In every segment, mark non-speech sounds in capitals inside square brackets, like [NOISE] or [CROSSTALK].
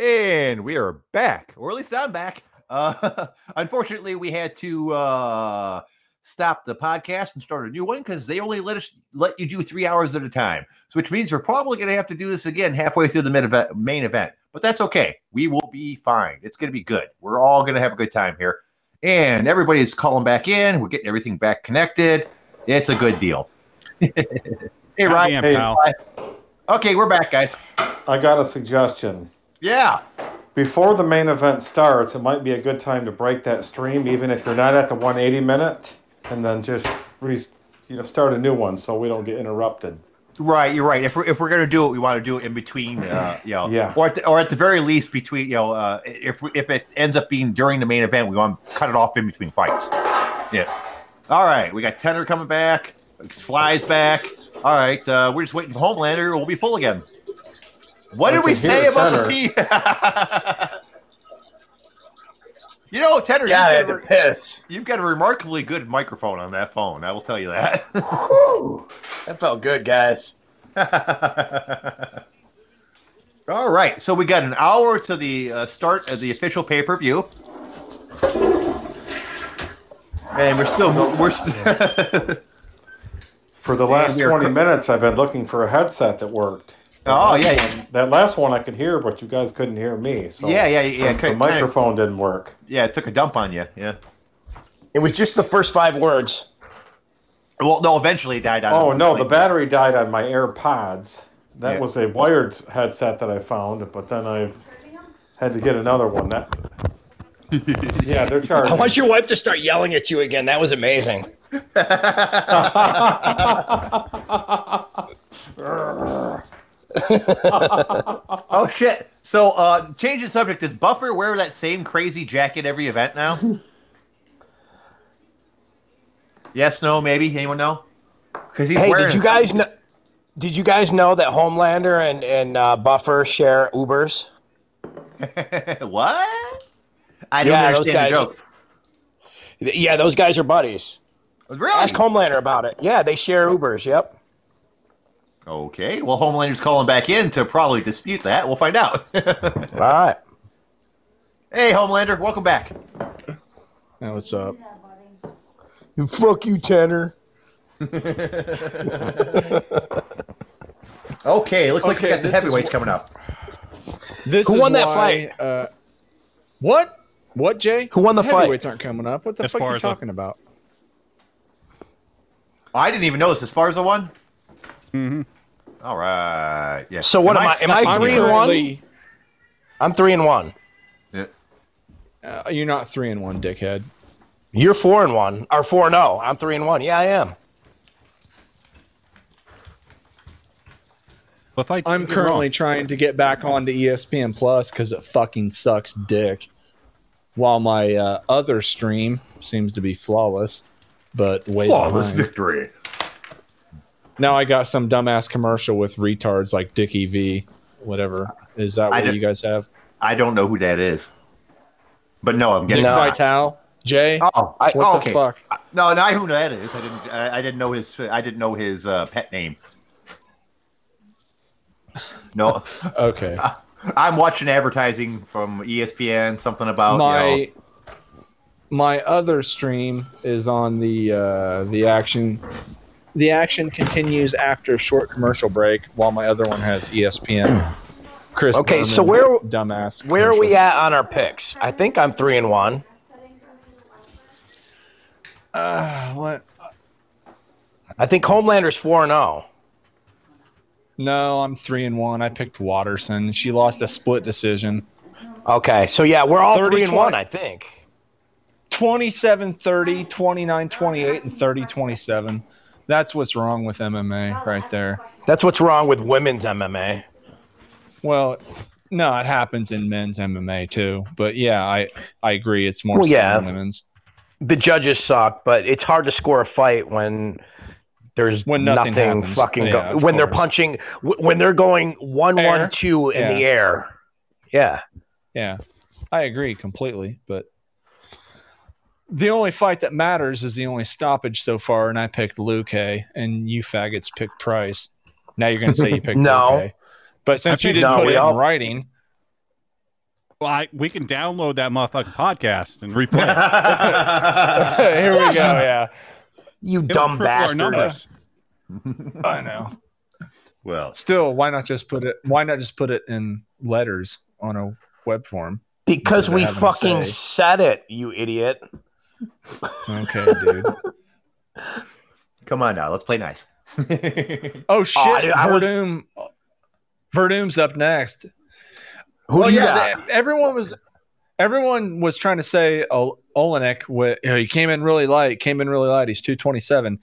And we are back, or at least I'm back. Uh, [LAUGHS] unfortunately, we had to uh, stop the podcast and start a new one because they only let us let you do three hours at a time. So, which means we're probably going to have to do this again halfway through the mid-event, main event. But that's okay. We will be fine. It's going to be good. We're all going to have a good time here, and everybody's calling back in. We're getting everything back connected. It's a good deal. [LAUGHS] hey, Ryan. Hey, pal. Okay, we're back, guys. I got a suggestion. Yeah. Before the main event starts, it might be a good time to break that stream, even if you're not at the 180 minute, and then just re, you know start a new one so we don't get interrupted. Right, you're right. If we're if we're gonna do it, we want to do it in between, uh, you know, Yeah. or at the, or at the very least between, you know, uh, if we, if it ends up being during the main event, we want to cut it off in between fights. Yeah. All right, we got Tenor coming back, Sly's back. All right, uh, we're just waiting for Homelander. We'll be full again. What I did we say about Tenor. the P? [LAUGHS] you know, Tenor, God, I you've, had to a, piss. you've got a remarkably good microphone on that phone. I will tell you that. [LAUGHS] That felt good, guys. [LAUGHS] All right, so we got an hour to the uh, start of the official pay per view, and we're still we're st- For the last we 20 co- minutes, I've been looking for a headset that worked. Oh, that Oh, last yeah. one- that last one I could hear, but you guys couldn't hear me. So yeah yeah yeah the, the microphone didn't work. yeah it took a dump on you yeah. It was just the first five words. Well, no, eventually it died out. Oh no, the battery died on my AirPods. That Yeah. was a wired headset that I found, but then I had to get another one. That [LAUGHS] yeah, they're charged. I want your wife to start yelling at you again. That was amazing. [LAUGHS] [LAUGHS] [LAUGHS] oh shit! So, uh, change the subject. Does Buffer wear that same crazy jacket every event now? yes, no, maybe. Anyone know? Because he's Hey, wearing. did you guys know? Did you guys know that Homelander and and uh, Buffer share Ubers? [LAUGHS] what? I don't Yeah, those understand guys- the joke. Yeah, those guys are buddies. Really? Ask Homelander about it. Yeah, they share Ubers. Yep. Okay. Well, Homelander's calling back in to probably dispute that. We'll find out. [LAUGHS] All right. hey, Homelander, welcome back. Hey, what's up? You Fuck you, Tanner. [LAUGHS] Okay, looks like we got the this is heavyweights wh- coming up. This Who is won that why, fight? Uh, what? What, Jay? Who won the fight? Heavyweights aren't coming up. What the fuck are you Esparza. talking about? I didn't even notice Esparza won. All right. Yeah. So what am I- am I sucking three here? and one? I'm three and one. Yeah. Uh, you're not three and one, dickhead. You're four and one, or four and zero. I'm three and one. Yeah, I am. What fight did I'm currently wrong? trying to get back onto ESPN Plus because it fucking sucks dick. While my uh, other stream seems to be flawless, but way Flawless behind. victory. Now I got some dumbass commercial with retards like Dickie V, whatever. Is that what you guys have? I don't know who that is, but no, I'm Dick getting. No. Vital, Jay. Oh, I- what oh, the okay. fuck? No, no, I know who that is. I didn't. I, I didn't know his. I didn't know his uh, pet name. No, [LAUGHS] Okay. [LAUGHS] I'm watching advertising from ESPN. Something about my you know, my other stream is on the uh, the action. The action continues after a short commercial break, while my other one has ESPN. [CLEARS THROAT] Chris. Okay, so Berman, where- dumbass? Where are we at on our picks? I think I'm three and one. Uh, what? I think Homelander's four and oh. zero. No, I'm three and one. I picked Waterson. She lost a split decision. Okay, so yeah, we're all 30, three and one. I think. 27 30, 29 28, and 30 27. That's what's wrong with MMA right there. That's what's wrong with women's MMA. Well, no, it happens in men's MMA too. But yeah, I, I agree. It's more Well, so yeah. women's. The judges suck, but it's hard to score a fight when there's When nothing nothing, fucking Yeah, go- of when they're punching w- when they're going one Air. one two in Yeah. the air. Yeah. Yeah, I agree completely. But the only fight that matters is the only stoppage so far, and I picked Luque, and you faggots picked Price. Now you're going to say you picked [LAUGHS] No. Luque. But since you didn't no, put it all- in writing, Well, I, we can download that motherfucking podcast and replay it. [LAUGHS] [LAUGHS] Here we go. Yeah, You It'll dumb triple our bastard. I know. well, Still, why not just put it? Why not just put it in letters on a web form? Because we fucking said it, you idiot. Okay, dude. [LAUGHS] come on now. Let's play nice. [LAUGHS] Oh shit, dude, I was- Werdum. Werdum's up next. Who Well, yeah, got? Everyone was, everyone was trying to say oh, Oleinik. you know, He came in really light. Came in really light. He's two twenty seven.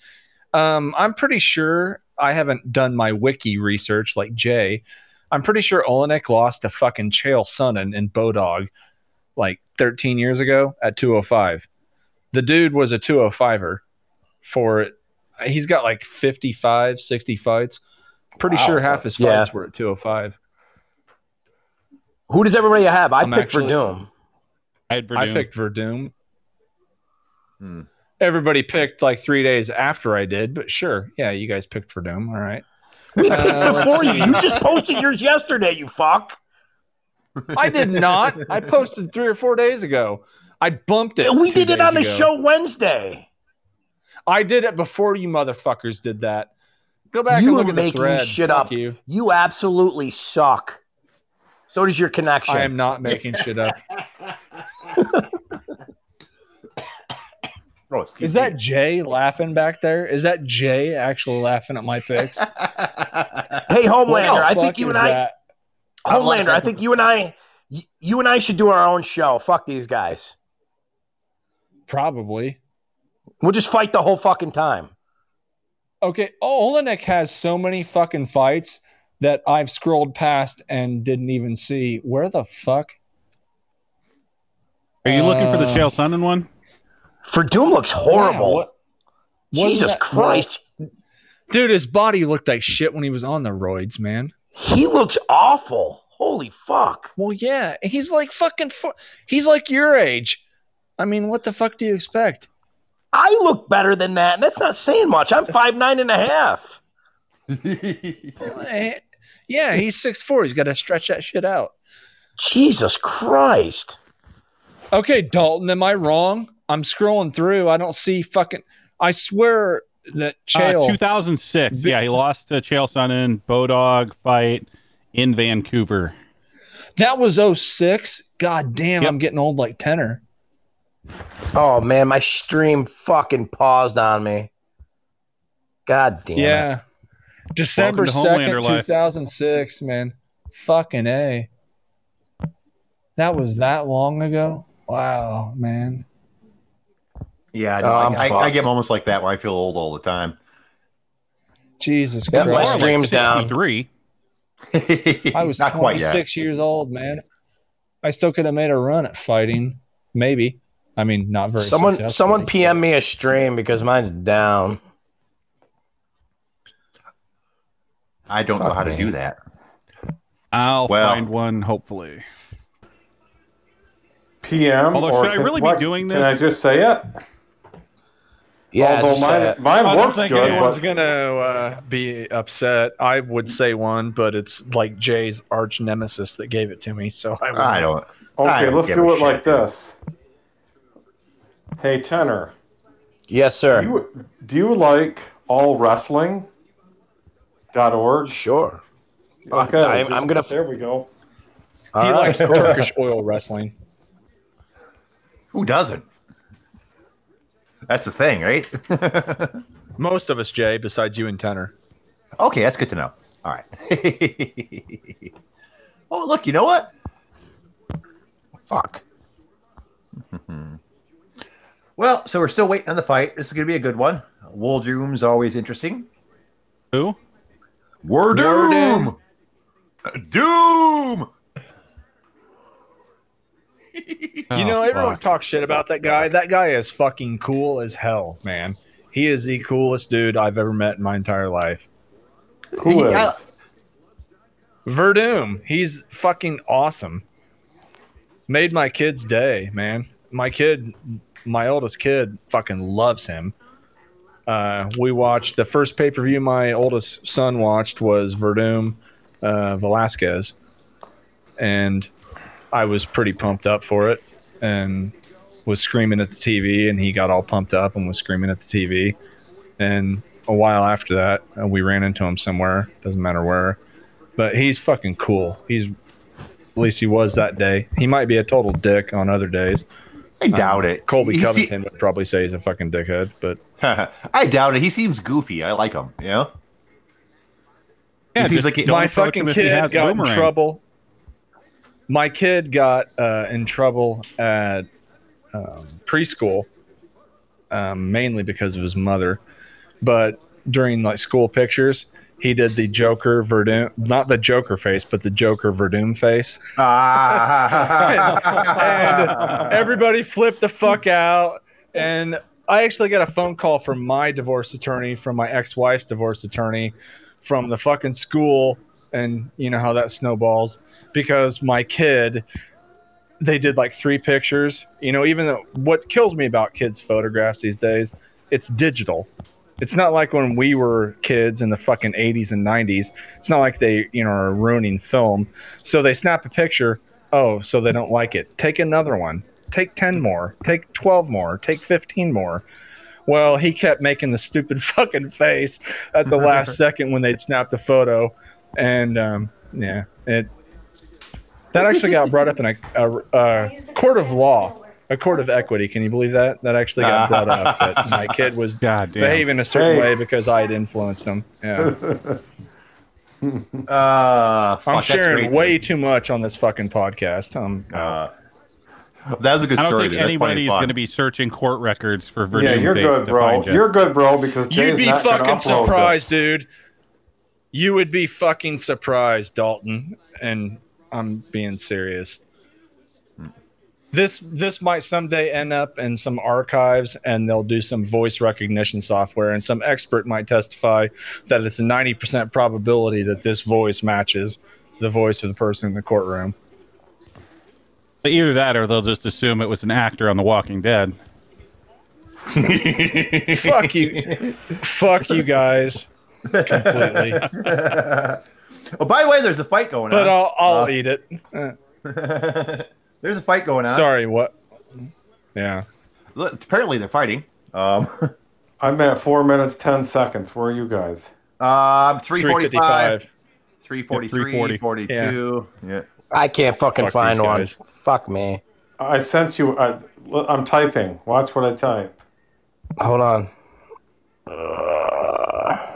Um, I'm pretty sure I haven't done my wiki research like Jay. I'm pretty sure Oleinik lost to fucking Chael Sonnen in Bodog like 13 years ago at 205. The dude was a 205er for it. He's got like 55, 60 fights. Pretty Wow. sure half his Yeah. fights were at 205. Who does everybody have? I I'm picked actually- Werdum. I had I picked Werdum. Hmm. Everybody picked like three days after I did, but sure. Yeah, you guys picked Werdum. All right. We Uh, picked let's before you. You just posted yours yesterday, you fuck. I did not. I posted three or four days ago. I bumped it. We did it days on the ago. show Wednesday. I did it before you motherfuckers did that. Go back You and were look at the making thread. shit Fuck up. You. You absolutely suck. So does your connection. I am not making shit up. [LAUGHS] Oh, Is that. Jay laughing back there? Is that Jay actually laughing at my picks? [LAUGHS] hey, What Homelander, I think you and I, that? Homelander, I think you and I, y- you and I should do our own show. Fuck these guys. Probably. We'll just fight the whole fucking time. Okay. Oh, Oleinik has so many fucking fights that I've scrolled past and didn't even see. Where the fuck? Are you looking for the Uh, Chael Sonnen one? Werdum looks horrible. Yeah, what- Jesus that- Christ. Dude, his body looked like shit when he was on the roids, man. He looks awful. Holy fuck. Well, yeah, he's like fucking. Fo- he's like your age. I mean, what the fuck do you expect? I look better than that. and That's not saying much. I'm five nine and a half. [LAUGHS] Eh, Yeah, he's six four. He's got to stretch that shit out. Jesus Christ. Okay, Dalton, am I wrong? I'm scrolling through. I don't see fucking. I swear that Uh, Chael. 2006. Vi- Yeah, he lost to Chael Sonnen, Bodog fight in Vancouver. that was 06. God damn, Yep. I'm getting old like tenor. Oh man, my stream fucking paused on me. God damn it. Yeah. December 2nd, 2006, man. Fucking A. That was that long ago? Wow, man. yeah, I, Oh, I'm I, I, I get moments like that where I feel old all the time. Jesus Yeah, my Christ. More stream's down. three. [LAUGHS] I was not quite yet. 26 years old, man. I still could have made a run at fighting. Maybe. I mean, not very Someone someone PM me a stream because mine's down. I don't know Fuck how to do that. I'll Well- find one, hopefully. PM. Although, or should I can- really be doing this? Can I just say it? Yeah, Although just say mine, it. mine I don't think good, anyone's but gonna uh, be upset. I would say one, but it's like Jay's arch nemesis that gave it to me. So I, would I don't. I okay, don't let's give do a it like shit, dude. This. Hey, Tenor, Yes, do sir. you, do you like allwrestling.org? Sure. Uh, okay, I, I'm, I'm gonna. There we go. All He right. likes Turkish [LAUGHS] oil wrestling. Who doesn't? That's the thing, right? [LAUGHS] Most of us, Jay, besides you and Tenor. okay, that's good to know. All right. [LAUGHS] oh, look, you know what? Fuck. Well, so we're still waiting on the fight. This is going to be a good one. Doom's always interesting. Who? We're We're Doom. Doom. Uh, [LAUGHS] you know, oh, everyone talks shit about that guy. That guy is fucking cool as hell, man. He is the coolest dude I've ever met in my entire life. Who is? Yeah. Werdum, he's fucking awesome. Made my kid's day, man. My kid, my oldest kid, fucking loves him. Uh, we watched the first pay per view my oldest son watched was Werdum uh, Velasquez, and I was pretty pumped up for it and was screaming at the TV, and he got all pumped up and was screaming at the TV. And a while after that, uh, we ran into him somewhere. Doesn't matter where, but he's fucking cool. He's at least he was that day. He might be a total dick on other days. I doubt it. Colby He se- Covington would probably say he's a fucking dickhead, but [LAUGHS] I doubt it. He seems goofy. I like him. You know. Yeah, seems like he- my fucking him he kid has got in trouble. My kid got uh, in trouble at um, preschool, um, mainly because of his mother. But during like school pictures, he did the Joker Werdum, not the Joker face, but the Joker Werdum face. Ah! [LAUGHS] and everybody flipped the fuck out. And I actually got a phone call from my divorce attorney, from my ex-wife's divorce attorney, from the fucking school, and you know how that snowballs because my kid. They did like three pictures. You know, even though what kills me about kids' photographs these days, it's digital. It's not like when we were kids in the fucking 80s and 90s. It's not like they, you know, are ruining film. So they snap a picture. Oh, so they don't like it. Take another one. Take 10 more. Take 12 more. Take 15 more. Well, he kept making the stupid [LAUGHS] fucking face at the last [LAUGHS] second when they'd snapped a photo. And um, yeah, it that actually got brought up in a, a, a court of law, a court of equity. Can you believe that? That actually got brought up that [LAUGHS] my kid was [LAUGHS] God damn. behaving a certain Hey. way because I had influenced him. Yeah. [LAUGHS] Uh, I'm that's sharing great. way too much on this fucking podcast. Um, Uh, that was a good I don't story. think dude. That's funny anybody's going to be searching court records for Verdun yeah, you're good, bro. you. You're good, bro, because Jay's You'd be not fucking surprised, this. dude. You would be fucking surprised, Dalton. And I'm being serious. This this might someday end up in some archives and they'll do some voice recognition software and some expert might testify that it's a 90% probability that this voice matches the voice of the person in the courtroom. Either that or they'll just assume it was an actor on The Walking Dead. [LAUGHS] Fuck you. Fuck you guys completely. [LAUGHS] oh, by the way, there's a fight going But on. But i'll, I'll Uh, eat it. [LAUGHS] Uh, there's a fight going on. sorry, what? Yeah. Look, Apparently, they're fighting. Um, [LAUGHS] I'm at four minutes ten seconds. Where are you guys? um, 345, 355. 343, 340. 42. Yeah. I can't fucking Fuck find one. Fuck me. I sent you. I, I'm typing. Watch what I type. Hold on. Uh,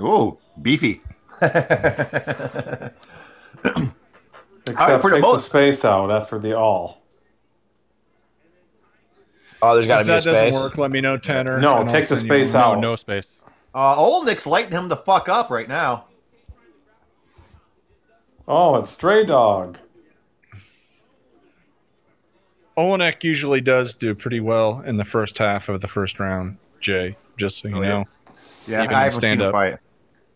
Ooh, beefy. [LAUGHS] [CLEARS THROAT] Except for the take the space out after the all. oh, there's got to be a that doesn't space. work, let me know, Tanner. No, and I'll take the send you space. No, out. no space. Uh, Oleinik's lighting him the fuck up right now. Oh, it's Stray Dog. Oleinik usually does do pretty well in the first half of the first round, Jay, just so you Oh, yeah. know. Yeah, Even I haven't seen him fight.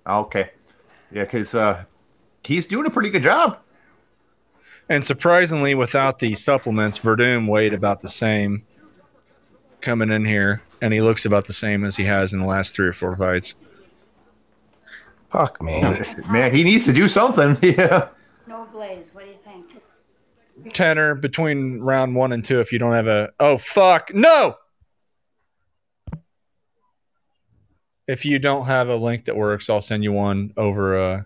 Okay. Yeah, because uh, he's doing a pretty good job. And surprisingly, without the supplements, Werdum weighed about the same coming in here, and he looks about the same as he has in the last three or four fights. Fuck me. [LAUGHS] Man, he needs to do something. [LAUGHS] Yeah. No Blaze, what do you think? Tanner, between round one and two, if you don't have a oh fuck no. If you don't have a link that works, I'll send you one over uh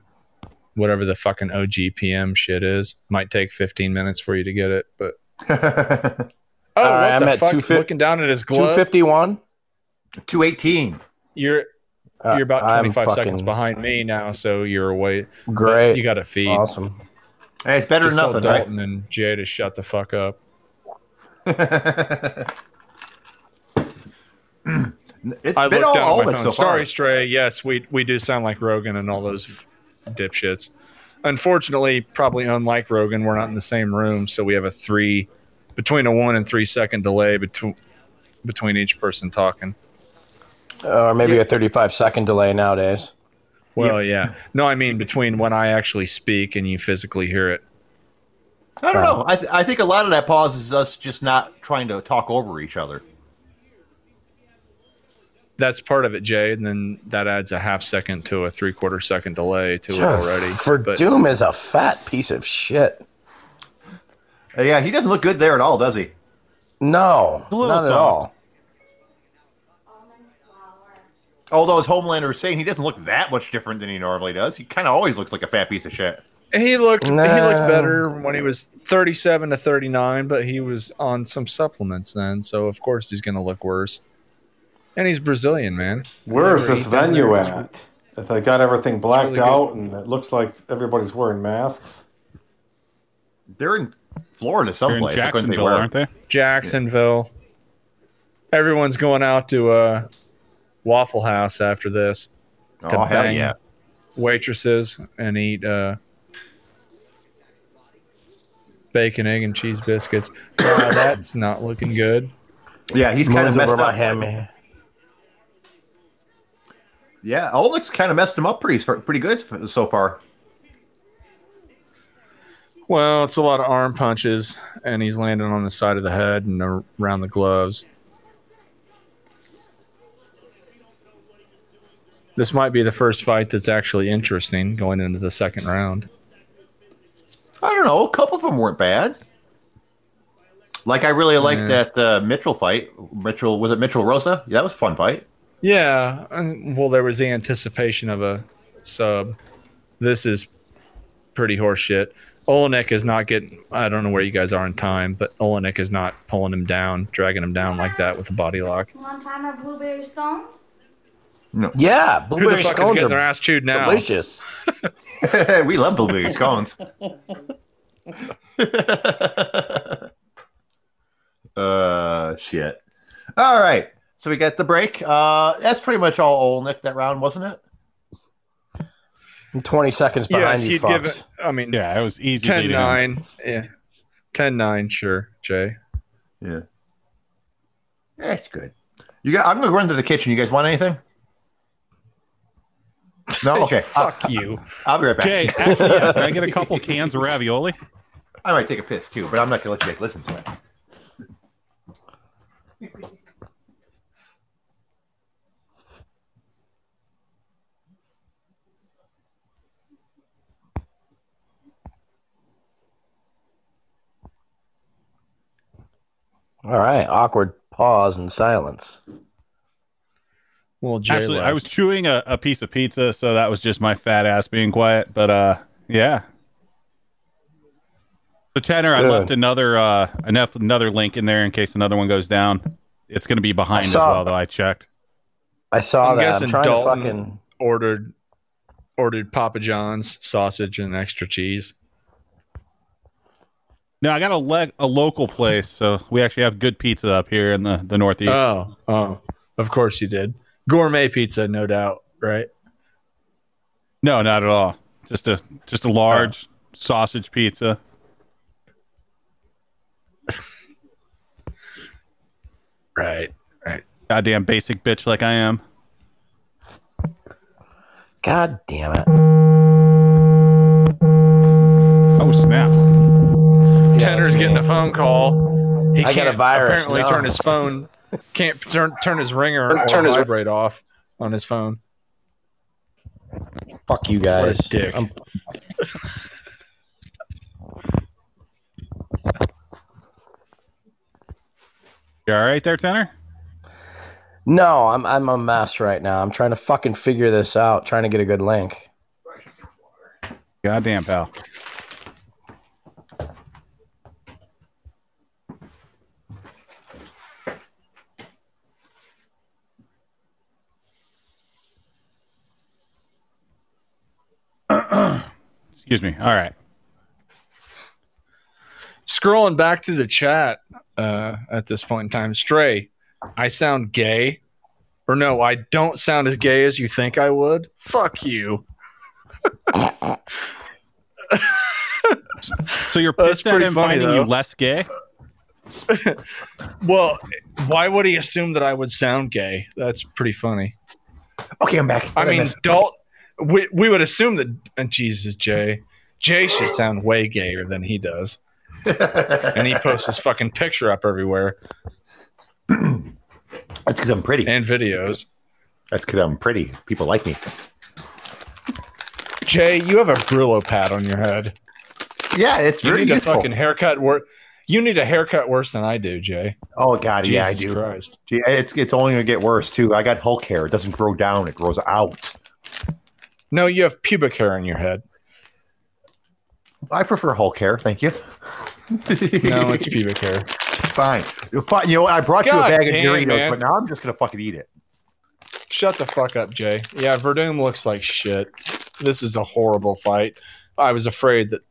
whatever the fucking OGPM shit is. Might take 15 minutes for you to get it, but [LAUGHS] oh, All right, what I'm the at fuck? 250 Looking down at his glove, 251? 218. you're Uh, you're about I'm 25 seconds behind me now, so you're away. Great. You got to feed. awesome. Hey, it's better Just than tell nothing, right? Dalton and Jay to shut the fuck up. [LAUGHS] it's I been looked all down at my phone. so far. Sorry, Stray. Yes, we we do sound like Rogan and all those dipshits. Unfortunately, probably unlike Rogan, we're not in the same room, so we have a three between a one and three second delay between between each person talking. Or maybe a 35 second delay nowadays. Well, yeah. No, I mean between when I actually speak and you physically hear it. I don't oh. know. I, th- I think a lot of that pause is us just not trying to talk over each other. That's part of it, Jay, and then that adds a half second to a three quarter second delay to it already. For But- Doom is a fat piece of shit. Yeah, he doesn't look good there at all, does he? No, a little not at all. Although as Homelander was saying, he doesn't look that much different than he normally does. He kind of always looks like a fat piece of shit. He looked he looked better when he was 37 to 39, but he was on some supplements then, so of course he's gonna look worse. And he's Brazilian, man. Where is this venue there is- at? If they got everything blacked really good. out and it looks like everybody's wearing masks. They're in Florida They're in someplace. I couldn't think Jacksonville, where. aren't they? Jacksonville. Everyone's going out to uh, Waffle House after this. Oh, to hell bang yeah. waitresses and eat uh, bacon, egg, and cheese biscuits. Wow, that's not looking good. Yeah, he's kind of messed over my up. hammy. Yeah, Oleg's kind of messed him up pretty pretty good so far. Well, it's a lot of arm punches, and he's landing on the side of the head and around the gloves. This might be the first fight that's actually interesting going into the second round. I don't know. A couple of them weren't bad. Like I really liked Yeah. that uh, Mitchell fight. Mitchell was it Mitchell Rosa? Yeah, that was a fun fight. Yeah, well, there was the anticipation of a sub. This is pretty horseshit. Oleinik is not getting. I don't know where you guys are in time, but Oleinik is not pulling him down, dragging him down like that with a body lock. You want to try my blueberry stone? Yeah, Who the blueberry fuck is scones getting their ass chewed now? delicious. [LAUGHS] [LAUGHS] we love blueberry scones. [LAUGHS] uh, shit. All right. So we got the break. Uh, that's pretty much all Oleinik that round, wasn't it? I'm 20 seconds behind Yes, you, you'd give fucks. it. I mean, Yeah, it was easy. 10 beating him. 9. Yeah. 10 9, sure, Jay. Yeah. That's good. You got. I'm gonna run to the kitchen. You guys want anything? No. [LAUGHS] Okay. I'll, Fuck you. I'll be right back. Jay, [LAUGHS] actually, yeah, can I get a couple cans of ravioli? I might take a piss too, but I'm not gonna let you guys listen to it. All right, awkward pause and silence. Well, Jay Actually, left. I was chewing a, a piece of pizza, so that was just my fat ass being quiet. But uh, yeah. So Tanner, I left another uh, I left another link in there in case another one goes down. It's going to be behind as well, though. I checked. I saw I'm that. I'm trying Dalton- to fucking. ordered ordered Papa John's sausage and extra cheese. No, I got a leg a local place, so we actually have good pizza up here in the the Northeast. Oh, oh, of course you did. Gourmet pizza, no doubt, right? No, not at all. Just a just a large oh. sausage pizza. [LAUGHS] Right, right. Goddamn basic bitch like I am. God damn it. Oh snap! Tanner's getting a phone call. He I got a can't virus, Apparently, no. turn his phone. Can't turn turn his ringer or Turn his- vibrate off on his phone. Fuck you What a guys. dick. I'm- You all right there, Tanner? no, I'm I'm a mess right now. I'm trying to fucking figure this out, trying to get a good link. Goddamn pal. Excuse me. All right. Scrolling back through the chat uh, at this point in time, Stray, I sound gay. Or no, I don't sound as gay as you think I would. Fuck you. [LAUGHS] So you're That's pissed at him funny, finding though. you less gay? [LAUGHS] Well, why would he assume that I would sound gay? That's pretty funny. Okay, I'm back. I What mean, missed? We, we would assume that, and Jesus, Jay, Jay should sound way gayer than he does. And he posts his fucking picture up everywhere That's because I'm pretty. and videos. That's because I'm pretty. People like me. Jay, you have a Brillo pad on your head. Yeah, it's You very need a fucking haircut. Where You need a haircut worse than I do, Jay. Oh God, yeah, I Jesus do. Christ. Gee, It's it's only gonna get worse too. I got Hulk hair. It doesn't grow down; it grows out. No, you have pubic hair on your head. I prefer Hulk hair. Thank you. [LAUGHS] No, it's pubic hair. fine. You're fine. You know. I brought you a bag damn, of Doritos, man. but now I'm just gonna fucking eat it. Shut the fuck up, Jay. Yeah, Werdum looks like shit. This is a horrible fight. I was afraid that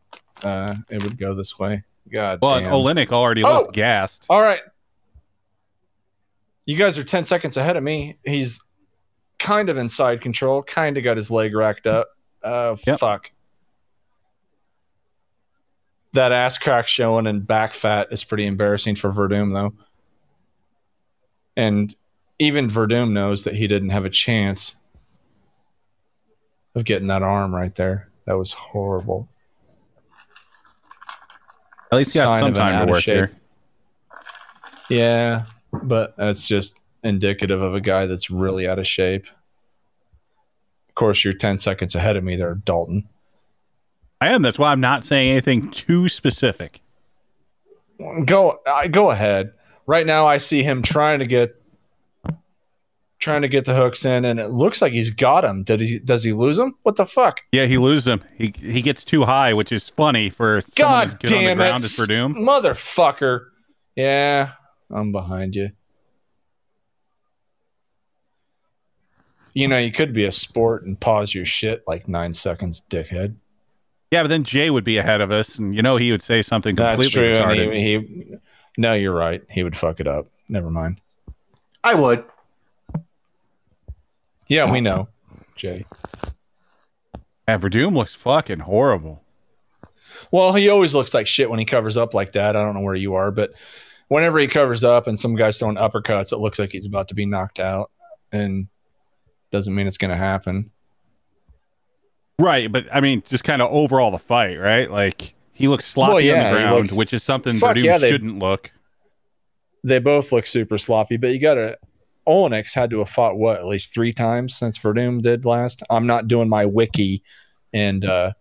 uh, it would go this way. God Well, damn. Oleinik already Oh! looks gassed. All right. You guys are 10 seconds ahead of me. He's kind of inside control, kind of got his leg racked up. Oh, Yep. fuck. That ass crack showing and back fat is pretty embarrassing for Werdum, though. And even Werdum knows that he didn't have a chance of getting that arm right there. That was horrible. At least he got Sign some time to work there. Yeah, but that's just indicative of a guy that's really out of shape. Of course, you're 10 seconds ahead of me there, Dalton. I am. That's why I'm not saying anything too specific. Go uh, go ahead. Right now I see him trying to get trying to get the hooks in and it looks like he's got him. Did he does he lose him? What the fuck? Yeah, he loses them. He he gets too high, which is funny for God good on the damn ground it. as for Doom. Motherfucker. Yeah, I'm behind you. You know, you could be a sport and pause your shit like nine seconds, dickhead. Yeah, but then Jay would be ahead of us, and you know he would say something That's completely true. retarded. He, he, no, you're right. He would fuck it up. Never mind. I would. Yeah, we know, Jay. Yeah, Werdum looks fucking horrible. Well, he always looks like shit when he covers up like that. I don't know where you are, but whenever he covers up and some guy's throwing uppercuts, it looks like he's about to be knocked out, and doesn't mean it's going to happen. Right, but I mean, just kind of overall the fight, right? Like he looks sloppy Well, yeah, on the ground, looks- which is something Fuck Werdum yeah, they- shouldn't look. They both look super sloppy, but you got to. Oleinik had to have fought what at least three times since Werdum did last. I'm not doing my wiki and uh,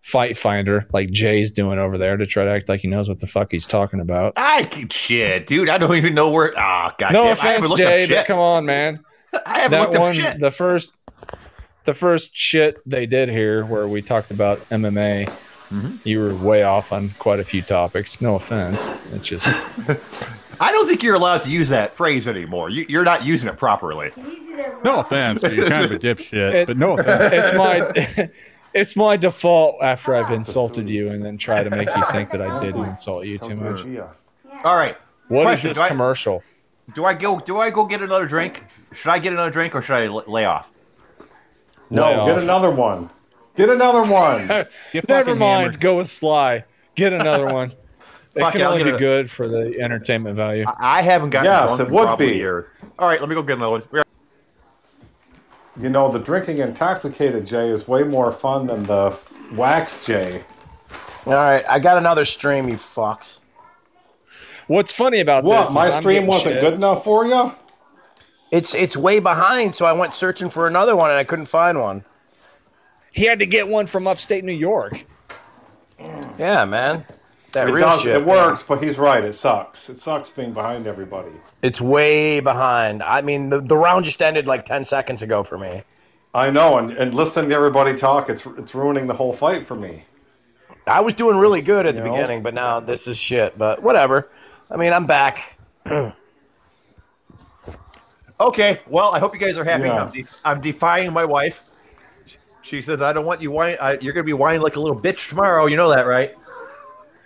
fight finder like Jay's doing over there to try to act like he knows what the fuck he's talking about. I can shit, dude. I don't even know where. Ah, god no damn, I offense, haven't looked Jay, but shit. come on, man. [LAUGHS] I haven't that up one, shit. the first, the first shit they did here, where we talked about MMA, Mhm. you were way off on quite a few topics. No offense, it's just [LAUGHS] I don't think you're allowed to use that phrase anymore. You, you're not using it properly. No offense, but you're kind of a dipshit. It- but no [LAUGHS] offense. it's my, it's my default after I've insulted you and then try to make you think that I didn't insult you too much. All right. What is Question, this commercial? Do I go? Do I go get another drink? Should I get another drink or should I l- lay off? No, Lay get off. another one. Get another one. [LAUGHS] Never mind. hammered. Go with Sly. Get another one. [LAUGHS] It Fuck can it, only be a- good for the entertainment value. I, I haven't gotten Yes, drunk it in would probably be. a year. All right, let me go get another one. We're- You know, the drinking intoxicated Jay is way more fun than the wax Jay. All right, I got another stream, you fucks. What's funny about What? this? My is stream wasn't shit. good enough for you? It's it's way behind, so I went searching for another one and I couldn't find one. He had to get one from upstate New York. Yeah, man. That It real does. shit. It works, but he's right. It sucks. It sucks being behind everybody. It's way behind. I mean, the, the round just ended like 10 seconds ago for me. I know, and, and listening to everybody talk, it's it's ruining the whole fight for me. I was doing really good at the know? beginning, but now this is shit. But whatever. I mean, I'm back. [CLEARS THROAT] Okay, well, I hope you guys are happy. Yeah. I'm, de- I'm defying my wife. She says, "I don't want you whine. I, you're going to be whining like a little bitch tomorrow. You know that, right?"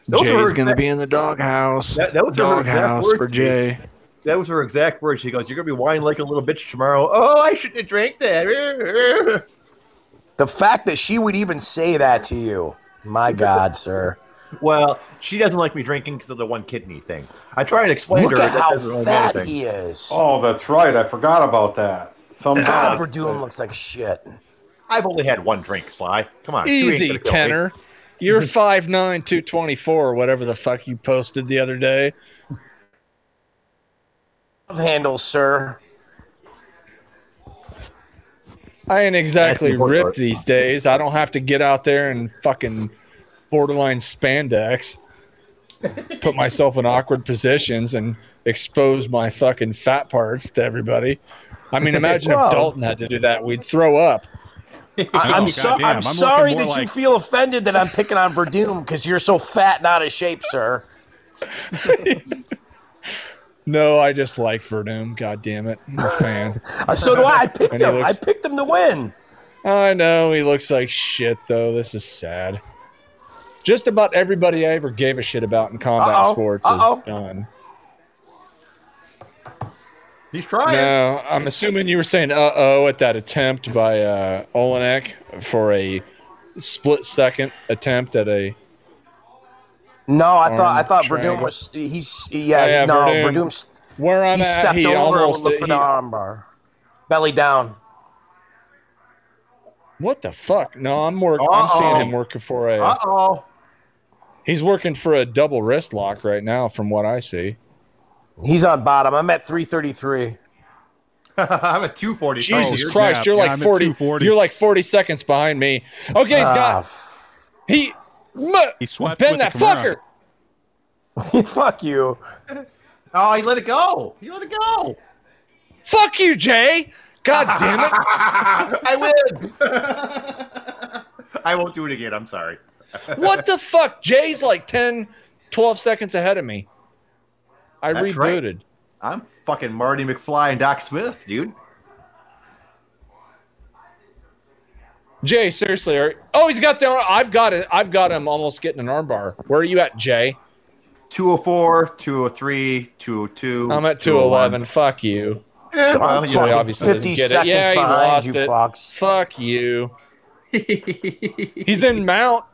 Those are her Jay's gonna be in the doghouse. That- that was her exact doghouse words for. Jay. That was her exact words. She goes, "You're going to be whining like a little bitch tomorrow." Oh, I shouldn't have drank that. [LAUGHS] The fact that she would even say that to you, my [LAUGHS] God, sir. Well, she doesn't like me drinking because of the one kidney thing. I try and explain Look to her at that how doesn't really fat matter. he is. Oh, that's right. I forgot about that. Some God, Werdum looks like shit. I've only had one drink, Sly. Come on, Easy, gonna me. tenor. You're [LAUGHS] 5'9", 224, or whatever the fuck you posted the other day. Love handles, sir. I ain't exactly That's the important ripped these days. I don't have to get out there and fucking borderline spandex. put myself in awkward positions and expose my fucking fat parts to everybody. I mean, imagine if Dalton had to do that. We'd throw up. I, Oh, I'm, so. I'm I'm sorry that more you feel offended that I'm picking on Werdum because you're so fat and out of shape, sir. [LAUGHS] No, I just like Werdum. God damn it. I'm a fan. Uh, so do I. I picked him. looks- I picked him to win. I know he looks like shit though. This is sad. Just about everybody I ever gave a shit about in combat Uh-oh. sports is Uh-oh. done. He's trying. No, I'm assuming you were saying uh oh at that attempt by uh, Oleinik for a split second attempt at a. No, I thought I thought triangle. Werdum was he's yeah, Oh, yeah, no Werdum. Werdum Where I'm he at, stepped he over almost and looked for he- the armbar. Belly down. What the fuck? No, I'm working. I'm seeing him working for a. Uh oh. He's working for a double wrist lock right now, from what I see. He's on bottom. I'm at 333. [LAUGHS] I'm at 240. Jesus you're- Christ, yeah, you're yeah, like I'm 40. You're like 40 seconds behind me. Okay, he's Ah, got f- he. mu- He swept Ben that the Kimura. fucker. [LAUGHS] fuck you. Oh, he let it go. He let it go. Fuck you, Jay. God damn it. [LAUGHS] I win. I won't do it again. I'm sorry. What the fuck? Jay's like 10, 12 seconds ahead of me. I That's right. rebooted. I'm fucking Marty McFly and Doc Smith, dude. Jay, seriously, are, oh, he's got the. I've got it. I've got him almost getting an armbar. Where are you at, Jay? 204, 203, 202. I'm at 201. 211. Fuck you. Yeah, So well, I'm you Jay know, fucking obviously 50 seconds Yeah, he behind lost you, it. fucks. Fuck you. [LAUGHS] He's in Mount.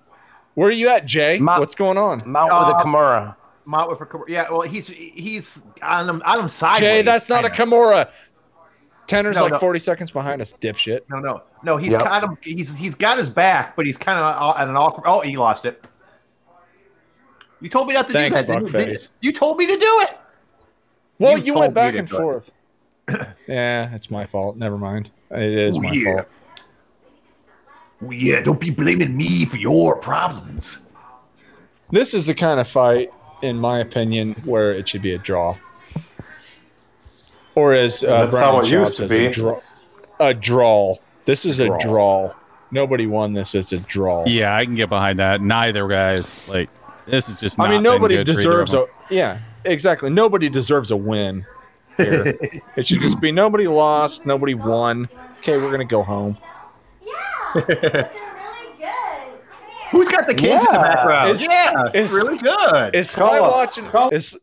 Where are you at, Jay? Mount- What's going on? Mount with a Uh, Kimura. Mount with a- yeah, well, he's he's on them on them sideways. Jay, that's not a kinda. Kimura. Tanner's No, like no. 40 seconds behind us, dipshit. No, no, no. He's Yep. kind of he's he's got his back, but he's kind of at an awkward. Oh, he lost it. You told me not to Thanks, do that. didn't you? You told me to do it. Well, You you, went back and forth. [LAUGHS] yeah, it's my fault. Never mind. It is Oh, my yeah. fault. Well, yeah, don't be blaming me for your problems. This is the kind of fight, in my opinion, where it should be a draw. Or as uh, That's Brian how it Shaw used to says, A be. draw. A draw. This is a Draw. draw. Nobody won this as a draw. Yeah, I can get behind that. Neither guys like this is just. I mean, nobody good deserves a. Yeah, exactly. Nobody deserves a win. Here. [LAUGHS] it should just be nobody lost, nobody won. Okay, we're gonna go home. Yeah, looking really good. Who's got the kids in the Yeah. background? Is- yeah, it's is- really good. Is Sly Call us. watching? Call- Is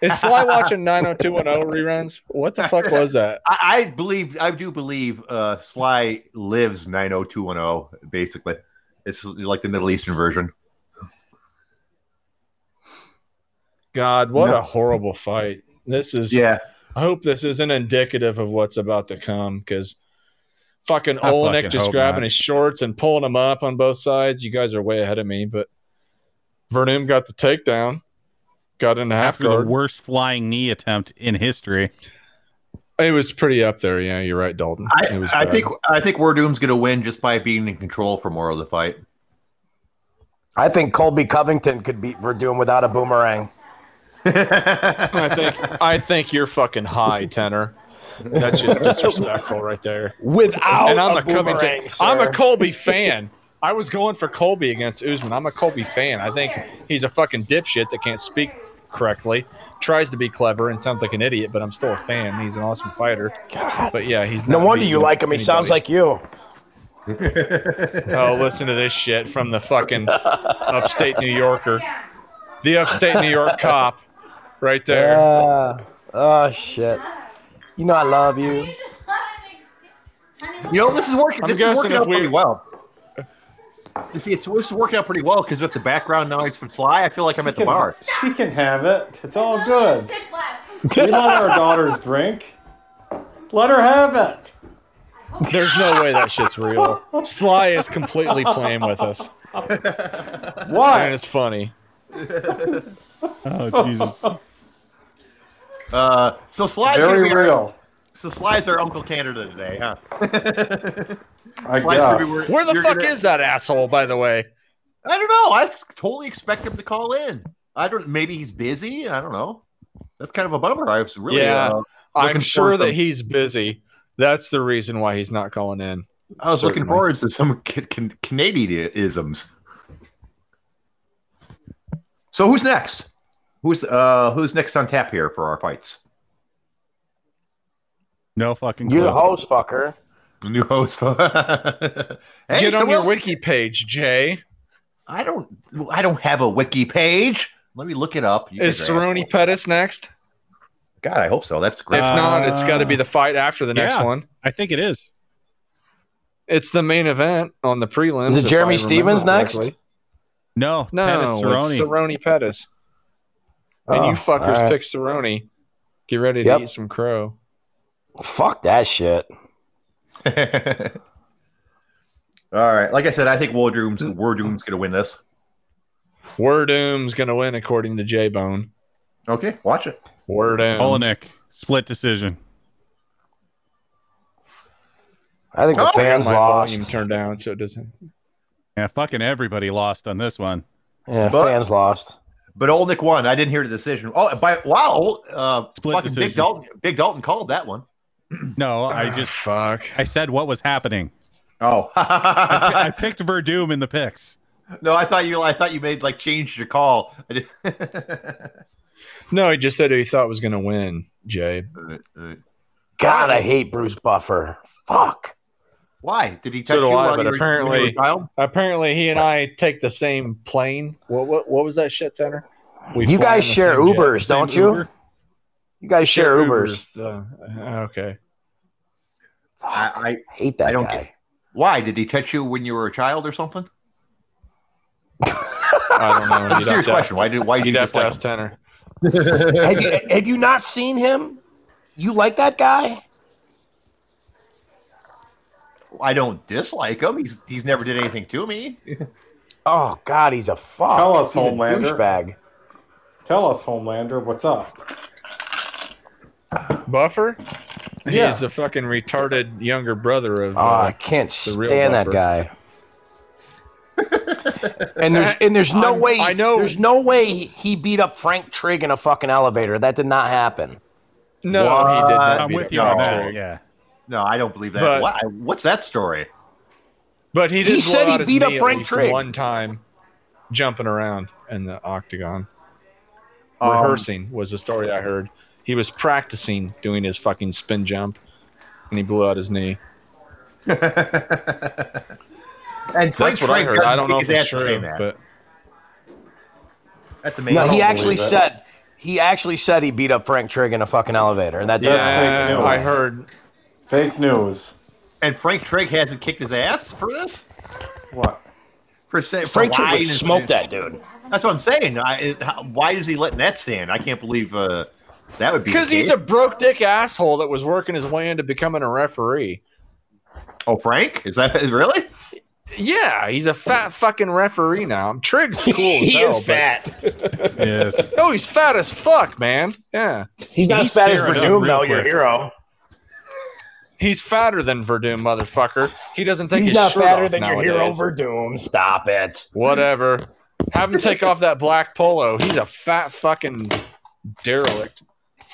is Sly watching 90210 reruns? What the fuck was that? I, I believe, I do believe, uh, Sly lives 90210. Basically, it's like the Middle Eastern version. God, what No. a horrible fight. This is. Yeah, I hope this isn't indicative of what's about to come because fucking I Oleinik fucking just grabbing not. his shorts and pulling them up on both sides. You guys are way ahead of me, but Werdum got the takedown, got in the half After the guard. worst flying knee attempt in history. It was pretty up there. Yeah, you're right, Dalton. it I, was I think I think Werdum's going to win just by being in control for more of the fight. I think Colby Covington could beat Werdum without a boomerang. [LAUGHS] I think I think you're fucking high, tenor. That's just [LAUGHS] disrespectful right there. Without and I'm a, a Covington. sir. I'm a Colby [LAUGHS] fan. I was going for Colby against Usman. I'm a Colby fan. I think he's a fucking dipshit that can't speak correctly, tries to be clever and sounds like an idiot, but I'm still a fan. He's an awesome fighter. God. But yeah, he's No wonder you like him. He sounds like you. Oh, listen to this shit from the fucking upstate New Yorker, the upstate New York cop, right there. Yeah. [LAUGHS] oh shit. You know I love you. You know, this is working. I'm This is guessing working if out we- pretty well. You see, it's this is working out pretty well because with the background noise from Sly, I feel like I'm at the can- bar. She can have it. It's all good. Sit back. We let our daughters drink. Let her have it. There's no way that shit's real. [LAUGHS] Sly is completely playing with us, and Why? it's funny. [LAUGHS] Oh Jesus! Uh, so Sly's gonna Very be our, so Sly's our Uncle Canada today, huh? [LAUGHS] I Sly's be guess. wor- Where the you're fuck gonna- is that asshole, by the way? I don't know. I totally expect him to call in. I don't. Maybe he's busy. I don't know. That's kind of a bummer. I was really. Yeah. uh, I'm sure that to- he's busy. That's the reason why he's not calling in. I was looking forward to some ca- can- Canadianisms. So who's next? Who's uh who's next on tap here for our fights? No fucking You're the host, fucker. The new host. [LAUGHS] hey, Get on your else- wiki page, Jay. I don't. I don't have a wiki page. Let me look it up. You Is guys Cerrone. Pettis next? God, I hope so. That's If great. Uh, not, it's got to be the fight after the next yeah. one. I think it is. It's the main event on the prelims. Is it Jeremy Stevens next? correctly. No, No, Pettis, it's Cerrone. Cerrone Pettis. And Oh, you fuckers all right. pick Cerrone. Get ready to Yep. eat some crow. Fuck that shit. [LAUGHS] All right. Like I said, I think Werdum's Werdum's gonna win this. Werdum's gonna win according to J Bone. Okay, watch it. Werdum. Oleinik, split decision. I think Oh, the I fans my volume lost. turned down so it doesn't. Yeah, fucking everybody lost on this one. Yeah, But- fans lost. But Oleinik won. I didn't hear the decision. Oh, by wow, uh, Split fucking Big. Dalton. Big Dalton called that one. No, I Ah, just fuck. I said what was happening. Oh, [LAUGHS] I, I picked Werdum in the picks. no, I thought you. I thought you made like changed your call. I did- [LAUGHS] No, he just said he thought was gonna win. Jay. God, I hate Bruce Buffer. Fuck. Why did he So touch do you I, but you were- when you were apparently- Apparently, he and I take the same plane. What what what was that shit, Tanner? We You guys share same jet. Ubers, don't you? Uber. You guys share Ubers. the- uh, okay. I, I Hate that I don't guy. get- why did he touch you when you were a child or something? I don't know. That's a serious have to question. Why did why Ask, do you you'd have to dislike ask Tanner. have, you, have you not seen him? You like that guy? Him? I don't dislike him. He's he's never did anything to me. [LAUGHS] Oh God, he's a fuck. Tell us, He's Homelander. douchebag. Tell us, Homelander, what's up? Buffer? Yeah. He's a fucking retarded younger brother of. Oh, I Uh, can't the real stand that guy. and there's and there's no I'm- way I know- there's no way he beat up Frank Trigg in a fucking elevator. That did not happen. no, he did What? not. I'm with you on that. Yeah. No, I don't believe that. But- What, what's that story? But he did He said he his beat up Frank least Trigg. one time, jumping around in the octagon. Um, Rehearsing was the story I heard. He was practicing doing his fucking spin jump, and he blew out his knee. [LAUGHS] and Frank That's what I heard. I don't know if it's ass for saying true, but That's amazing. No, he actually believe it. said he actually said he beat up Frank Trigg in a fucking elevator, and that That's yeah, fake news. I heard. Fake news. And Frank Trigg hasn't kicked his ass for this. What? For say, for Frank Trigg lying would smoke that dude. That's what I'm saying. I, is, how, why is he letting that stand? I can't believe uh, that would be. Because he's a broke dick asshole that was working his way into becoming a referee. oh Frank. Is that [LAUGHS] really? Yeah, he's a fat fucking referee now. Trigg's cool. [LAUGHS] as he hell, is but- fat. [LAUGHS] Yes. No, he's fat as fuck, man. Yeah, He's not He's as fat as tearing up Werdum, real though. Your hero. He's fatter than Werdum, motherfucker. He doesn't take He's his not shirt fatter off than your hero, nowadays. Werdum. Stop it. Whatever. Have him take off that black polo. He's a fat fucking derelict.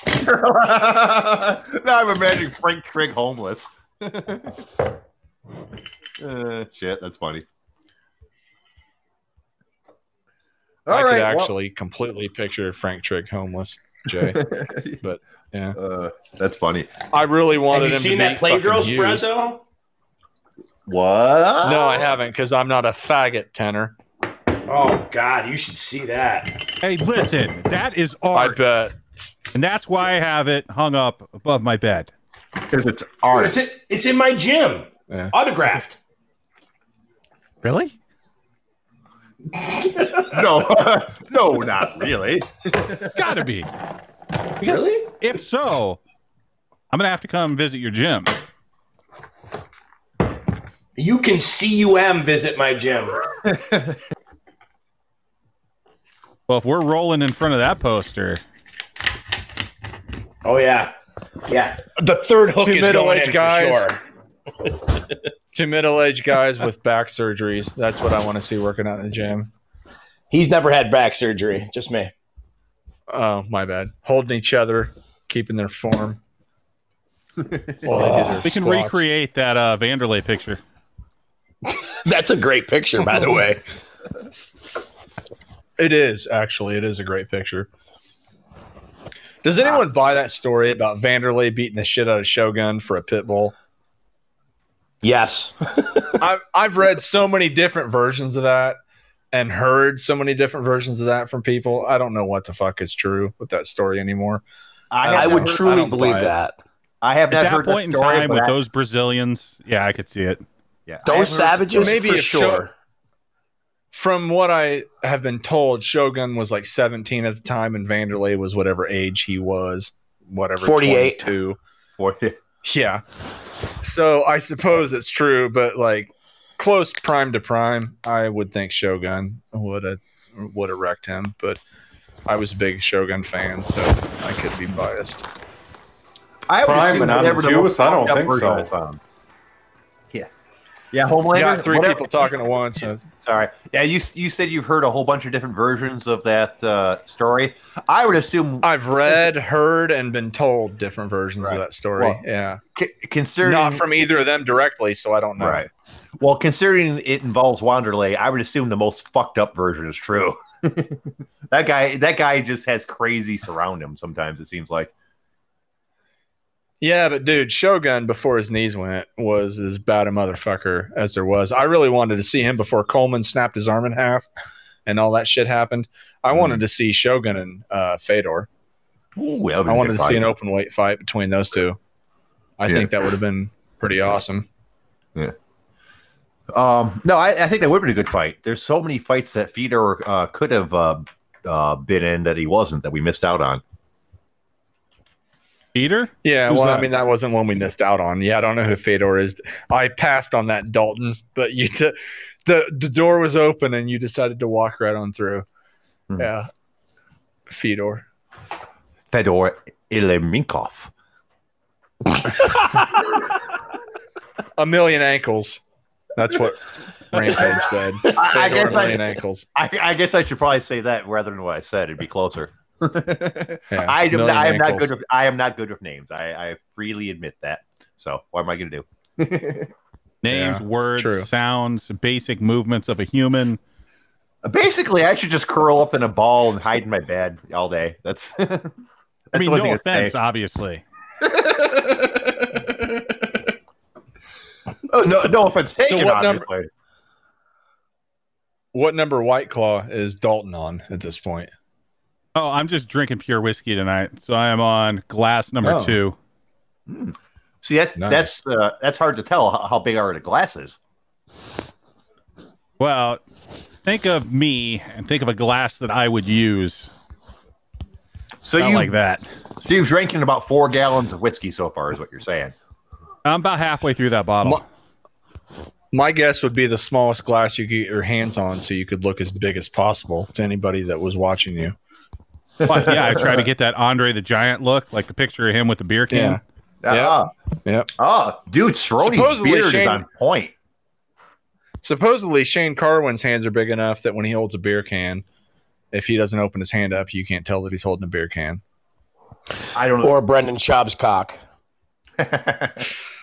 [LAUGHS] now I'm imagining Frank Trigg homeless. [LAUGHS] uh, shit, that's funny. I All could right, well- actually completely picture Frank Trigg homeless, Jay. [LAUGHS] but yeah, uh, that's funny. I really wanted Have you him seen to that Playgirl spread Hughes. though? What? No, I haven't because I'm not a faggot, Tanner. Oh God, you should see that. Hey, listen, that is art. I bet. and that's why I have it hung up above my bed. because it's art. It's in, it's in my gym, Yeah. autographed. Really? [LAUGHS] no, [LAUGHS] no, not really. Gotta be. [LAUGHS] Because Really? If so, I'm gonna have to come visit your gym. You can cum visit my gym. [LAUGHS] Well, if we're rolling in front of that poster, Oh yeah, yeah. The third hook Two is going middle-aged in guys. for sure. [LAUGHS] Two middle-aged guys with back surgeries. That's what I want to see working out in the gym. He's never had back surgery. Just me. Oh, my bad. Holding each other, keeping their form. While [LAUGHS] they They can squats. recreate that uh, Wanderlei picture. [LAUGHS] That's a great picture, by the way. [LAUGHS] It is actually. It is a great picture. Does anyone buy that story about Wanderlei beating the shit out of Shogun for a pit bull? Yes. I've I've read so many different versions of that and heard so many different versions of that from people. I don't know what the fuck is true with that story anymore. I, I would never- I truly don't believe buy it. that. I have At that heard point in that story, time with I- those Brazilians, yeah, I could see it. yeah, Those have heard- savages, Maybe for sure. Sho- From what I have been told, Shogun was like 17 at the time, and Wanderlei was whatever age he was, whatever 48. 22. [LAUGHS] for- Yeah. So I suppose it's true, but like close prime to prime, I would think Shogun would have would have wrecked him. But I was a big Shogun fan, so I could be biased. I would Prime assume and on whatever the the most juice? I don't think so. I. Yeah, yeah, Homelander. Got three whatever- people talking at once. so- Sorry. Yeah, you you said you've heard a whole bunch of different versions of that uh, story. I would assume, I've read, heard, and been told different versions Right. of that story. Well, yeah, c- considering not from either of them directly, so I don't know. right. Well, considering it involves Wanderlei, I would assume the most fucked up version is true. [LAUGHS] [LAUGHS] that guy, that guy just has crazy surround him. Sometimes it seems like. Yeah, but dude, Shogun before his knees went was as bad a motherfucker as there was. I really wanted to see him before Coleman snapped his arm in half and all that shit happened. I Hmm. wanted to see Shogun and uh, Fedor. Ooh, I wanted to see an open weight fight between those two. I Yeah. think that would have been pretty awesome. Um, no, I, I think that would have been a good fight. There's so many fights that Fedor uh, could have uh, uh, been in that he wasn't that we missed out on. Peter? Yeah, Who's well, I mean, that wasn't one we missed out on. Yeah, I don't know who Fedor is. I passed on that Dalton, but you t- the the door was open and you decided to walk right on through. Hmm. Yeah, Fedor. Fedor Ileminkov. [LAUGHS] A million ankles. That's what Rampage [LAUGHS] said. I, I guess I, ankles. I, I guess I should probably say that rather than what I said. It'd be closer. [LAUGHS] Yeah, I am, million I am not good. With, I am not good with names. I, I freely admit that. So what am I going to do? [LAUGHS] Names, Yeah, words, true. sounds, basic movements of a human. Basically, I should just curl up in a ball and hide in my bed all day. That's. that's I mean, no offense, obviously. Oh no, no offense taken. So what number- What number White Claw is Dalton on at this point? Oh, I'm just drinking pure whiskey tonight, so I am on glass number Oh. two. See, that's Nice. that's uh, that's hard to tell how, how big are the glasses. Well, think of me and think of a glass that I would use. So Not you like that. so you've drinking about four gallons of whiskey so far, is what you're saying. I'm about halfway through that bottle. My guess would be the smallest glass you could get your hands on, so you could look as big as possible to anybody that was watching you. But yeah, I try to get that Andre the Giant look, like the picture of him with the beer can. Yeah. Ah, Yep. ah, dude, Cerrone's Supposedly beard is on point. Supposedly, Shane Carwin's hands are big enough that when he holds a beer can, if he doesn't open his hand up, you can't tell that he's holding a beer can. I don't know. Or Brendan Schaub's cock. [LAUGHS]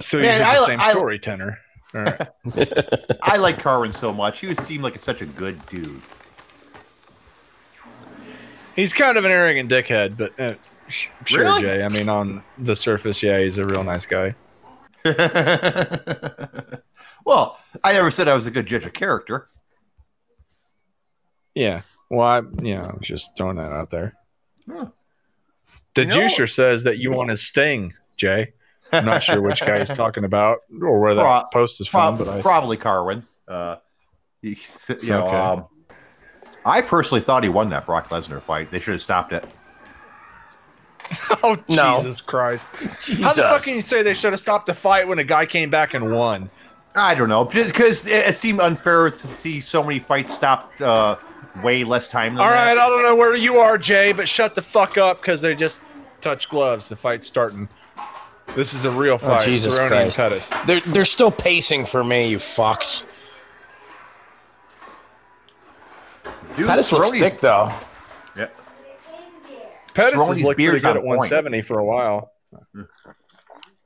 So Man, he's the I- same I- story Tanner. All right. [LAUGHS] I like Carwin so much. He would seem like such a good dude. He's kind of an arrogant dickhead, but uh, sure, Really? Jay. I mean, on the surface, yeah, he's a real nice guy. [LAUGHS] well, I never said I was a good judge of character. Yeah. Well, I, yeah, I was just throwing that out there. Huh. The You know- juicer says that you want his sting, Jay. I'm not sure which guy he's talking about or where that post is from, Prob- but I, Probably Carwin. Uh, he- [LAUGHS] you know, Okay. um, I personally thought he won that Brock Lesnar fight. They should have stopped it. [LAUGHS] oh No. Jesus Christ! Jesus. How the fuck can you say they should have stopped the fight when a guy came back and won? I don't know, because it, it seemed unfair to see so many fights stopped uh, way less time than All that. right, I don't know where you are, Jay, but shut the fuck up because they just touch gloves. The fight's starting. This is a real oh, fight. Jesus Cerrone Christ. and Pettis. They're they're still pacing for me, you fucks. Dude, Pettis looks Cerrone's- thick though. Yeah. Pettis has Cerrone's looked pretty beard's good on at 170 for a while.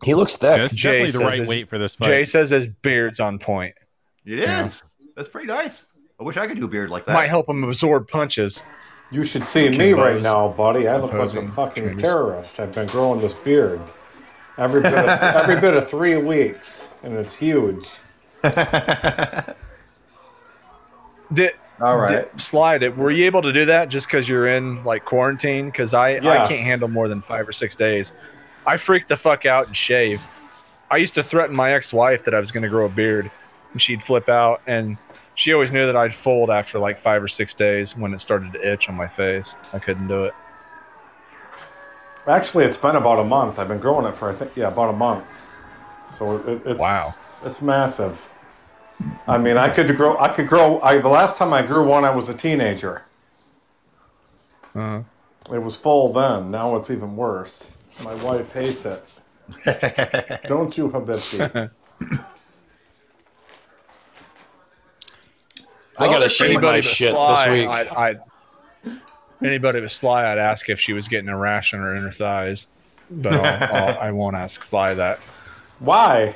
He looks thick. it's Jay definitely the says right his- weight for this fight. Jay says his beard's on point. It is. Yeah. That's pretty nice. I wish I could do a beard like that. Might help him absorb punches. You should see Kim me right now, buddy. I look like a fucking trainers. terrorist. I've been growing this beard every bit of, every bit of three weeks, and it's huge. [LAUGHS] Did, All right. did- slide it. Were you able to do that just because you're in like quarantine? Because I, I can't handle more than five or six days. I freaked the fuck out and shave. I used to threaten my ex-wife that I was going to grow a beard, and she'd flip out, and she always knew that I'd fold after like five or six days when it started to itch on my face. I couldn't do it. Actually, it's been about a month. I've been growing it for I think yeah about a month. So it, it's Wow. it's massive. I mean, I could grow. I could grow. I the last time I grew one, I was a teenager. Uh-huh. It was full then. Now it's even worse. My wife hates it. [LAUGHS] Don't you, Habibti? [LAUGHS] I gotta shave my shit sly, this week. I'd, I'd, anybody was Sly, I'd ask if she was getting a rash on her inner thighs, but I'll, [LAUGHS] I'll, I won't ask Sly that. Why?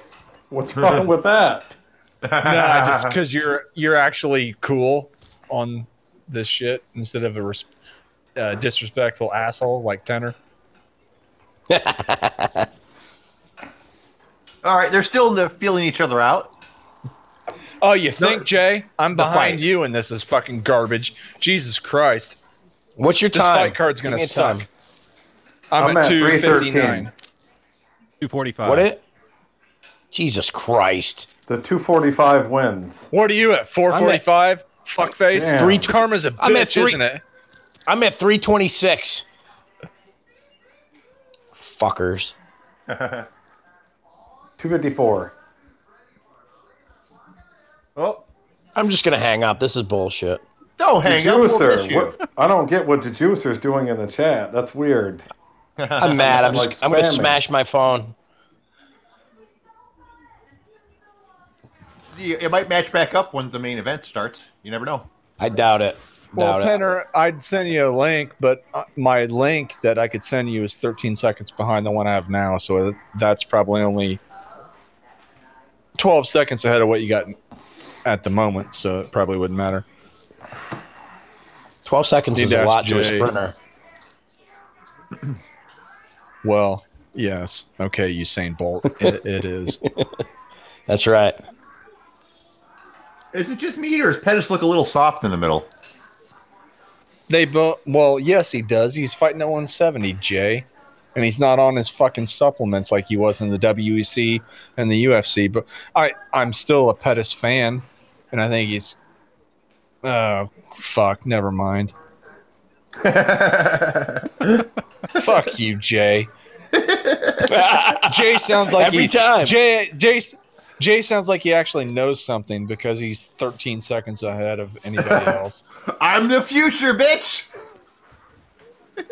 What's wrong [LAUGHS] with that? Nah, just because you're you're actually cool on this shit instead of a res- uh, disrespectful asshole like Tanner. [LAUGHS] All right. They're still feeling each other out. Oh, you think, Jay? I'm behind you, and this is fucking garbage. Jesus Christ, What's your this time? fight card's gonna me a suck. time. I'm, I'm at at two fifty nine. Two forty five. What it? Jesus Christ. The 245 wins. What are you at? Four forty five. Fuck face. Damn. Three karma's a bitch, I'm at three- isn't it? I'm at 326. Fuckers. [LAUGHS] 254. Oh, I'm just gonna hang up. This is bullshit. Don't hang up. We'll Dejuicer. you. What, I don't get what Dejuicer's doing in the chat. That's weird. I'm mad. I'm It's just. like I'm gonna smash my phone. It might match back up when the main event starts. You never know. I doubt it. Well, doubt it. I'd send you a link, but uh, my link that I could send you is 13 seconds behind the one I have now, so that's probably only 12 seconds ahead of what you got at the moment, so it probably wouldn't matter. 12 seconds Need is a ask lot to a sprinter. [CLEARS THROAT] Well, yes. Okay, Usain Bolt. It, it is. [LAUGHS] That's right. Is it just me or does Pettis look a little soft in the middle? They both. Well, yes, he does. He's fighting at 170, Jay, and he's not on his fucking supplements like he was in the WEC and the UFC. But I, I'm still a Pettis fan, and I think he's. Oh fuck! Never mind. [LAUGHS] Fuck you, Jay. Jay sounds like Every he, time. Jay, Jay, Jay sounds like he actually knows something because he's 13 seconds ahead of anybody [LAUGHS] else. I'm the future, bitch. [LAUGHS]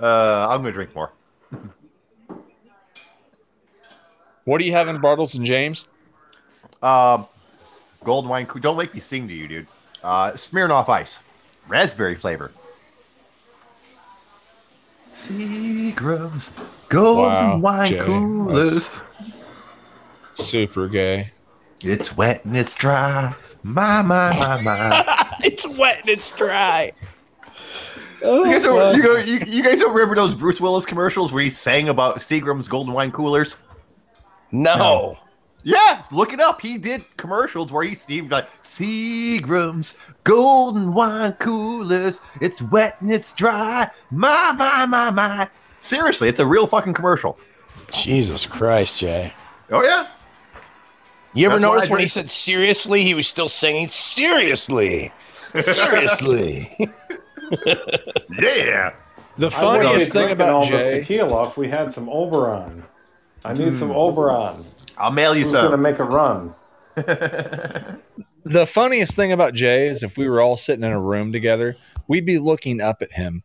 uh, I'm gonna drink more. What do you have in Bartles and James? Um, golden wine. coo- Don't make me sing to you, dude. Uh, Smirnoff Ice, raspberry flavor. Seagram's golden Wow, wine Jay, coolers. Super gay. It's wet and it's dry. My my my my. [LAUGHS] it's wet and it's dry. Oh, You guys, don't, you, go- you, you guys don't remember those Bruce Willis commercials where he sang about Seagram's golden wine coolers? No. Yeah, look it up. He did commercials where he he was like Seagram's golden wine coolers. It's wet and it's dry. My my my my. Seriously, it's a real fucking commercial. Jesus Christ, Jay. Oh yeah. You ever That's notice when he said seriously, he was still singing seriously? Seriously. [LAUGHS] Yeah. The I wouldn't be funniest thing drinking about all this Jay, tequila if we had some Oberon. I need some hmm. Oberon. I'll mail you Who's gonna make a run? [LAUGHS] the funniest thing about Jay is if we were all sitting in a room together, we'd be looking up at him.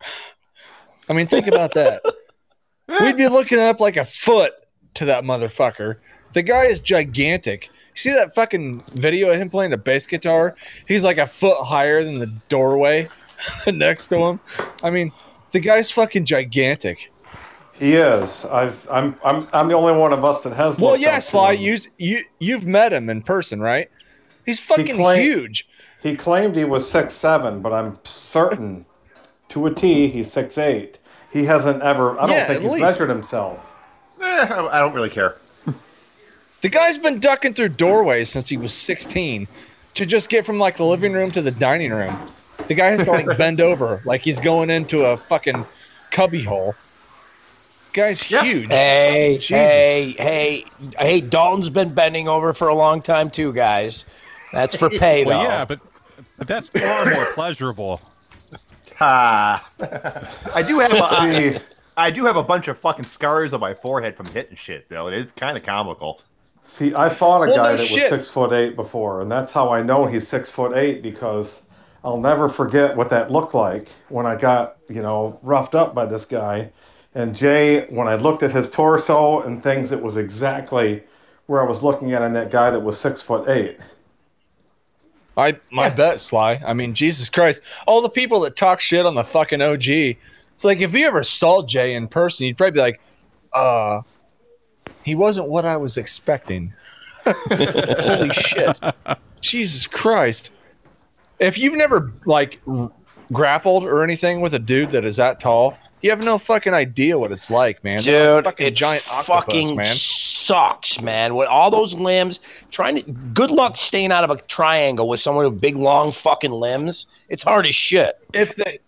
[SIGHS] I mean, think about that. [LAUGHS] We'd be looking up like a foot to that motherfucker. The guy is gigantic. See that fucking video of him playing the bass guitar? He's like a foot higher than the doorway [LAUGHS] next to him. I mean, the guy's fucking gigantic. He is. I've. I'm. I'm. I'm the only one of us that has. Well, looked yeah, Sly, you you you've met him in person, right? He's fucking claimed- huge. He claimed he was six seven, but I'm certain, to a T, he's six eight. He hasn't ever. I don't Yeah, think he's least. measured himself. Eh, I don't- I don't really care. The guy's been ducking through doorways since he was 16 to just get from like the living room to the dining room. The guy has to like [LAUGHS] bend over like he's going into a fucking cubby hole. Guy's Yeah. huge. Hey, Jesus. hey, hey, hey! Dalton's been bending over for a long time too, guys. That's for [LAUGHS] pay, Well, though. yeah, but but that's far more pleasurable. Ah, I do have a, do have a bunch of fucking scars on my forehead from hitting shit though. It is kind of comical. see, I fought a Well, guy no that shit. was six foot eight before, and that's how I know he's six foot eight because I'll never forget what that looked like when I got you know roughed up by this guy. And Jay, when I looked at his torso and things, it was exactly where I was looking at on that guy that was six foot eight. I my bet, Sly. I mean, Jesus Christ. All the people that talk shit on the fucking OG. It's like if you ever saw Jay in person, you'd probably be like, uh he wasn't what I was expecting. [LAUGHS] Holy shit. Jesus Christ. If you've never like r- grappled or anything with a dude that is that tall, you have no fucking idea what it's like, man. They're Dude, fucking it giant octopus, fucking man. sucks, man. With all those limbs, trying to good luck staying out of a triangle with someone with big, long fucking limbs. It's hard as shit. If they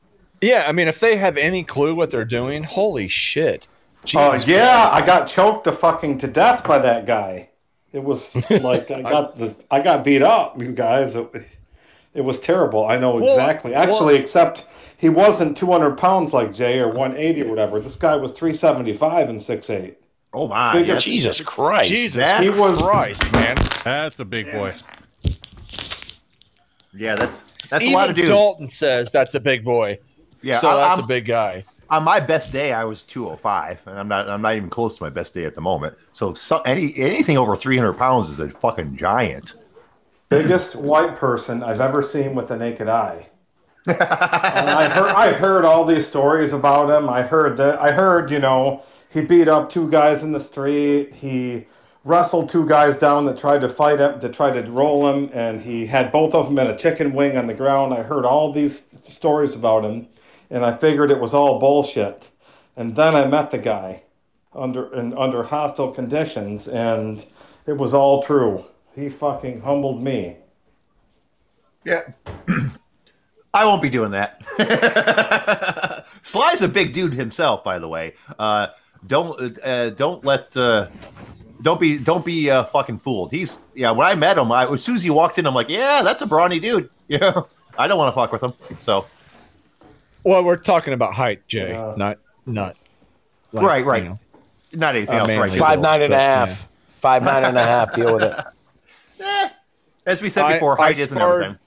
Yeah, I mean if they have any clue what they're doing, holy shit. Oh Jesus yeah, I got choked to fucking to death by that guy. It was [LAUGHS] like I got the I got beat up, you guys. It, it was terrible. I know Well, exactly. well- Actually, except he wasn't 200 pounds like Jay or 180 or whatever. This guy was 375 and 6'8. Oh my! Biggest- Jesus Christ. Jesus That- He was- Christ, man. That's a big boy. Yeah, that's that's Even a lot of dudes. Dalton says that's a big boy. Yeah, so I, that's am a big guy. on my best day, I was 205, and I'm not I'm not even close to my best day at the moment. So, so any anything over 300 pounds is a fucking giant. Biggest white person I've ever seen with a naked eye. And I heard I heard all these stories about him. I heard that I heard, you know, he beat up two guys in the street. He wrestled two guys down that tried to fight him, that tried to roll him, and he had both of them in a chicken wing on the ground. I heard all these stories about him, and I figured it was all bullshit. And then I met the guy under in, under hostile conditions, and it was all true. He fucking humbled me. Yeah. [CLEARS THROAT] I won't be doing that. [LAUGHS] Sly's a big dude himself, by the way. Uh, don't uh, don't let uh, don't be don't be uh, fucking fooled. He's yeah. When I met him, I, as soon as he walked in, I'm like, yeah, that's a brawny dude. [LAUGHS] Yeah, I don't want to fuck with him. So Well, we're talking about height, Jay, Yeah. not not. Right, right. you know. not anything I else. mean, right. Five nine and a But, half. yeah. Five nine and a half. Deal with it. [LAUGHS] Eh, as we said I- before, I height isn't sparred- everything.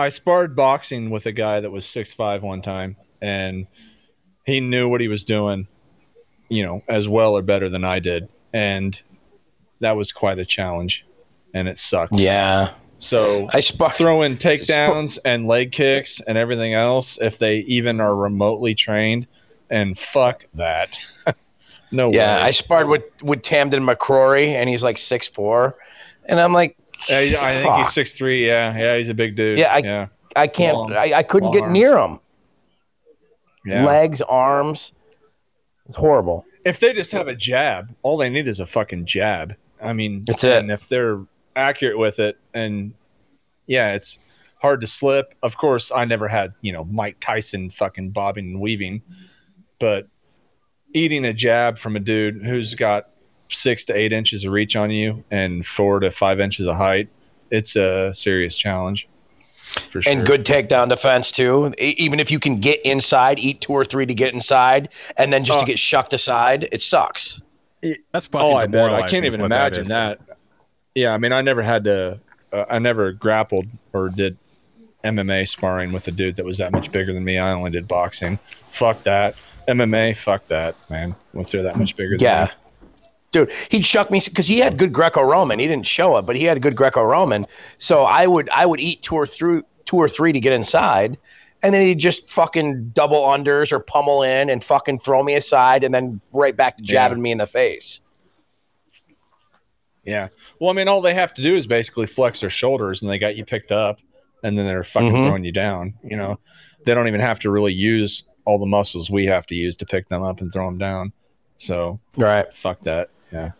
I sparred boxing with a guy that was six five one time, and he knew what he was doing, you know, as well or better than I did, and that was quite a challenge, and it sucked. Yeah. So I spar. throw in takedowns and leg kicks and everything else if they even are remotely trained, and fuck that. [LAUGHS] no Yeah, way. I sparred with with Tamdan McCrory, and he's like six four, and I'm like, Uh, I, I think he's six three. Yeah, yeah, he's a big dude. Yeah, I- yeah, I can't, Long- I, I couldn't get arms. near him. yeah. Legs, arms, it's horrible. if they just have a jab, all they need is a fucking jab. I mean, That's it. And if they're accurate with it, and yeah, it's hard to slip. Of course, I never had you know Mike Tyson fucking bobbing and weaving, but eating a jab from a dude who's got six to eight inches of reach on you and four to five inches of height, it's a serious challenge. For sure. And good takedown defense too. Even if you can get inside, eat two or three to get inside, and then just Oh. to get shucked aside, it sucks. That's fucking Oh, I bet. I can't even imagine is. that, Yeah, I mean, I never had to. Uh, I never grappled or did MMA sparring with a dude that was that much bigger than me. I only did boxing. Fuck that. MMA, fuck that, man. Once they're that much bigger. than Yeah. me. Dude, he'd shuck me because he had good Greco-Roman. He didn't show it, but he had good Greco-Roman. So I would I would eat two or three two or three to get inside, and then he'd just fucking double unders or pummel in and fucking throw me aside, and then right back to jabbing me in the face. Yeah. Well, I mean, all they have to do is basically flex their shoulders, and they got you picked up, and then they're fucking Mhm. throwing you down. You know, they don't even have to really use all the muscles we have to use to pick them up and throw them down. So Right. fuck that. Yeah.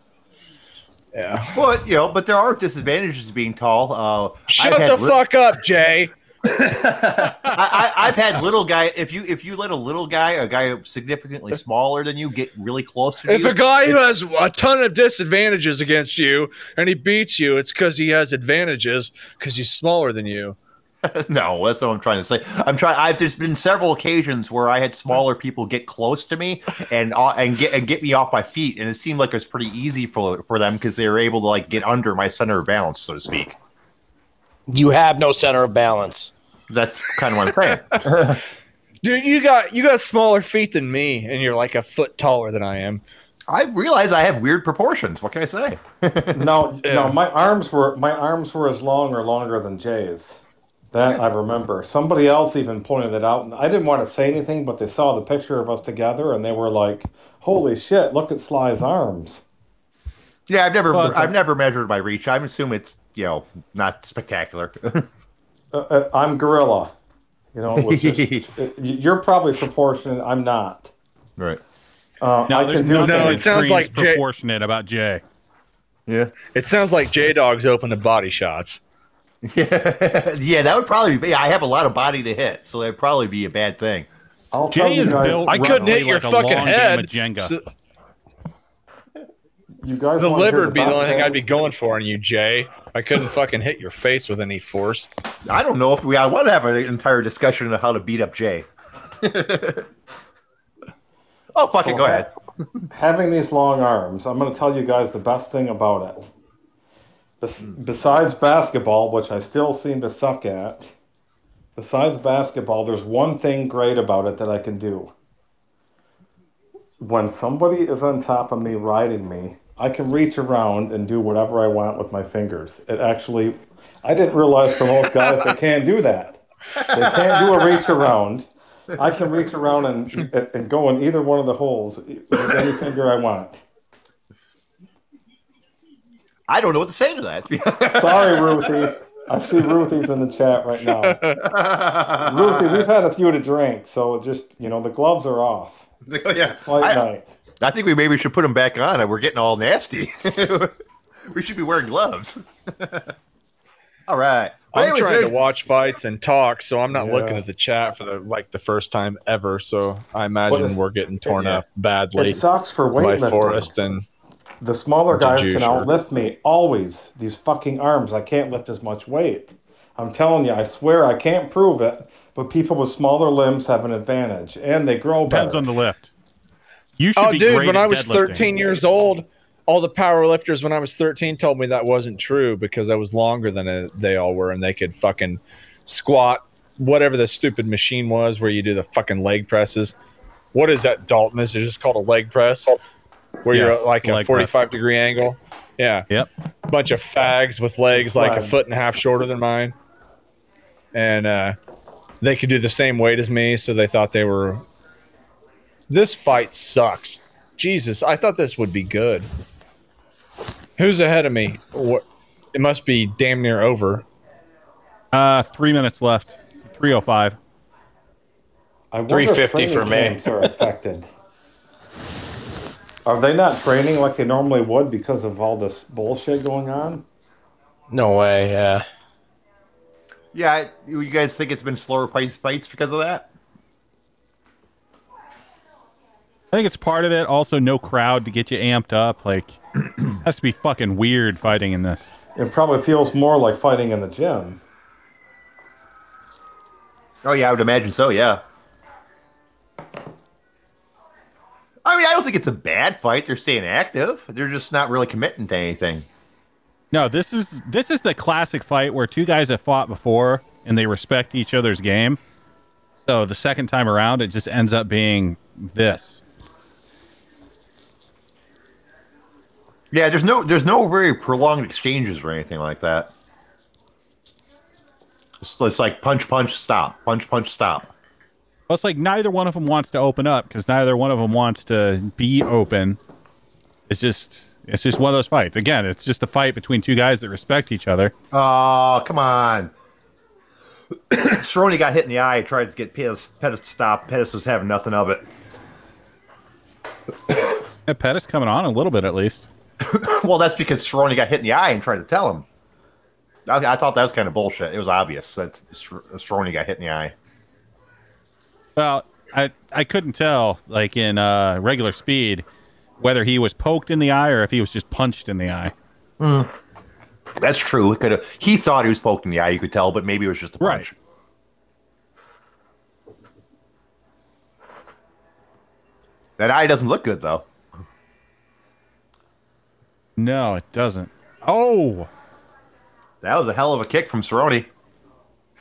Yeah. But you know, but there are disadvantages to being tall. Uh, Shut the li- fuck up, Jay. [LAUGHS] I, I, I've had little guy. If you if you let a little guy, a guy significantly smaller than you, get really close to you. If you, a guy who has a ton of disadvantages against you and he beats you, it's because he has advantages because he's smaller than you. [LAUGHS] no, that's what I'm trying to say. I'm trying. I've there's been several occasions where I had smaller people get close to me and uh, and get and get me off my feet, and it seemed like it was pretty easy for for them because they were able to like get under my center of balance, so to speak. You have no center of balance. That's kind of what I'm saying. [LAUGHS] Dude, you got you got smaller feet than me, and you're like a foot taller than I am. I realize I have weird proportions. What can I say? No, Yeah. [LAUGHS] no, my arms were my arms were as long or longer than Jay's. That I remember. Somebody else even pointed it out. and I didn't want to say anything, but they saw the picture of us together and they were like, "Holy shit! Look at Sly's arms." Yeah, I've never Well, I've like- never measured my reach. I assume it's you know not spectacular. Uh, uh, I'm gorilla. You know, just, [LAUGHS] it- you're probably proportionate. I'm not. right. Uh, No, I there's can do nothing No, it sounds screams like Jay- proportionate about Jay. Yeah. It sounds like J Dog's open to body shots. Yeah, [LAUGHS] yeah, that would probably be. I have a lot of body to hit, so that'd probably be a bad thing. I'll Jay is guys. built I couldn't hit your like fucking head. Jenga. So- You guys the liver would be the only thing I'd be going for on you, Jay. I couldn't fucking hit your face with any force. I don't know if we. I want to have an entire discussion of how to beat up Jay. [LAUGHS] oh, fuck it. Go ahead. having these long arms, I'm going to tell you guys the best thing about it. Bes- hmm. besides basketball, which I still seem to suck at, besides basketball, there's one thing great about it that I can do. When somebody is on top of me riding me, I can reach around and do whatever I want with my fingers. It actually, I didn't realize for most guys they can't do that. They can't do a reach around. I can reach around and, and, and go in either one of the holes with any finger I want. I don't know what to say to that. [LAUGHS] Sorry, Ruthie. I see Ruthie's in the chat right now. Ruthie, we've had a few to drink, so just you know the gloves are off. [LAUGHS] Oh, yeah. Fight I, night. I think we maybe should put them back on. We're getting all nasty. [LAUGHS] we should be wearing gloves. all right. Well, I'm anyways, trying to watch fights and talk, so I'm not Yeah. looking at the chat for the like the first time ever. So I imagine it's- we're getting torn yeah. up badly It sucks for by weightlifting. Forrest and The smaller Did guys you, can sure? outlift me always. These fucking arms, I can't lift as much weight. I'm telling you, I swear I can't prove it, but people with smaller limbs have an advantage, and they grow better. Depends better. on the lift. You should Oh, be dude, great when at I was 13 years old, all the power lifters when I was 13 told me that wasn't true because I was longer than uh they all were and they could fucking squat whatever the stupid machine was where you do the fucking leg presses. What is that, Dalton? Is it just called a leg press? Where Yes, you're like a leg 45 degree angle? Yeah. Yep. bunch of fags with legs like a foot and a half shorter than mine. And uh, they could do the same weight as me, so they thought they were. This fight sucks. Jesus, I thought this would be good. Who's ahead of me? What? It must be damn near over. Uh, three minutes left. 305. I wonder 350 for me. Are affected. Are they not training like they normally would because of all this bullshit going on? No way. Yeah. Yeah, you guys think it's been slower pace fights because of that? I think it's part of it. Also, no crowd to get you amped up. Like, [CLEARS THROAT] has to be fucking weird fighting in this. It probably feels more like fighting in the gym. Oh yeah, I would imagine so. Yeah. I mean, I don't think it's a bad fight. They're staying active. They're just not really committing to anything. No, this is this is the classic fight where two guys have fought before and they respect each other's game. So the second time around, it just ends up being this. Yeah, there's no there's no very prolonged exchanges or anything like that. It's, it's like punch, punch, stop, punch, punch, stop. Well, it's like neither one of them wants to open up because neither one of them wants to be open. It's just it's just one of those fights. Again, it's just a fight between two guys that respect each other. Oh, come on. [COUGHS] Cerrone got hit in the eye, tried to get Pettis, Pettis to stop. Pettis was having nothing of it. [COUGHS] Yeah, Pettis coming on a little bit at least. [COUGHS] Well, that's because Cerrone got hit in the eye and tried to tell him. I, I thought that was kind of bullshit. It was obvious that Cerrone got hit in the eye. Well, I I couldn't tell like in uh, regular speed whether he was poked in the eye or if he was just punched in the eye. That's true. It could have. He thought he was poked in the eye. You could tell, but maybe it was just a Right. punch. That eye doesn't look good though. No, it doesn't. Oh, That was a hell of a kick from Cerrone.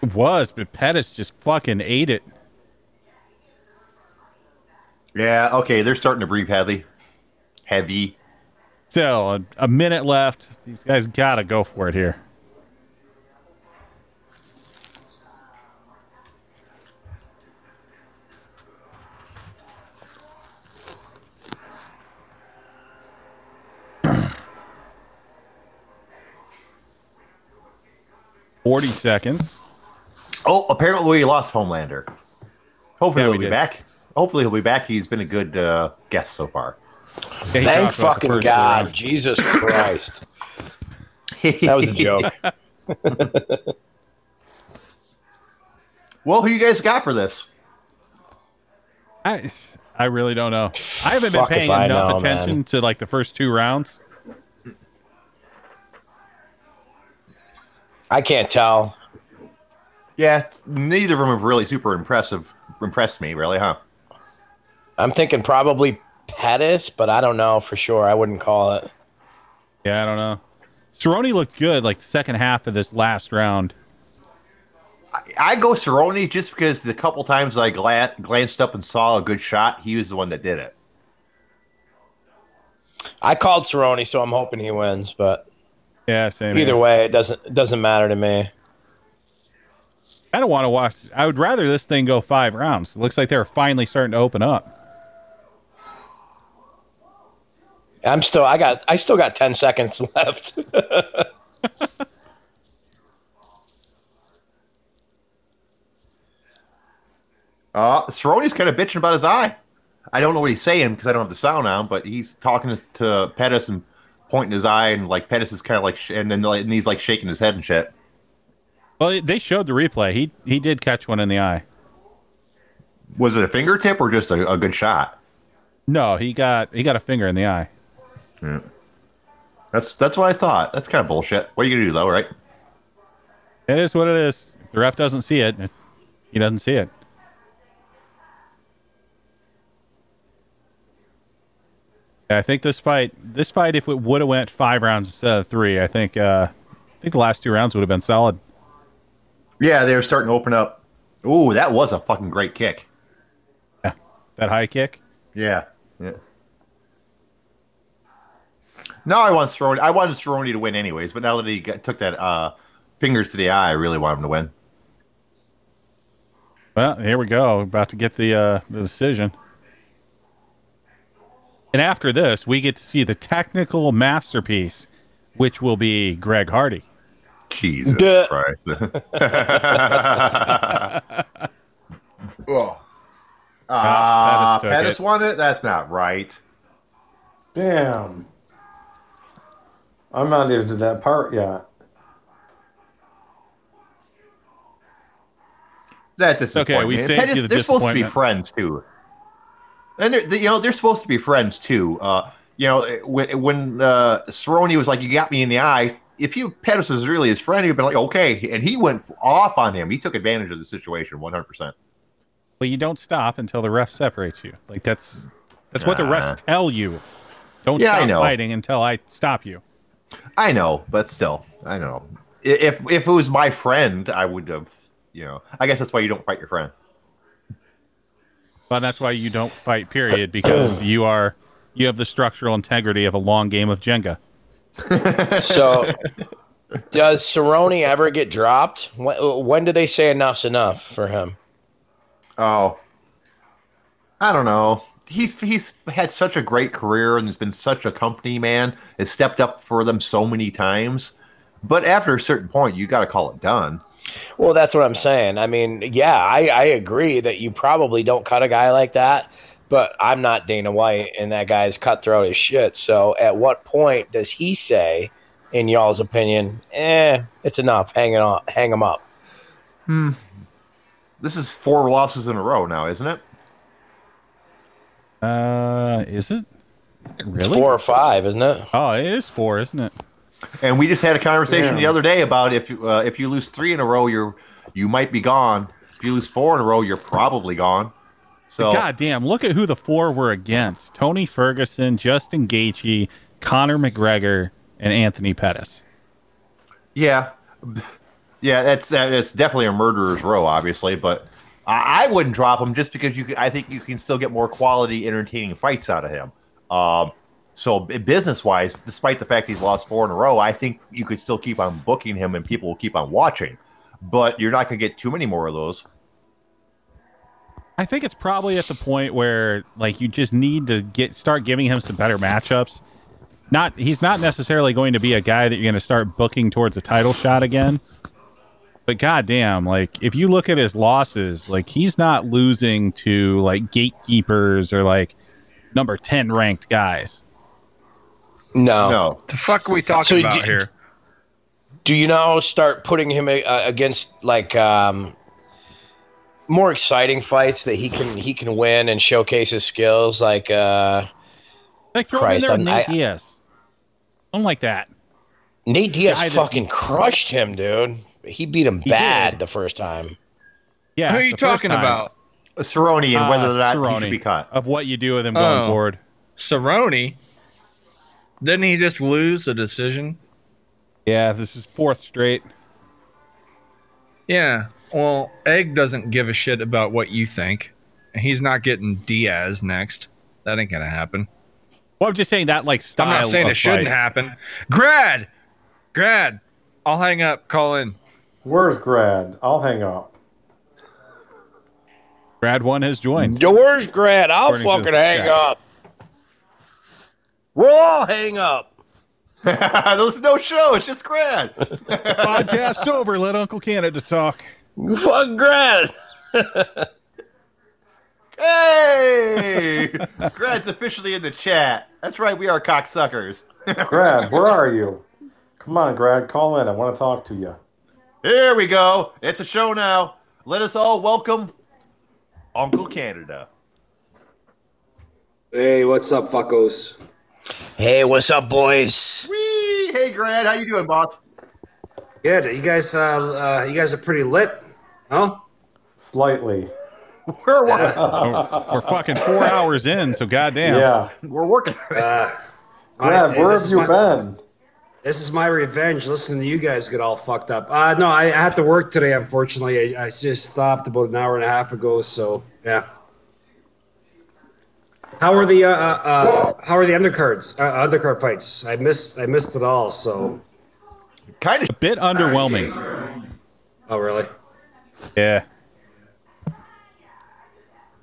it was, but Pettis just fucking ate it. Yeah. Okay. They're starting to breathe heavy. Heavy. Still, a, a minute left. These guys gotta go for it here. [CLEARS THROAT] Forty seconds. Oh, apparently we lost Homelander. Hopefully Yeah, he'll be did. back. Hopefully he'll be back. He's been a good uh, guest so far. Yeah, Thank talked about the fucking God, round. Jesus [LAUGHS] Christ. That was a joke. [LAUGHS] well, who you guys got for this? I, I really don't know. I haven't Fuck been paying enough know, attention man. to like the first two rounds. I can't tell. Yeah, neither of them have really super impressive impressed me, really, huh? I'm thinking probably Pettis, but I don't know for sure. I wouldn't call it. Yeah, I don't know. Cerrone looked good like the second half of this last round. I go Cerrone just because the couple times I gla- glanced up and saw a good shot, he was the one that did it. I called Cerrone, so I'm hoping he wins. But Yeah, same. either way, it doesn't it doesn't matter to me. I don't want to watch. I would rather this thing go five rounds. It looks like they're finally starting to open up. I'm still I got I still got ten seconds [LAUGHS] left. [LAUGHS] Uh, Cerrone's kind of bitching about his eye. I don't know what he's saying because I don't have the sound on, but he's talking to, to Pettis and pointing his eye, and like Pettis is kind of like, sh- and then like, and he's like shaking his head and shit. Well, they showed the replay. He he did catch one in the eye. Was it a fingertip or just a, a good shot? No, he got he got a finger in the eye. That's that's what I thought. That's kind of bullshit. What are you gonna do though, right? It is what it is. If the ref doesn't see it, he doesn't see it. Yeah, I think this fight, this fight, if it would have went five rounds instead of three, I think, uh, I think the last two rounds would have been solid. Yeah, they were starting to open up. Ooh, that was a fucking great kick. Yeah, That high kick. Yeah. Yeah. Now I want Cerrone. I wanted Cerrone to win anyways, but now that he got, took that uh, fingers to the eye, I really want him to win. Well, here we go. About to get the uh, the decision. And after this, we get to see the technical masterpiece, which will be Greg Hardy. Jesus Duh. Christ. [LAUGHS] oh. Ah, Pettis took Pettis it. won it? That's not right. Damn. I'm not even to that part yet. That disappoints okay, we me. And saved Pettis, you the they're supposed to be friends too. And they're, they, you know they're supposed to be friends too. Uh, you know when when uh, Cerrone was like, "You got me in the eye." If you Pettis was really his friend, he'd been like, "Okay," and he went off on him. He took advantage of the situation, one hundred percent. Well, you don't stop until the ref separates you. Like that's that's what the Ah. refs tell you. Don't Yeah, stop fighting until I stop you. I know, but still, I know. If if it was my friend, I would have. You know, I guess that's why you don't fight your friend. But that's why you don't fight. Period, because [CLEARS THROAT] you are you have the structural integrity of a long game of Jenga. [LAUGHS] So, does Cerrone ever get dropped? When, when do they say enough's enough for him? Oh, I don't know. He's he's had such a great career and has been such a company man. Has stepped up for them so many times. But after a certain point, you got to call it done. Well, that's what I'm saying. I mean, yeah, I, I agree that you probably don't cut a guy like that, but I'm not Dana White, and that guy's cutthroat as shit. So, at what point does he say, in y'all's opinion, eh, it's enough, hang it on, hang him up? Hmm. This is four losses in a row now, isn't it? Uh, is it? Really? It's four or five, isn't it? Oh, it is four, isn't it? And we just had a conversation Yeah. the other day about if you uh, if you lose three in a row, you're you might be gone. If you lose four in a row, you're probably gone. So God damn! Look at who the four were against: Tony Ferguson, Justin Gaethje, Conor McGregor, and Anthony Pettis. yeah, [LAUGHS] yeah, that's that's definitely a murderer's row, obviously. But I, I wouldn't drop him just because you. Can, I think you can still get more quality, entertaining fights out of him. Um, so business wise, despite the fact he's lost four in a row, I think you could still keep on booking him, and people will keep on watching. But you're not going to get too many more of those. I think it's probably at the point where like you just need to get start giving him some better matchups. Not he's not necessarily going to be a guy that you're going to start booking towards a title shot again. But goddamn, like if you look at his losses, like he's not losing to like gatekeepers or like number 10 ranked guys. No. No, The fuck are we talking So about d- here? Do you now start putting him uh, against like um, more exciting fights that he can he can win and showcase his skills? Like, uh, Like throw Christ, in there I'm- with Nate Diaz. Something like that. Nate Diaz fucking crushed him, dude. He beat him He bad did. the first time. Yeah. Who are you talking about? Cerrone and Uh, whether or not he should be cut. Of what you do with him going Oh. forward. Cerrone. Didn't he just lose a decision? Yeah, this is fourth straight. Yeah. Well, Egg doesn't give a shit about what you think. He's not getting Diaz next. That ain't gonna happen. Well, I'm just saying that like style. I'm not saying of it shouldn't happen. Grad, Grad, I'll hang up. Call in. Where's Grad? I'll hang up. Grad one has joined. Doors, Grad? I'll According fucking hang chat. up. We'll all hang up. [LAUGHS] There's no show. It's just grad. [LAUGHS] Podcast over. Let Uncle Canada talk. Fuck Grad. [LAUGHS] hey, grad's officially in the chat. That's right. We are cocksuckers. Grad, where are you? Come on, Grad, call in. I want to talk to you. Here we go. It's a show now. Let us all welcome Uncle Canada. Hey, what's up, fuckos? Hey, what's up, boys? Whee! Hey, Grad. How you doing, boss? Good. You guys, uh, uh, you guys are pretty lit, huh? Slightly. [LAUGHS] We're working. [LAUGHS] Oh, we're fucking four hours in, so goddamn. Yeah. We're working. Uh, Grad, hey, where have you my- been? This is my revenge. Listening to you guys get all fucked up. Uh, no, I, I had to work today. Unfortunately, I, I just stopped about an hour and a half ago. So yeah. How are the uh, uh, uh, how are the undercards? Uh, undercard fights. I missed I missed it all. So kind of A bit underwhelming. oh really? Yeah.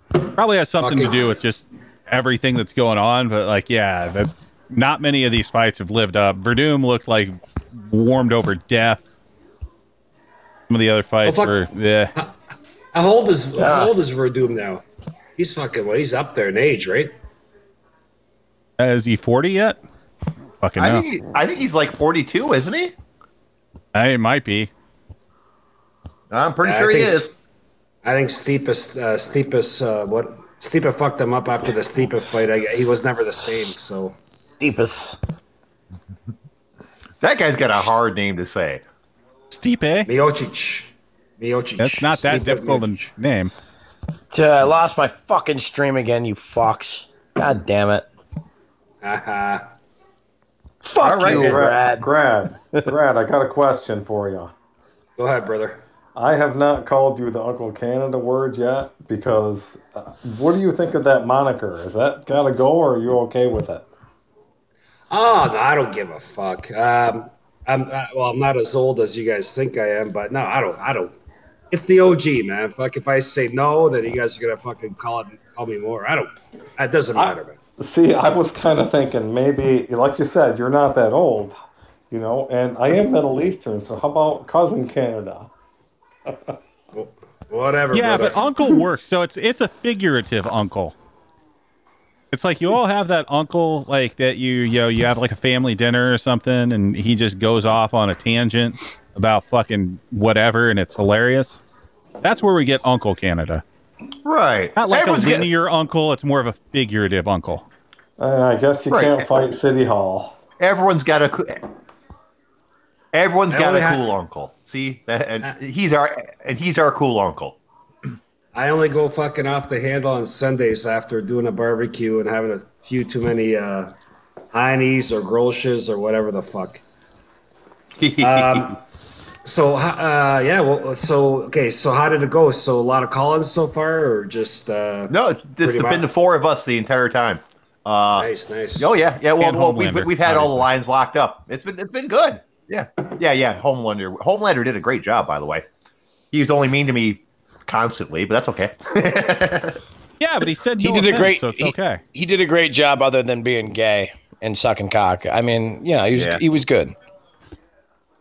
Probably has something to do with just everything that's going on, but like, yeah, that not many of these fights have lived up. Werdum looked like warmed over death. Some of the other fights Oh, were, yeah. How old is Yeah. how old is Werdum now? He's fucking well. He's up there in age, right? Is he 40 yet? Fucking I no. think I think he's like 42, isn't he? I, it might be. I'm pretty Yeah, sure he is. I think Steepest, uh, Steepest, uh, what Steepa fucked him up after the Steepa fight. I, he was never the same. So Steepus. [LAUGHS] That guy's got a hard name to say. Stipe. Miocic, Miocic. That's not that Stipe difficult a name. Uh, I lost my fucking stream again, you fucks. God damn it. Haha. Fuck All right, you, then. Brad. Grad, Grad, I got a question for you. Go ahead, brother. I have not called you the Uncle Canada word yet because uh, what do you think of that moniker? Is that gotta go or are you okay with it? Oh no, I don't give a fuck. Um, I'm uh, well, I'm not as old as you guys think I am, but no, I don't. I don't. It's the OG, man. Fuck, if I say no, then you guys are gonna fucking call it, call me more. I don't. It doesn't matter, man. See, I was kind of thinking maybe, like you said, you're not that old, you know, and I am Middle Eastern, so how about cousin Canada? [LAUGHS] Whatever. Yeah, brother. but uncle works, so it's it's a figurative uncle. It's like you all have that uncle like that you you know you have like a family dinner or something, and he just goes off on a tangent about fucking whatever, and it's hilarious. That's where we get Uncle Canada. Right. Not like Everyone's a getting- linear uncle. It's more of a figurative uncle. Uh, I guess you Right. can't fight City Hall. Everyone's got a. coo- Everyone's I got a ha- cool uncle. See, and Uh, he's our and he's our cool uncle. I only go fucking off the handle on Sundays after doing a barbecue and having a few too many uh, heinies or grosches or whatever the fuck. [LAUGHS] Um, so uh, yeah, well, so okay, so how did it go? So a lot of call-ins so far, or just uh, no, this pretty has been the four of us the entire time. Uh, nice, nice. Oh yeah, yeah. Well, well we've, we've had all the lines locked up. It's been it's been good. Yeah, yeah, yeah. Homelander Homelander did a great job, by the way. He was only mean to me constantly, but that's okay. [LAUGHS] Yeah, but he said He no did a great- so it's he- okay. He did a great job, other than being gay and sucking cock. I mean, you know, he was Yeah. he was good.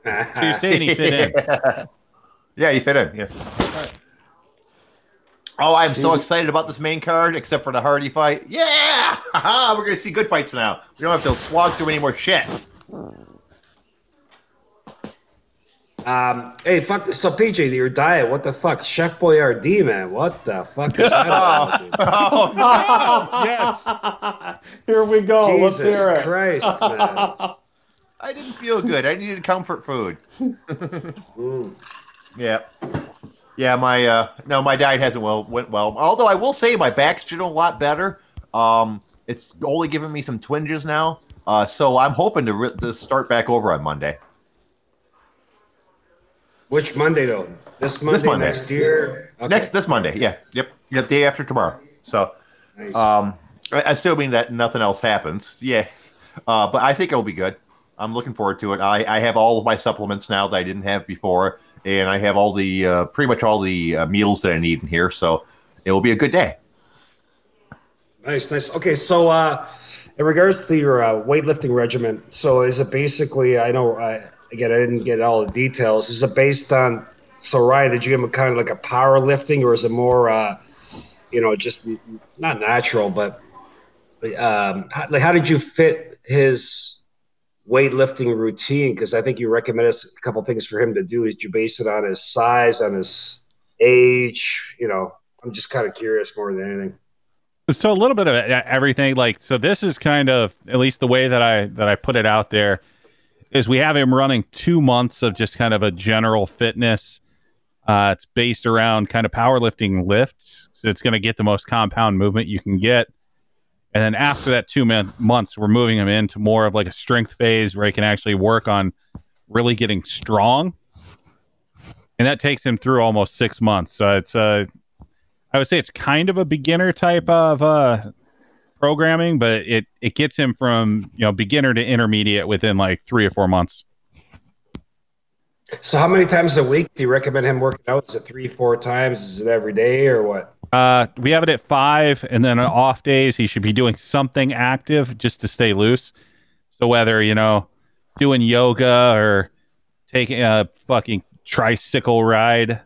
So you're saying he fit in? [LAUGHS] yeah, you fit in. Yeah. Oh, I'm so excited about this main card, except for the Hardy fight. Yeah, [LAUGHS] we're gonna see good fights now. We don't have to slog through any more shit. Um, hey, fuck. So PJ, your diet, what the fuck? Chef Boyardee, man, what the fuck is that? [LAUGHS] about, dude? Oh, yes. [LAUGHS] Here we go. Let's Jesus hear it. Christ, man. [LAUGHS] I didn't feel good. I needed comfort food. Mm. Yeah. Yeah, my uh no, my diet hasn't well went well. Although I will say my back's doing a lot better. Um it's only giving me some twinges now. Uh so I'm hoping to, re- to start back over on Monday. Which Monday though? This Monday, this Monday. next year. Okay. Next this Monday. Yeah. Yep. Yep, day after tomorrow. So Nice. um assuming that nothing else happens. Yeah. Uh but I think it'll be good. I'm looking forward to it. I, I have all of my supplements now that I didn't have before, and I have all the uh, pretty much all the uh, meals that I need in here. So it will be a good day. Nice, nice. Okay, so uh, in regards to your uh, weightlifting regimen, so is it basically? I know, I, again, I didn't get all the details. Is it based on? So Ryan, did you give him kind of like a powerlifting, or is it more, uh, you know, just not natural, but um, how, like how did you fit his weightlifting routine? Because I think you recommended us a couple things for him to do. Is you base it on his size, on his age? You know, I'm just kind of curious more than anything. so a little bit of everything like so this is kind of at least the way that i that i put it out there is we have him running two months of just kind of a general fitness uh, it's based around kind of powerlifting lifts. So it's going to get the most compound movement you can get. And then after that two mon- months we're moving him into more of like a strength phase where he can actually work on really getting strong. And that takes him through almost six months. So it's uh I would say it's kind of a beginner type of uh, programming, but it it gets him from you know beginner to intermediate within like three or four months. So, how many times a week do you recommend him working out? Is it three, four times? Is it every day or what? Uh, we have it at five, and then on off days he should be doing something active just to stay loose. So whether you know doing yoga or taking a fucking tricycle ride,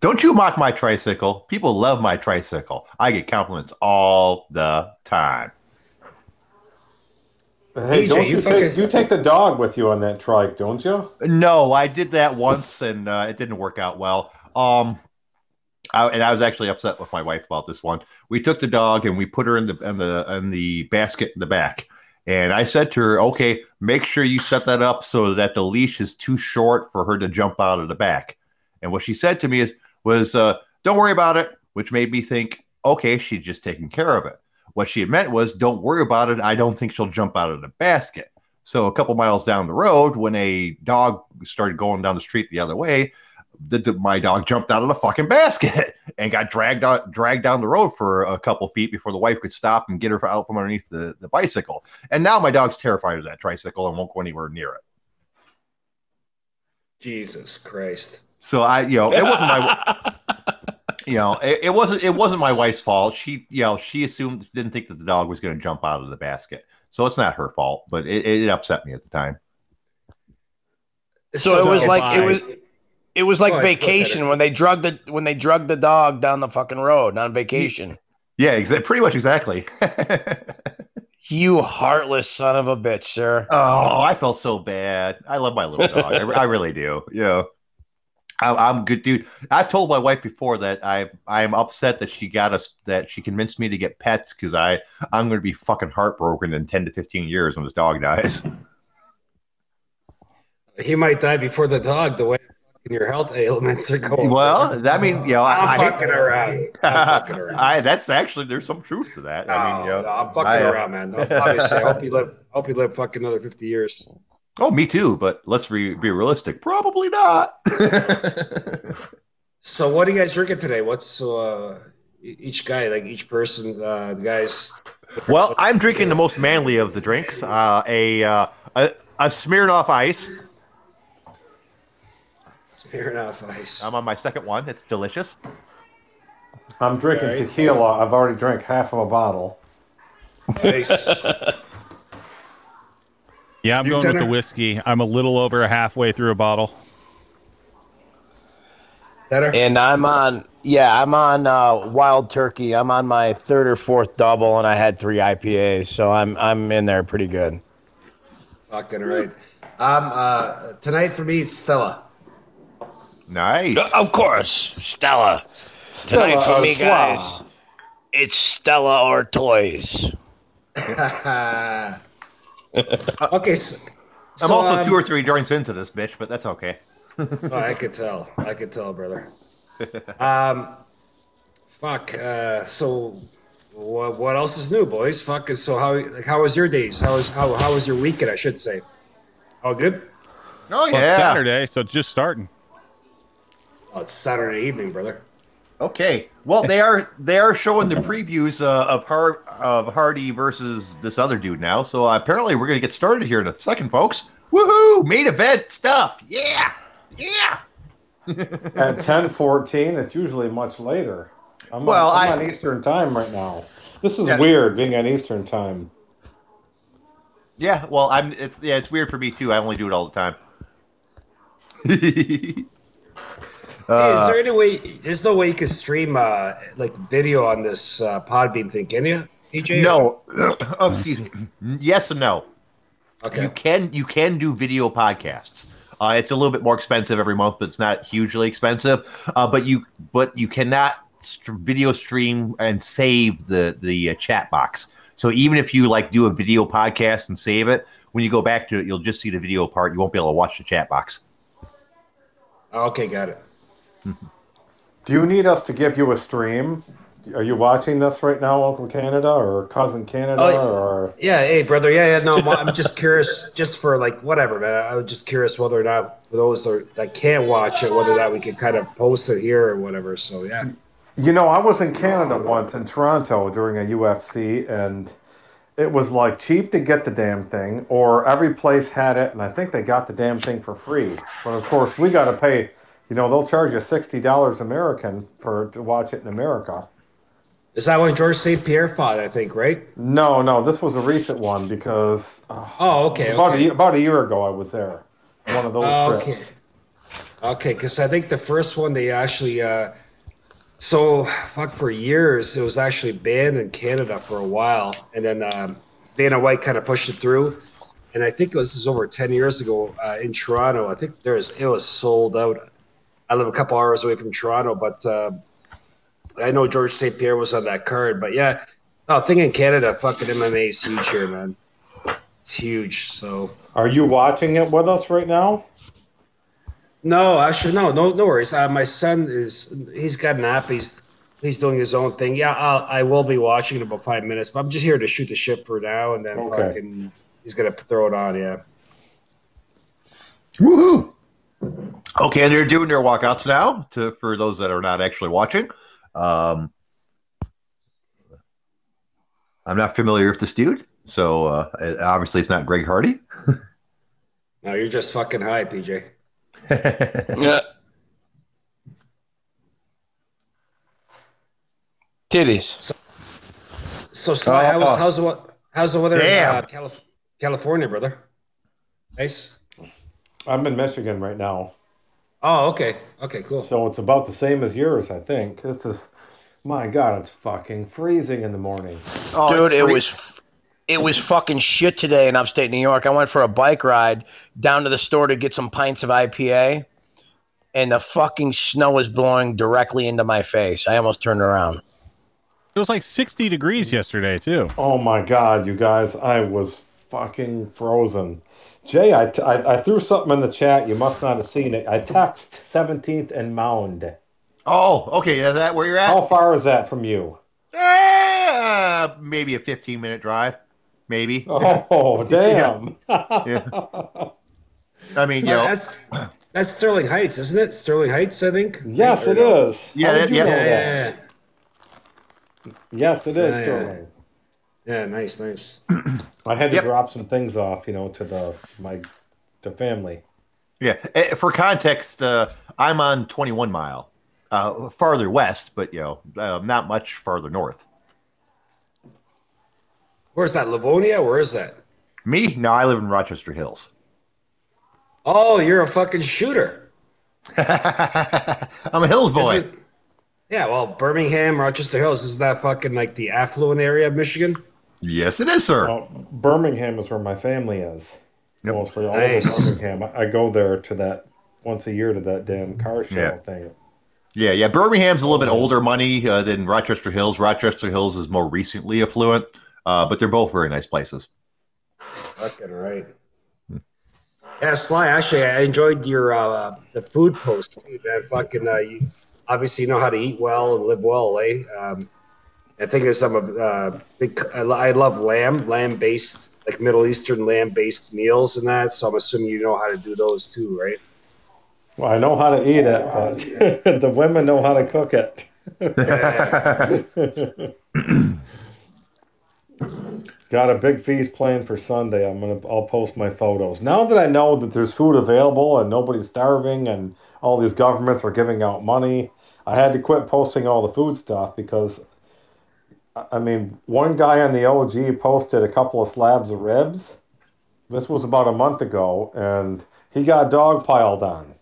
Don't you mock my tricycle. People love my tricycle. I get compliments all the time. Hey, PJ, don't you you, fucking- take, you take the dog with you on that trike, don't you? No, I did that once and uh, it didn't work out well. Um, I, and I was actually upset with my wife about this one. We took the dog and we put her in the in the in the basket in the back. And I said to her, "Okay, make sure you set that up so that the leash is too short for her to jump out of the back." And what she said to me is was, uh, "Don't worry about it," which made me think, "Okay, she's just taking care of it." What she had meant was, "Don't worry about it. I don't think she'll jump out of the basket." So a couple miles down the road, when a dog started going down the street the other way, the, the- my dog jumped out of the fucking basket [LAUGHS] and got dragged out, dragged down the road for a couple feet before the wife could stop and get her out from underneath the, the bicycle. And now my dog's terrified of that tricycle and won't go anywhere near it. Jesus Christ. So I, you know, it wasn't my, [LAUGHS] you know, it, it wasn't, it wasn't my wife's fault. She, you know, she assumed, didn't think that the dog was going to jump out of the basket. So it's not her fault, but it, it upset me at the time. So it was so like it was it was like Go ahead, vacation when they drug the when they drug the dog down the fucking road on vacation. Yeah, exa- pretty much exactly. [LAUGHS] You heartless son of a bitch, sir. Oh, I felt so bad. I love my little dog. I, I really do. You know, I, I'm good, dude. I've told my wife before that I I'm upset that she got us that she convinced me to get pets because I I'm going to be fucking heartbroken in ten to fifteen years when this dog dies. [LAUGHS] He might die before the dog, the way your health ailments are going. well, that mean, you know, I, I'm I fucking around. I'm [LAUGHS] fucking around. I that's actually there's some truth to that. I mean, oh, you know, no, I'm fucking I, around, man. No, obviously, I hope you live. Hope you live fucking another fifty years. Oh, me too. But let's re- be realistic. Probably not. [LAUGHS] So, what are you guys drinking today? What's uh, each guy like? Each person, uh, the guys. Well, I'm drinking the most manly of the drinks. Uh, a, uh, a a Smirnoff Ice. Smearing off ice. I'm on my second one. It's delicious. I'm drinking Alright. tequila. I've already drank half of a bottle. Nice. [LAUGHS] Yeah, I'm You going with the whiskey. I'm a little over halfway through a bottle. Better. And I'm on yeah, I'm on uh, wild turkey. I'm on my third or fourth double and I had three IPAs, so I'm I'm in there pretty good. Fucking right. Um, uh, tonight for me, it's Stella. Nice. Of course, Stella. Tonight for me, guys, it's Stella or toys. [LAUGHS] [LAUGHS] okay. So, I'm so, also um, two or three joints into this bitch, but that's okay. [LAUGHS] Oh, I could tell. I could tell, brother. [LAUGHS] Um, fuck. Uh, so, what, what else is new, boys? Fuck. So, how like how was your days? How was how how was your weekend? I should say. All good. Oh Well, yeah. Saturday, so it's just starting. Oh, it's Saturday evening, brother. Okay. Well, they are they are showing the previews uh, of Har- of Hardy versus this other dude now. So uh, apparently we're gonna get started here in a second, folks. Woohoo! Main event stuff. Yeah. Yeah. [LAUGHS] At 10:14, it's usually much later. I'm, Well, on, I'm I- on Eastern time right now. This is Yeah. weird being on Eastern time. Yeah. Well, I'm. It's yeah. It's weird for me too. I only do it all the time. [LAUGHS] hey, is Uh, there any way? There's no way you can stream uh like video on this uh, Podbean thing, can you, DJ? no. [CLEARS THROAT] oh, excuse me. Yes and no. Okay. You can you can do video podcasts. Uh, it's a little bit more expensive every month, but it's not hugely expensive. Uh, but you but you cannot st- video stream and save the the uh, chat box. So even if you like do a video podcast and save it, when you go back to it, you'll just see the video part. You won't be able to watch the chat box. Okay, got it. Do you need us to give you a stream? Are you watching this right now, Uncle Canada or Cousin Canada Oh, or Yeah, hey, brother. Yeah, yeah. No, I'm, just curious, [LAUGHS] just for like whatever, man. I was just curious whether or not for those that can't watch it, whether or not we could kind of post it here or whatever. So yeah. You know, I was in Canada once in Toronto during a UFC, and it was like cheap to get the damn thing, or every place had it, and I think they got the damn thing for free. But of course, we got to pay. You know, they'll charge you sixty dollars American for to watch it in America. Is that when George St. Pierre fought? I think, right? No, no, this was a recent one because uh, Oh, okay. about okay. a, about a year ago I was there. One of those Oh, okay. trips. Okay, because I think the first one they actually, uh, so fuck for years it was actually banned in Canada for a while, and then um, Dana White kind of pushed it through, and I think it was, this is over ten years ago uh, in Toronto. I think there's it was sold out. I live a couple hours away from Toronto, but uh, I know George St. Pierre was on that card. But yeah, no, thing in Canada, fucking MMA is huge here, man. It's huge. So Are you watching it with us right now? No, actually, no, no, no worries. Uh, my son is he's got an app. He's he's doing his own thing. Yeah, I'll, I will be watching in about five minutes. But I'm just here to shoot the shit for now, and then Okay. fucking he's gonna throw it on. Yeah. Woohoo! Okay, and they're doing their walkouts now. To for those that are not actually watching, um, I'm not familiar with this dude, so uh, obviously it's not Greg Hardy. [LAUGHS] No, you're just fucking high, PJ. [LAUGHS] Yeah. Titties. So, Sly, how's, Oh. how's the how's the weather in uh, Calif- California, brother? Nice. I'm in Michigan right now, Oh, okay. Okay, cool. so it's about the same as yours, I think. This is, my God, it's fucking freezing in the morning. Oh, Dude, it was it was fucking shit today in upstate New York. I went for a bike ride down to the store to get some pints of IPA, and the fucking snow was blowing directly into my face. I almost turned around. It was like 60 degrees yesterday too. Oh my God, you guys, I was fucking frozen. Jay, I, t- I, I threw something in the chat. You must not have seen it. I text 17th and Mound. Oh, okay. Is that where you're at? How far is that from you? Eh, maybe a 15 minute drive. Maybe. Oh, [LAUGHS] damn. Yeah. I mean, you Yeah, know, that's that's Sterling Heights, isn't it? Sterling Heights, I think. yes, Or it no? is. Yeah, that- you yeah. Yeah, yeah, Yes, it is, Yeah, yeah. Sterling. Yeah. Yeah, nice, nice. I had to Yep. drop some things off, you know, to the my to family. yeah. Eh, For context, uh, I'm on 21 mile, uh, farther west, but you know, uh, not much farther north. Where's that? Livonia? Where is that? Me? No, I live in Rochester Hills. Oh, you're a fucking shooter. [LAUGHS] I'm a Hills boy. It- yeah, well, Birmingham, Rochester Hills, is that fucking like the affluent area of Michigan? Yes, it is, sir. Well, Birmingham is where my family is. Yep. Mostly all Nice. over Birmingham. I, I go there to that once a year to that damn car show Yeah. thing. Yeah, yeah. Birmingham's a little bit older money uh, than Rochester Hills. Rochester Hills is more recently affluent, uh, but they're both very nice places. Fucking right. Yeah, Sly. Actually, I enjoyed your uh, the food post. too, Man, fucking, uh, you obviously know how to eat well and live well, eh? Um, I think there's some of uh, big. I, I love lamb, lamb based, like Middle Eastern lamb based meals and that. So I'm assuming you know how to do those too, right? Well, I know how to eat it, but [LAUGHS] the women know how to cook it. [LAUGHS] Got a big feast planned for Sunday. I'm gonna I'll post my photos. Now that I know that there's food available and nobody's starving and all these governments are giving out money, I had to quit posting all the food stuff because I- mean, one guy on the OG posted a couple of slabs of ribs. This was about a month ago, and he got dogpiled on.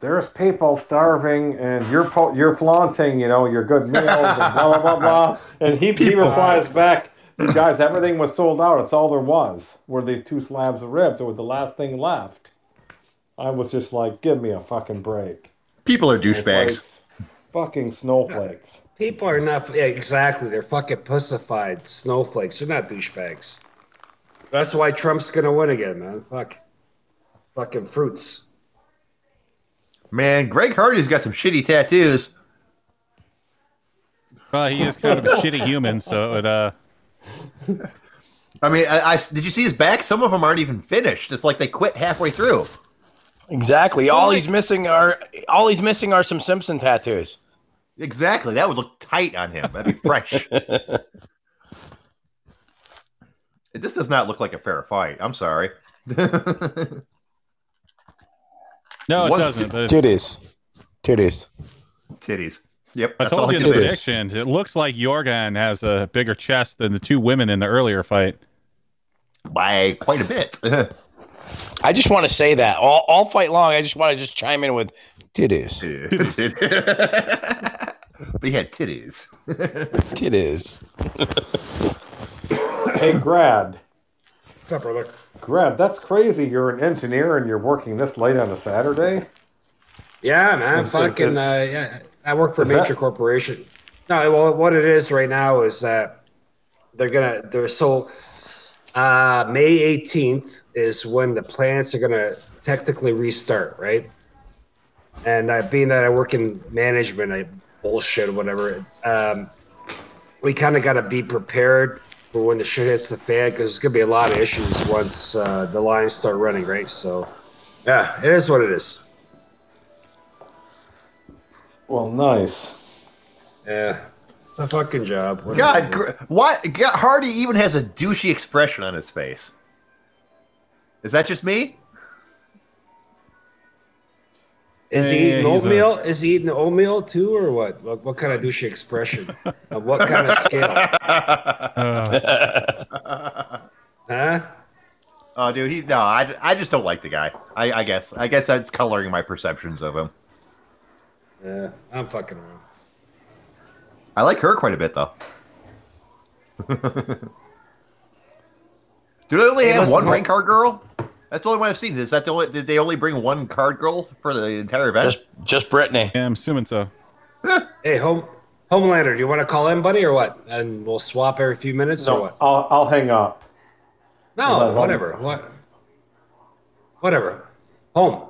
There's people starving, and you're po- you're flaunting, you know, your good meals and blah blah blah blah. And he, he replies back, guys, everything was sold out. It's all there was. Were these two slabs of ribs? It was the last thing left. I was just like, give me a fucking break. People are douchebags. Fucking snowflakes. People are not yeah, exactly. They're fucking pussified snowflakes. They're not douchebags. That's why Trump's gonna win again, man. Fuck, fucking fruits. Man, Greg Hardy's got some shitty tattoos. Well, he is kind of a [LAUGHS] shitty human, so it uh I mean, I, I did you see his back? Some of them aren't even finished. It's like they quit halfway through. Exactly. All he's missing are all he's missing are some Simpson tattoos. Exactly. That would look tight on him. That'd be fresh. [LAUGHS] this does not look like a fair fight. I'm sorry. [LAUGHS] no, it What- doesn't. But Titties. Titties. Titties. Yep. I told you in the say. Predictions. It looks like Yorgan has a bigger chest than the two women in the earlier fight. By quite a bit. [LAUGHS] I just want to say that all, all fight long. I just want to just chime in with titties. [LAUGHS] but he had titties. [LAUGHS] Titties. Hey, Grad. What's up, brother? Grad, that's crazy. You're an engineer and you're working this late on a Saturday. Yeah, man. Is- is- fucking is- uh, yeah. I work for a is that- major corporation. No, well, what it is right now is that they're gonna. They're so. Uh, May 18th is when the plants are gonna technically restart, right? And uh, being that I work in management, I bullshit whatever. Um, we kind of got to be prepared for when the shit hits the fan because there's gonna be a lot of issues once uh, the lines start running, right? So, yeah, it is what it is. Well, nice. Yeah, it's a fucking job. What God, gr- what? God, Hardy even has a douchey expression on his face. Is that just me? Is he Yeah, eating he's a- oatmeal? Is he eating oatmeal too, or what? What, what kind of douchey expression? of what kind of scale? Uh, [LAUGHS] Huh? oh, dude, he no. I, I just don't like the guy. I, I guess. I guess that's coloring my perceptions of him. Yeah, I'm fucking around. I like her quite a bit, though. [LAUGHS] Do they only have one Mark- rank card girl? That's the only one I've seen. Is that the only? Did they only bring one card girl for the entire event? Just just Brittany. yeah, I'm assuming so. [LAUGHS] Hey, home Homelander, do you want to call in, buddy, or what? And we'll swap every few minutes, or what? I'll, I'll hang up. No, Let home- whatever. What? Whatever. Home.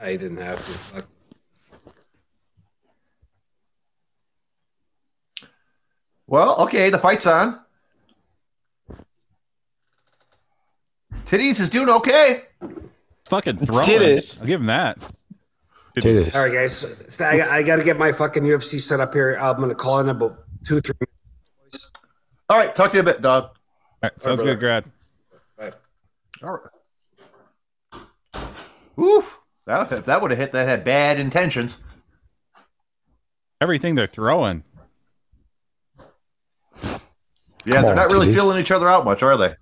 I didn't have to. Fuck. Well, okay, the fight's on. Titties is doing okay. Fucking throwing. Titties. I'll give him that. Titties. All right, guys. So I, I got to get my fucking UFC set up here. I'm going to call in about two, three minutes. All right, talk to you a bit, dog. All right, sounds brother. good, Grad. Right. All right. Oof. That, that would have hit that had bad intentions. Everything they're throwing. Yeah, Come they're on, not really titties. feeling each other out much, are they?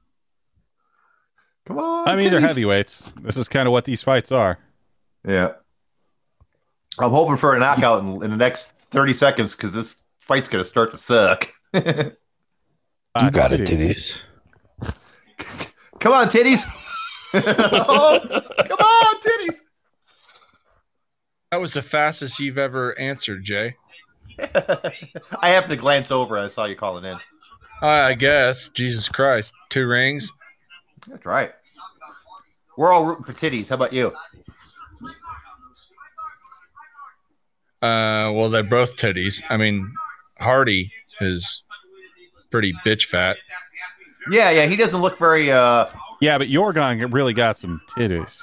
Come on. I mean, they're heavyweights. This is kind of what these fights are. Yeah. I'm hoping for a knockout in, in the next 30 seconds because this fight's going to start to suck. [LAUGHS] You got it, titties. [LAUGHS] titties. Come on, titties. [LAUGHS] oh, come on, titties. That was the fastest you've ever answered, Jay. I have to glance over. I saw you calling in. I guess. Jesus Christ. Two rings. That's right. We're all rooting for titties. How about you? Uh, well, they're both titties. I mean, Hardy is pretty bitch fat. Yeah, yeah. He doesn't look very. uh Yeah, but Yorgan really got some titties.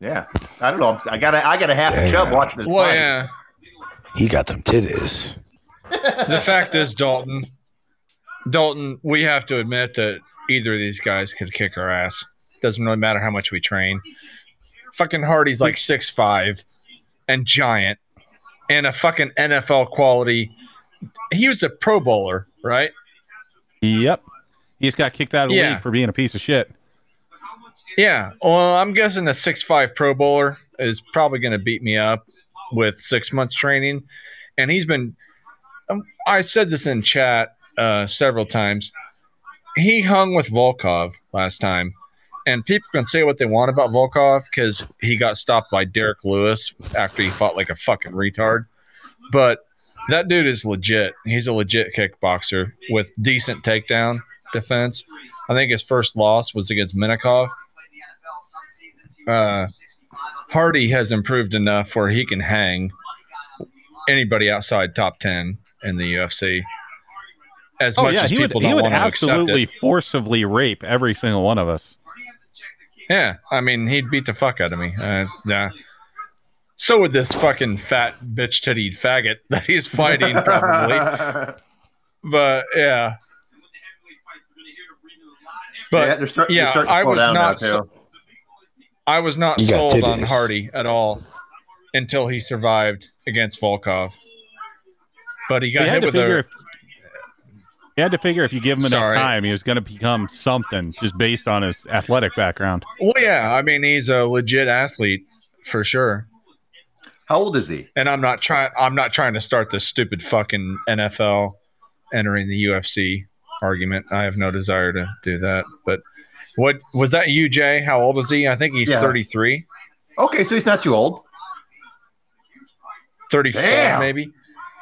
Yeah, I don't know. I got a, I got a half a chub Damn. watching this Well, fight. yeah. He got some titties. The fact is, Dalton, Dalton, we have to admit that either of these guys could kick our ass. Doesn't really matter how much we train. Fucking Hardy's like six five and giant and a fucking NFL quality. He was a Pro Bowler, right? Yep. He just got kicked out of the Yeah. league for being a piece of shit. Yeah. Well, I'm guessing a six five Pro Bowler is probably going to beat me up with six months training, and he's been. Um, I said this in chat uh, several times. He hung with Volkov last time, and people can say what they want about Volkov because he got stopped by Derrick Lewis after he fought like a fucking retard. But that dude is legit. He's a legit kickboxer with decent takedown defense. I think his first loss was against Minakov. Uh, Hardy has improved enough where he can hang anybody outside top 10 in the UFC. As Oh much yeah, as he would people he don't would want to accept absolutely forcibly rape every single one of us. Yeah, I mean, he'd beat the fuck out of me. Uh, yeah. So would this fucking fat bitch titty faggot [LAUGHS] that he's fighting, probably. [LAUGHS] But yeah. But yeah, they're, start, yeah, they're to I was down not now, so- I was not You sold on. Hardy at all until he survived against Volkov. But he got You had hit to with figure a if you had to figure if you give him enough Sorry. time, he was going to become something just based on his athletic background. well, yeah. I mean, he's a legit athlete for sure. How old is he? And I'm not trying. I'm not trying to start this stupid fucking NFL entering the UFC argument. I have no desire to do that. But what was that? You, Jay? How old is he? I think he's Yeah. 33, Okay, so he's not too old. 34 Damn. maybe.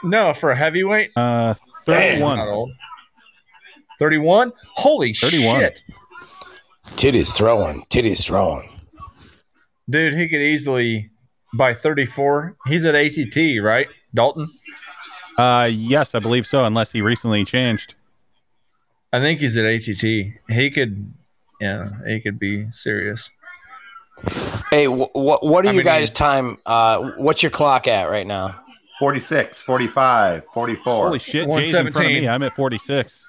No, for a heavyweight, Uh, he's not 31. Old. 31. Holy 31. shit, Titties throwing. Titties throwing. dude! He could easily by 34. He's at ATT, right, Dalton? Uh, yes, I believe so, unless he recently changed. I think he's at ATT. He could, yeah, he could be serious. Hey, wh- what what are How you many guys' time? Uh, what's your clock at right now? 46, 45, 44. Holy shit, Jay's in front of 117. me. I'm at 46.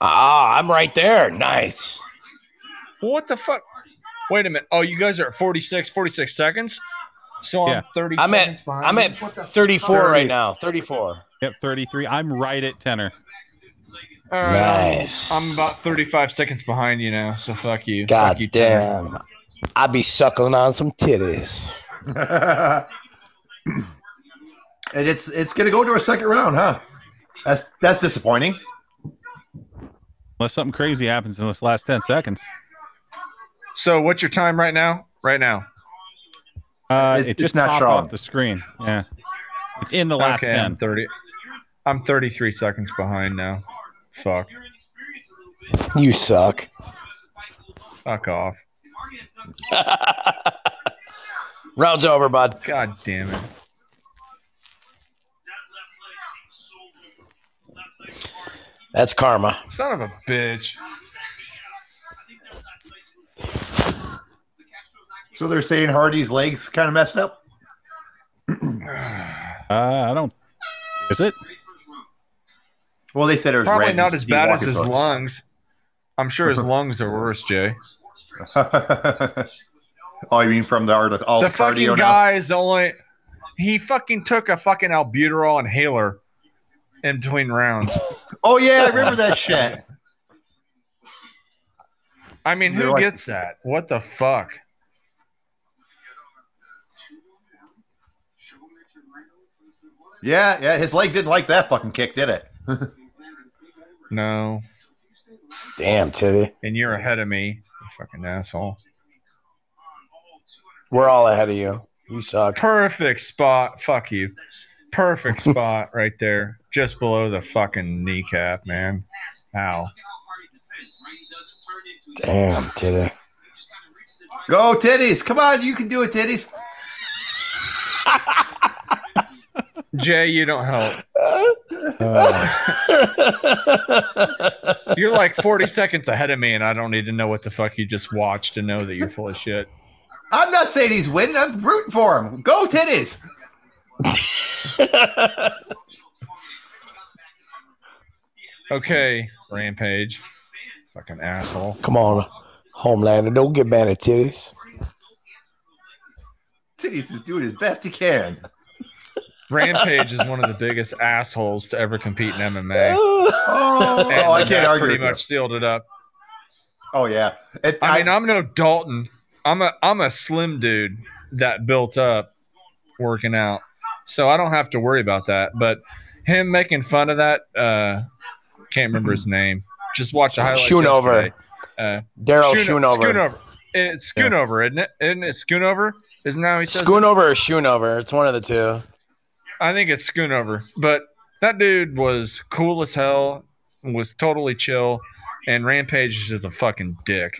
Ah, I'm right there. Nice. What the fuck? Wait a minute. Oh, you guys are at 46, 46 seconds. So Yeah. I'm 30 I'm seconds at behind. I'm at 34 30. right now. 34. Yep, 33. I'm right at Tanner. All right, I'm- Nice. I'm, about 35 seconds behind you now. So fuck you. God fuck you, Tanner. damn. I'd be suckling on some titties. [LAUGHS] and it's it's gonna go to a second round, huh? That's that's disappointing. Unless something crazy happens in this last 10 seconds. So what's your time right now? Right now. Uh, It- it, it's just not popped showing. off the screen. Yeah. It's in the last okay, I'm 30. I'm 33 seconds behind now. Fuck. You suck. Fuck off. [LAUGHS] Round's over, bud. God damn it. That's karma. Son of a bitch. So they're saying Hardy's legs kind of messed up. [CLEARS THROAT] Uh, I don't. Is it? Well, they said it was Probably red. not as bad as his thought. lungs. I'm sure his [LAUGHS] lungs are worse, Jay. [LAUGHS] oh, you mean from the art of all the the, fucking cardio now? is only he fucking took a fucking albuterol inhaler in between rounds. Oh yeah, I remember that shit. I mean, who like- gets that? What the fuck? Yeah, yeah, his leg didn't like that fucking kick, did it? [LAUGHS] No. Damn, titty. And you're ahead of me, you fucking asshole. We're all ahead of you. You suck. Perfect spot. Fuck you. Perfect [LAUGHS] spot right there. Just below the fucking kneecap, man. Ow. Damn, titty. Go titties! Come on, you can do it, titties. [LAUGHS] Jay, you don't help. Uh, You're like 40 seconds ahead of me, and I don't need to know what the fuck you just watched to know that you're full of shit. I'm not saying he's winning. I'm rooting for him. Go titties! [LAUGHS] [LAUGHS] Okay, Rampage. Fucking asshole. Come on, Homelander. Don't get mad at titties. Titties is doing his best he can. Rampage is one of the biggest assholes to ever compete in MMA. [LAUGHS] Oh, oh, And I can't argue. pretty with you. much sealed it up. Oh yeah. It, I mean, I'm no Dalton. I'm a I'm a slim dude that built up working out, so I don't have to worry about that. But him making fun of that, uh, can't remember his name. Just watch the highlights. Schoonover. Uh, Darrill Schoonover. Schoonover. It's Schoonover, isn't it? Isn't it Schoonover? Isn't that how he says it? Schoonover or Schoonover? It's one of the two. I think it's Schoonover. But that dude was cool as hell, was totally chill, and Rampage is just a fucking dick.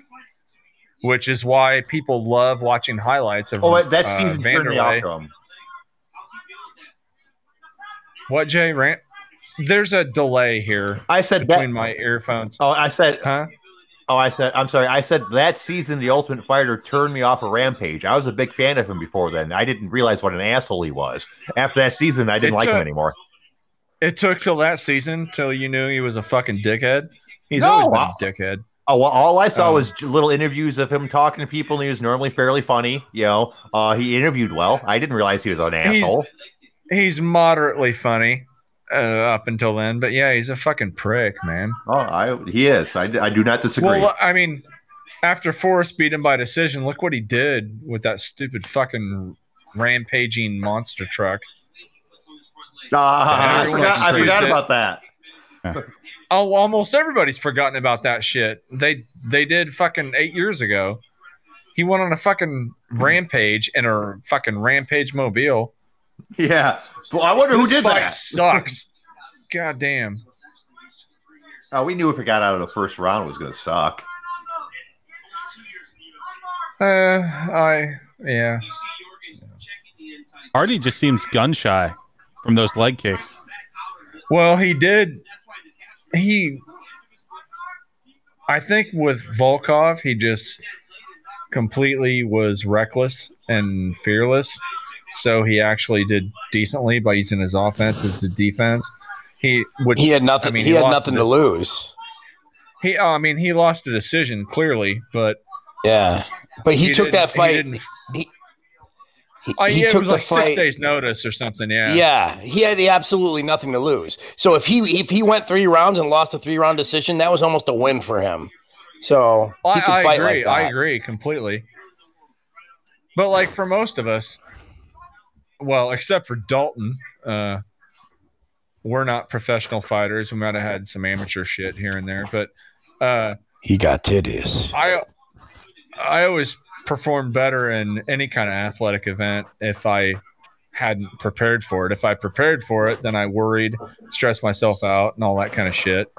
Which is why people love watching highlights of oh, that uh, season turned me off to him. What, Jay? Rant? There's a delay here I said between that. my earphones. Oh, I said. Huh? Oh, I said. I'm sorry. I said that season, the Ultimate Fighter turned me off a Rampage. I was a big fan of him before then. I didn't realize what an asshole he was. After that season, I didn't It like him anymore. It took till that season till you knew he was a fucking dickhead. He's No, always been a dickhead. Oh, well, all I saw Um, was little interviews of him talking to people, and he was normally fairly funny. You know, uh, he interviewed well. I didn't realize he was an asshole. He's moderately funny uh, up until then, but yeah, he's a fucking prick, man. Oh, I he is. I, I do not disagree. Well, I mean, after Forrest beat him by decision, look what he did with that stupid fucking rampaging monster truck. Ah, [LAUGHS] I forgot, I forgot about that. [LAUGHS] Oh, almost everybody's forgotten about that shit. They they did fucking eight years ago. He went on a fucking rampage in a fucking rampage mobile. [LAUGHS] Yeah. Well, I wonder who This did fight that. Sucks. [LAUGHS] God damn. Oh, we knew if it got out of the first round, it was going to suck. Uh, I yeah. Hardy just seems gun shy from those leg kicks. Well, he did. He, I think with Volkov, he just completely was reckless and fearless. So he actually did decently by using his offense as a defense. He would. He had nothing. I mean, he, he had nothing to lose. He, oh, I mean, he lost a decision clearly, but Yeah, but he, took that fight. He, he, oh, he yeah, it took was the like fight. six days notice or something. Yeah. Yeah, he had absolutely nothing to lose. So if he if he went three rounds and lost a three round decision, that was almost a win for him. So he I, I fight agree. like. I agree completely. But like for most of us, well, except for Dalton, uh, we're not professional fighters. We might have had some amateur shit here and there, but uh, He got titties. I I always perform better in any kind of athletic event if I hadn't prepared for it. If I prepared for it, then I worried, stressed myself out, and all that kind of shit.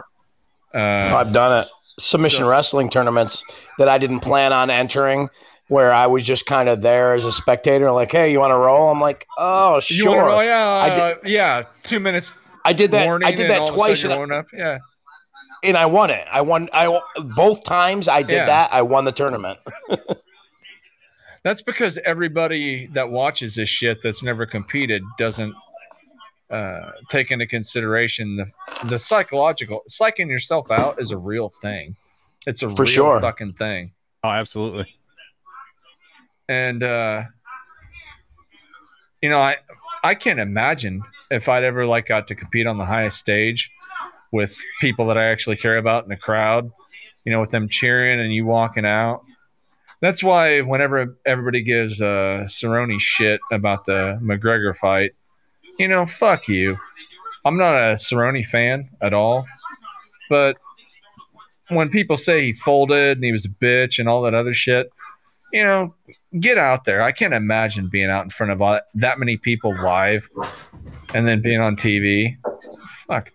Uh, I've done it. Submission So- wrestling tournaments that I didn't plan on entering, where I was just kind of there as a spectator, like, "Hey, you want to roll?" I'm like, "Oh, sure." wanna roll? Yeah, I uh, yeah. Two minutes I did that. I did that all of a twice, and I, warming up. Yeah. and I won it. I won. I both times I did Yeah. that. I won the tournament. [LAUGHS] That's because everybody that watches this shit that's never competed doesn't uh, take into consideration the the psychological psyching yourself out is a real thing. It's a For real sure. fucking thing. Oh, absolutely. And uh, you know, I I can't imagine if I'd ever like got to compete on the highest stage with people that I actually care about in the crowd. You know, with them cheering and you walking out. That's why whenever everybody gives uh, Cerrone shit about the McGregor fight, you know, fuck you. I'm not a Cerrone fan at all, but when people say he folded and he was a bitch and all that other shit, you know, get out there. I can't imagine being out in front of all, that many people live and then being on TV. Fuck.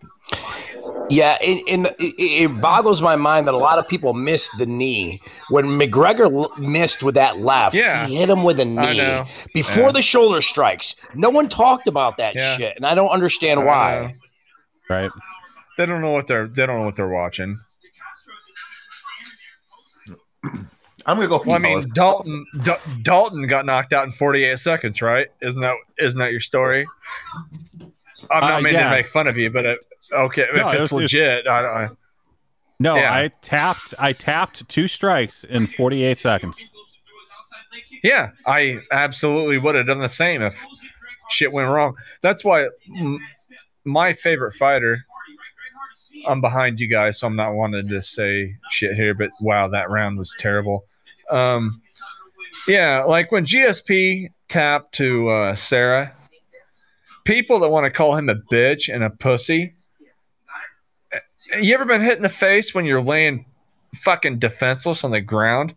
Yeah, and, and it, it boggles my mind that a lot of people missed the knee when McGregor l- missed with that left. Yeah. he hit him with a knee before Yeah. the shoulder strikes. No one talked about that Yeah. shit, and I don't understand I why. know. Right. They don't know what they're they don't know what they're watching. I'm gonna go. Well, I mean, fellas. Dalton D- Dalton got knocked out in 48 seconds, right? Isn't that isn't that your story? I'm not Uh, meaning yeah. to make fun of you, but it, okay, No, if it it's was- legit, I don't. No, Yeah. I tapped. I tapped two strikes in 48 seconds. Yeah, I absolutely would have done the same if shit went wrong. That's why mm, my favorite fighter. I'm behind you guys, so I'm not wanting to say shit here, but wow, that round was terrible. Um, yeah, like when GSP tapped to uh, Serra, people that want to call him a bitch and a pussy. You ever been hit in the face when you're laying fucking defenseless on the ground?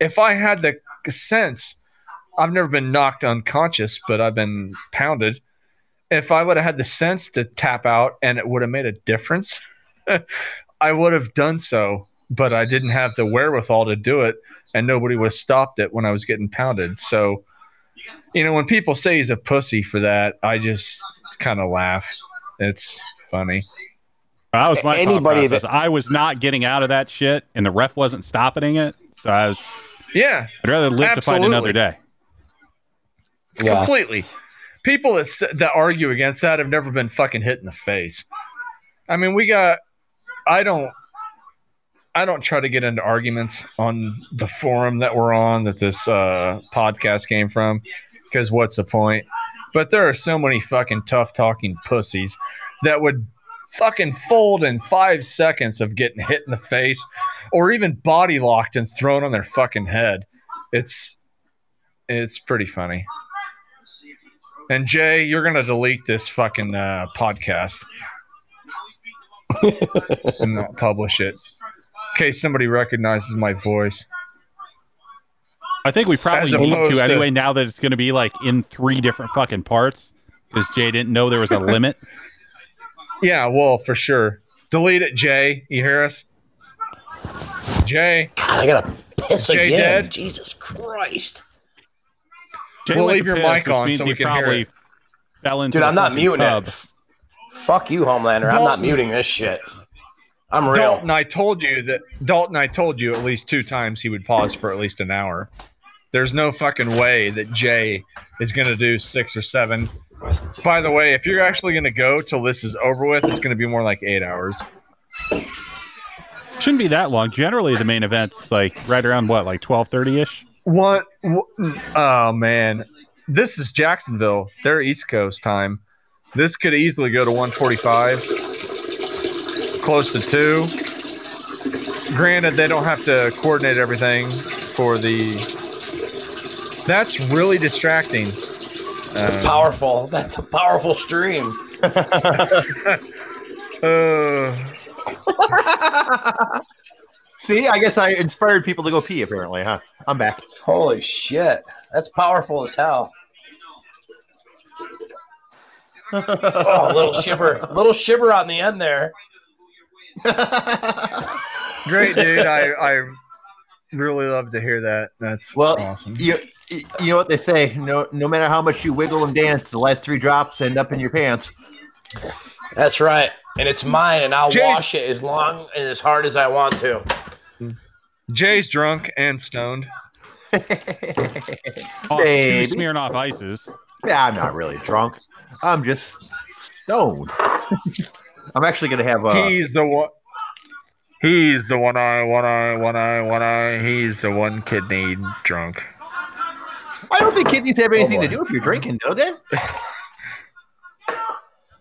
If I had the sense, I've never been knocked unconscious, but I've been pounded. If I would have had the sense to tap out and it would have made a difference, [LAUGHS] I would have done so, but I didn't have the wherewithal to do it, and nobody would have stopped it when I was getting pounded. So, you know, when people say he's a pussy for that, I just kind of laugh. It's funny. That was my Anybody that- I was not getting out of that shit, and the ref wasn't stopping it. So I was. Yeah, I'd rather live to fight another day. Yeah, completely. People that that argue against that have never been fucking hit in the face. I mean, we got. I don't. I don't try to get into arguments on the forum that we're on that this uh, podcast came from, because what's the point? But there are so many fucking tough talking pussies that would fucking fold in five seconds of getting hit in the face, or even body locked and thrown on their fucking head. It's it's pretty funny. And Jay, you're gonna delete this fucking uh, podcast [LAUGHS] and not publish it, case somebody recognizes my voice. I think we probably need opposed to to- anyway. Now that it's going to be like in three different fucking parts, because Jay didn't know there was a limit. [LAUGHS] Yeah, well, for sure. Delete it, Jay. You hear us? Jay, God, I gotta piss Jay again. dead? Jesus Christ, Jay We'll went leave to your piss, mic which on means so he we can hear probably it. Fell into dude, a I'm not muting tub. it. Fuck you, Homelander. I'm not muting this shit. I'm real. Dalton, I told you that Dalton, I told you at least two times he would pause for at least an hour. There's no fucking way that Jay is going to do six or seven. By the way, if you're actually going to go till this is over with, it's going to be more like eight hours. Shouldn't be that long. Generally, the main event's like right around what, like twelve thirty ish. What? Oh man, this is Jacksonville. They're East Coast time. This could easily go to 145, close to two. Granted, they don't have to coordinate everything for the. That's really distracting. That's Um, powerful. That's a powerful stream. [LAUGHS] uh, See, I guess I inspired people to go pee. Apparently, huh? I'm back. Holy shit. That's powerful as hell. [LAUGHS] Oh, little shiver. Little shiver on the end there. [LAUGHS] great, dude. I I really love to hear that. That's Well, awesome. you you know what they say? No, no matter how much you wiggle and dance, the last three drops end up in your pants. That's right. And it's mine, and I'll Jay- wash it as long and as hard as I want to. Jay's drunk and stoned. [LAUGHS] Oh, Baby. two smearing off ices. Yeah, I'm not really drunk. I'm just stoned. [LAUGHS] I'm actually gonna have a. He's the one. He's the one eye, one eye, one eye, one eye. He's the one kidney drunk. I don't think kidneys have anything to oh, do if you're drinking, do they? [LAUGHS]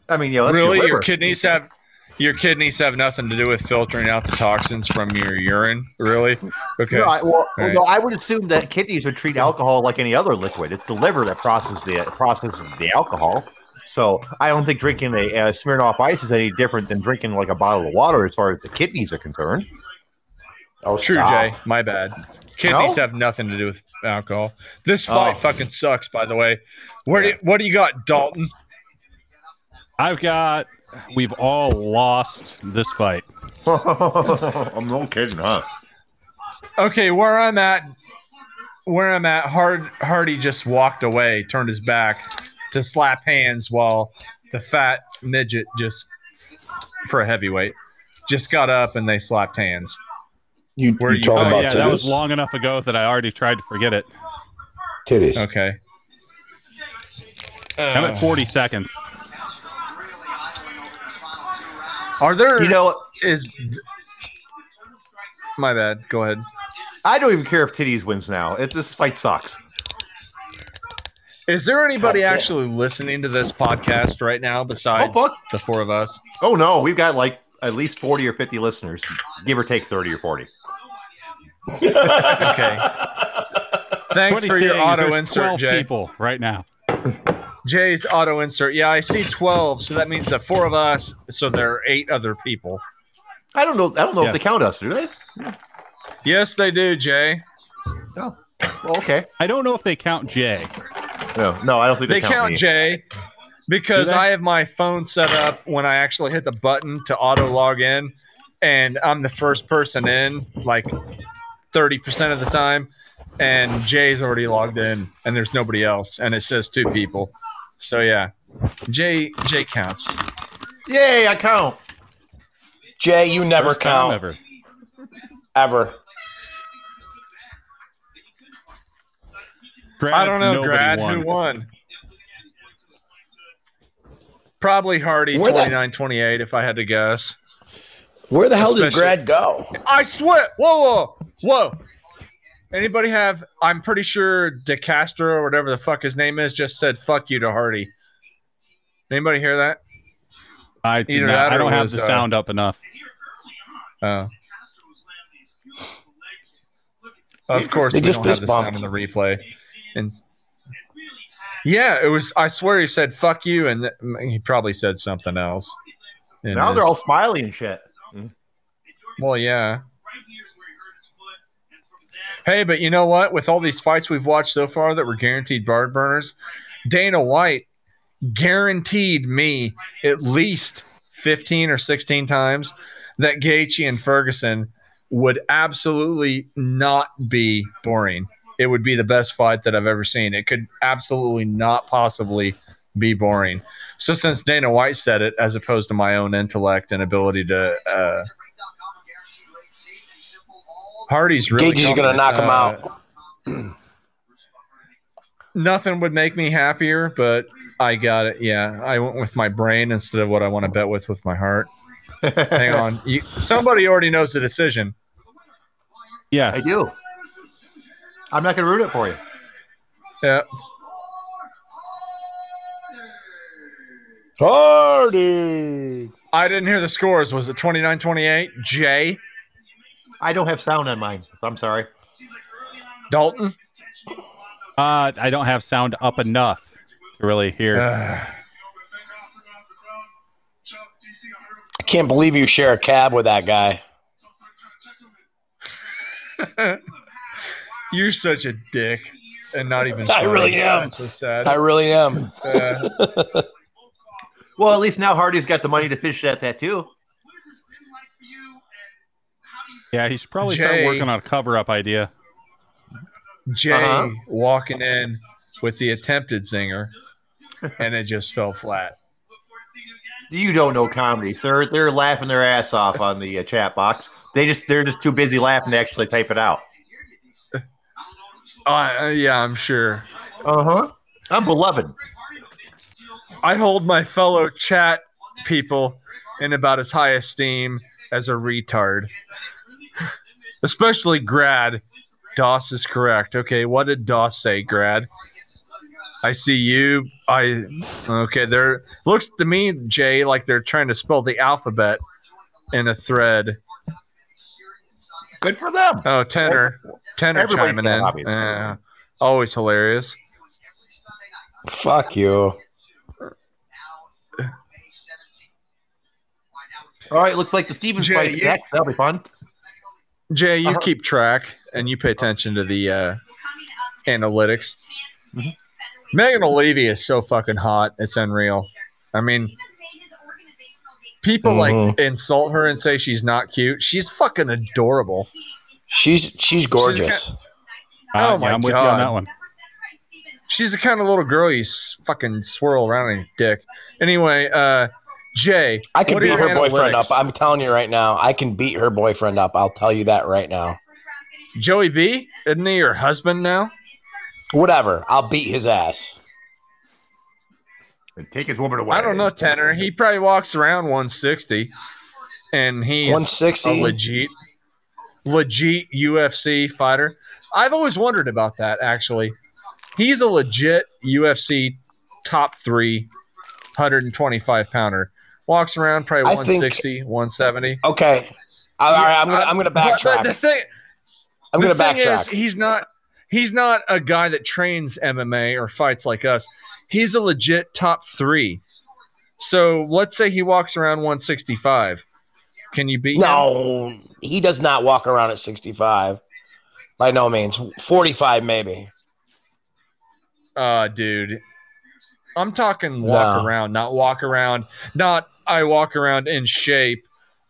I mean, you know, that's really, your, your kidneys have your kidneys have nothing to do with filtering out the toxins from your urine. Really? Okay. No, I, well, Right. no, I would assume that kidneys would treat alcohol like any other liquid. It's the liver that processes the processes the alcohol. So I don't think drinking a, uh Smirnoff Ice is any different than drinking like a bottle of water as far as the kidneys are concerned. Oh, True, stop. Jay. My bad. Kidneys No? have nothing to do with alcohol. This fight Oh. fucking sucks. By the way, where do, what do you got, Dalton? I've got. We've all lost this fight. [LAUGHS] I'm no kidding, huh? Okay, where I'm at, where I'm at, Hard Hardy just walked away, turned his back to slap hands, while the fat midget just for a heavyweight just got up and they slapped hands. You, Where you you- talking Oh about yeah, that was long enough ago that I already tried to forget it. Titties. Okay. I'm Uh, at 40 seconds. Are there You know, is my bad. Go ahead. I don't even care if titties wins now. It, this fight sucks. Is there anybody God damn. actually listening to this podcast right now besides Oh, the four of us? Oh no, we've got like at least forty or fifty listeners, give or take thirty or forty. Okay. Thanks for your auto insert, Jay. people right now. Jay's auto insert. Yeah, I see 12, so that means the four of us, so there are eight other people. I don't know. I don't know Yeah. if they count us, do they? Yes, they do, Jay. Oh, well, okay. I don't know if they count Jay. No, no, I don't think they, They count me. Jay because I have my phone set up when I actually hit the button to auto log in, and I'm the first person in like 30% of the time, and Jay's already logged in, and there's nobody else, and it says two people. So yeah, Jay Jay counts. Yay, I count. Jay, you never First time count ever. ever. Granted, I don't know, Grad. won. Who won? Probably Hardy, Where the- 29 28, if I had to guess. Where the hell did Grad go? I swear. Whoa, whoa, whoa. Anybody have? I'm pretty sure DeCastro or whatever the fuck his name is just said "fuck you" to Hardy. Anybody hear that? I, do Either not- that I don't have was, the uh, sound up enough. Oh. Of course, They we just don't have the sound bumped. on the replay. And yeah, it was. I swear he said "fuck you," and th- he probably said something else. Now his- they're all smiley and shit. Mm. Well, yeah. Hey, but you know what? With all these fights we've watched so far that were guaranteed barn burners, Dana White guaranteed me at least 15 or 16 times that Gaethje and Ferguson would absolutely not be boring. It would be the best fight that I've ever seen. It could absolutely not possibly be boring. So since Dana White said it, as opposed to my own intellect and ability to uh, Hardy's really Gage is gonna confident. knock him Uh, out. [CLEARS THROAT] Nothing would make me happier, but I got it. Yeah, I went with my brain instead of what I want to bet with with my heart. [LAUGHS] Hang on, you, somebody already knows the decision. Yes. I do. I'm not going to ruin it for you. Yeah, Hardy. I didn't hear the scores. Was it 29-28? Jay I don't have sound on mine. I'm sorry. Dalton. Uh, I don't have sound up enough to really hear. Ugh. I can't believe you share a cab with that guy. [LAUGHS] You're such a dick, and not even. [LAUGHS] I funny. really am. That's so sad. I really am. Uh, [LAUGHS] Well, at least now Hardy's got the money to finish that tattoo. yeah, he should probably start working on a cover-up idea. Jay Uh-huh. walking in with the attempted zinger, [LAUGHS] and it just fell flat. You don't know comedy, sir. They're laughing their ass off on the uh, chat box. They just they're just too busy laughing to actually type it out. Uh, yeah, I'm sure. Uh huh. I'm beloved. I hold my fellow chat people in about as high esteem as a retard, [LAUGHS] especially Grad. Doss is correct. Okay, what did Doss say, Grad? I see you. I okay. There looks to me, Jay, like they're trying to spell the alphabet in a thread. Good for them. Oh, tenor, tenor Everybody's chiming in. hobbies. Yeah, always hilarious. Fuck you. All right, looks like the Stevens Jay, fight's you- next. That'll be fun. Jay, you Uh-huh. keep track and you pay attention to the uh, analytics. Mm-hmm. Megan Olivi is so fucking hot. It's unreal. I mean, people like Mhm. insult her and say she's not cute. She's fucking adorable. She's she's gorgeous. Uh, Oh yeah, my I'm with you God. on that one. She's the kind of little girl you s- fucking swirl around in your dick. Anyway, uh, Jay, I can what beat your her boyfriend up. I'm telling you right now. I can beat her boyfriend up. I'll tell you that right now. Joey B, isn't he your husband now? Whatever. I'll beat his ass. And take his woman away. I don't know, Tenor. He probably walks around 160, and he's 160. a legit, legit UFC fighter. I've always wondered about that. Actually, he's a legit UFC top three, 125 pounder. Walks around probably I think- 160, 170. Okay. All right. I'm gonna I'm gonna backtrack. The thing, I'm the gonna thing is, backtrack. he's not he's not a guy that trains MMA or fights like us. He's a legit top three. So let's say he walks around 165. Can you beat him? No, he does not walk around at 65. By no means. 45 maybe. Uh, dude. I'm talking walk No. around, not walk around, not I walk around in shape,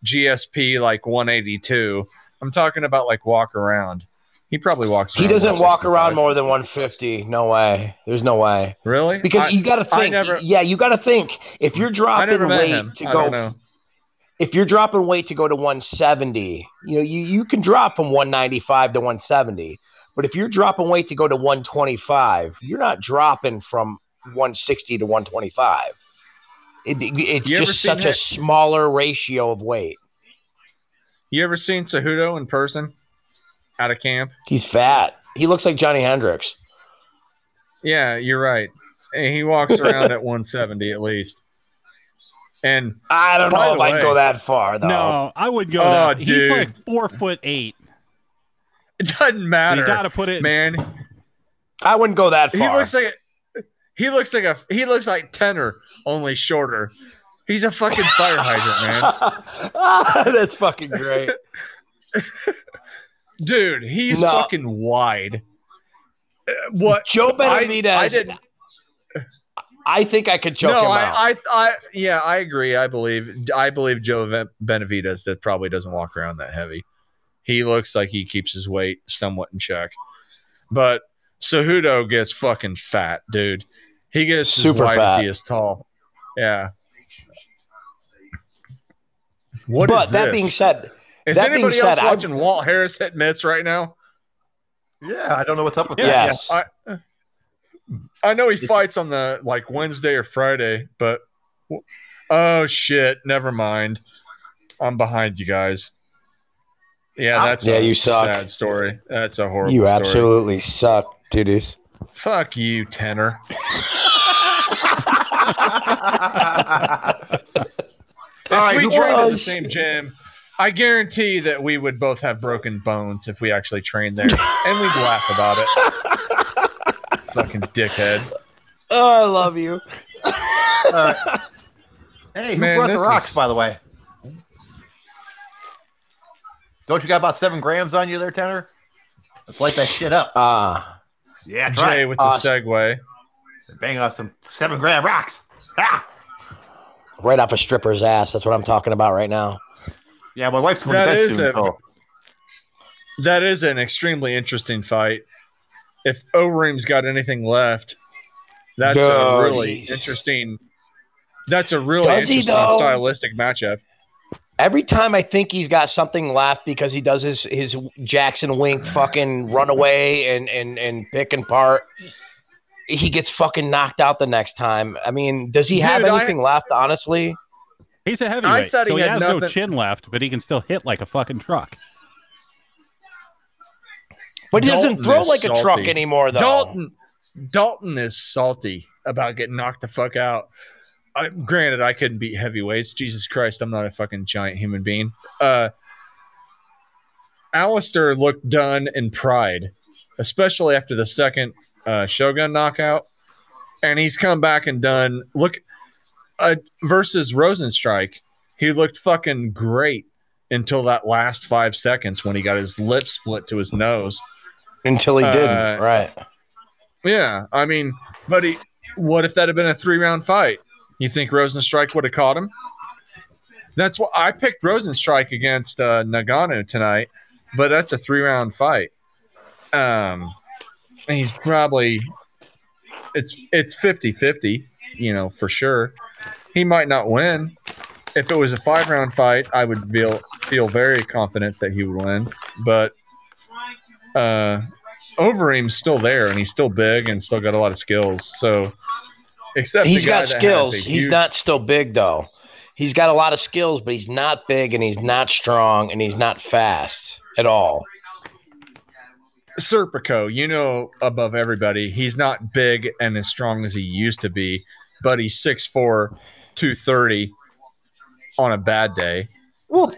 GSP like 182. I'm talking about like walk around. He probably walks around. He doesn't walk around more than 150. No way. There's no way. Really? Because I- you got to think. never- yeah, you got to think. If you're dropping weight to go, if you're dropping weight to go to 170, you know, you, you can drop from 195 to 170. But if you're dropping weight to go to 125, you're not dropping from 160 to 125. It, it's You just such a smaller ratio of weight. You ever seen Cejudo in person? Out of camp? He's fat. He looks like Johny Hendricks. Yeah, you're right. And he walks around at [LAUGHS] 170 at least. And I don't By know the if I'd way- go that far though. No, I would go. Oh, that. He's like four foot eight. it doesn't matter, You got to put it. man. I wouldn't go that far. He looks like a, he looks like a he looks like tenor, only shorter. He's a fucking fire [LAUGHS] hydrant, man. [LAUGHS] That's fucking great. Dude, he's No. fucking wide. Uh, What Joe I- Benavidez. I I, didn't- think I could choke no, him out. I, I, I, yeah, I agree. I believe, I believe Joe Ben- Benavidez that probably doesn't walk around that heavy. He looks like he keeps his weight somewhat in check, but Cejudo gets fucking fat, dude. He gets Super as wide as fat. he is tall. Yeah. What but that this? being said, Is That being anybody said, else I've- watching Walt Harris hit mitts right now? Yeah, I don't know what's up with Yeah, that. Yes. I I know he fights on the like Wednesday or Friday, but oh shit, never mind. I'm behind you guys. Yeah, that's Yeah, a you suck. sad story. That's a horrible story. You story. absolutely suck, titties. Fuck you, Tenor. [LAUGHS] All right, if we who trained won? at the same gym, I guarantee that we would both have broken bones if we actually trained there, and we'd laugh about it. [LAUGHS] Fucking dickhead. Oh, I love you. Hey, who Man, brought the rocks, is- by the way? Don't you got about seven grams on you there, Tanner? Let's light that shit up. Ah, Yeah, try Jay it. with the Awesome. segue. Bang off some seven gram rocks. Ah! right off a stripper's ass. That's what I'm talking about right now. Yeah, my wife's going That to bed is soon. a- so- That is an extremely interesting fight. If Overeem's got anything left, that's a really interesting. That's a really Does he, interesting stylistic matchup. Every time I think he's got something left because he does his his Jackson Wink fucking runaway and and and pick and part, he gets fucking knocked out the next time. I mean, does he have Dude, I- anything left? Honestly, He's a heavyweight, thought so he he had has no chin left, but he can still hit like a fucking truck. but he doesn't throw is like a truck anymore, though. Dalton Dalton is salty about getting knocked the fuck out. I, granted, I couldn't beat heavyweights. Jesus Christ, I'm not a fucking giant human being. Uh, Alistair looked done in pride, especially after the second uh, Shogun knockout, and he's come back and done. Look, uh, versus Rozenstruik, he looked fucking great until that last five seconds when he got his lip split to his nose. Until he didn't, Uh, right? Yeah, I mean, but he, what if that had been a three round fight? You think Rozenstruik would have caught him? That's what I picked Rozenstruik against uh, Ngannou tonight, but that's a three round fight. Um, and he's probably it's it's 50-50, you know, for sure. He might not win. If it was a five round fight, I would feel feel very confident that he would win. But uh, Overeem's still there, and he's still big and still got a lot of skills. So, except he's got skills. a He's not still big though. He's got a lot of skills, but he's not big and he's not strong and he's not fast at all. Serpico, you know above everybody, he's not big and as strong as he used to be, but he's 6'4", 230 on a bad day. Well,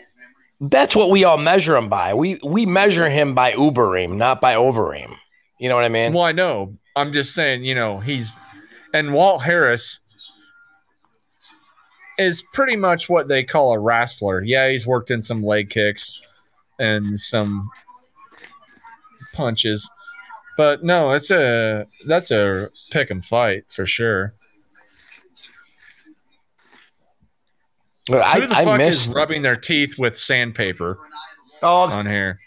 that's what we all measure him by. We we measure him by Ubereem, not by Overeem. You know what I mean? Well, I know. I'm just saying, you know, he's and Walt Harris is pretty much what they call a wrestler. Yeah, he's worked in some leg kicks and some punches. But no, it's a that's a pick and fight for sure. But I, Who the I fuck miss is rubbing their teeth with sandpaper Oh, I'm on here?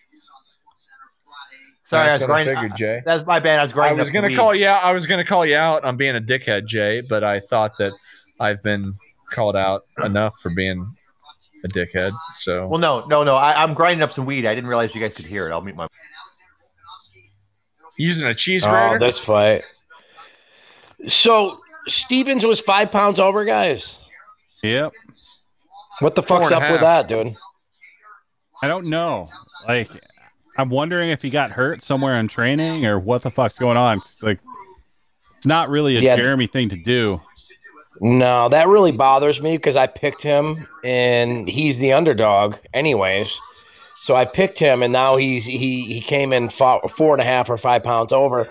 sorry. I That's was what I grinding. figured, Jay. That's my bad. I was grinding. I was gonna call weed. you out. I was gonna call you out on being a dickhead, Jay, but I thought that I've been called out enough for being a dickhead. So Well, no, no, no. I, I'm grinding up some weed. I didn't realize you guys could hear it. I'll mute my. Using a cheese oh, grater. oh, that's fight. So Stevens was five pounds over, guys. Yep. What the Four fuck's up a with that, dude? I don't know. Like, I'm wondering if he got hurt somewhere in training or what the fuck's going on. It's like, it's not really a Yeah. Jeremy thing to do. No, that really bothers me because I picked him and he's the underdog, anyways. So I picked him, and now he's he he came in four, four and a half or five pounds over.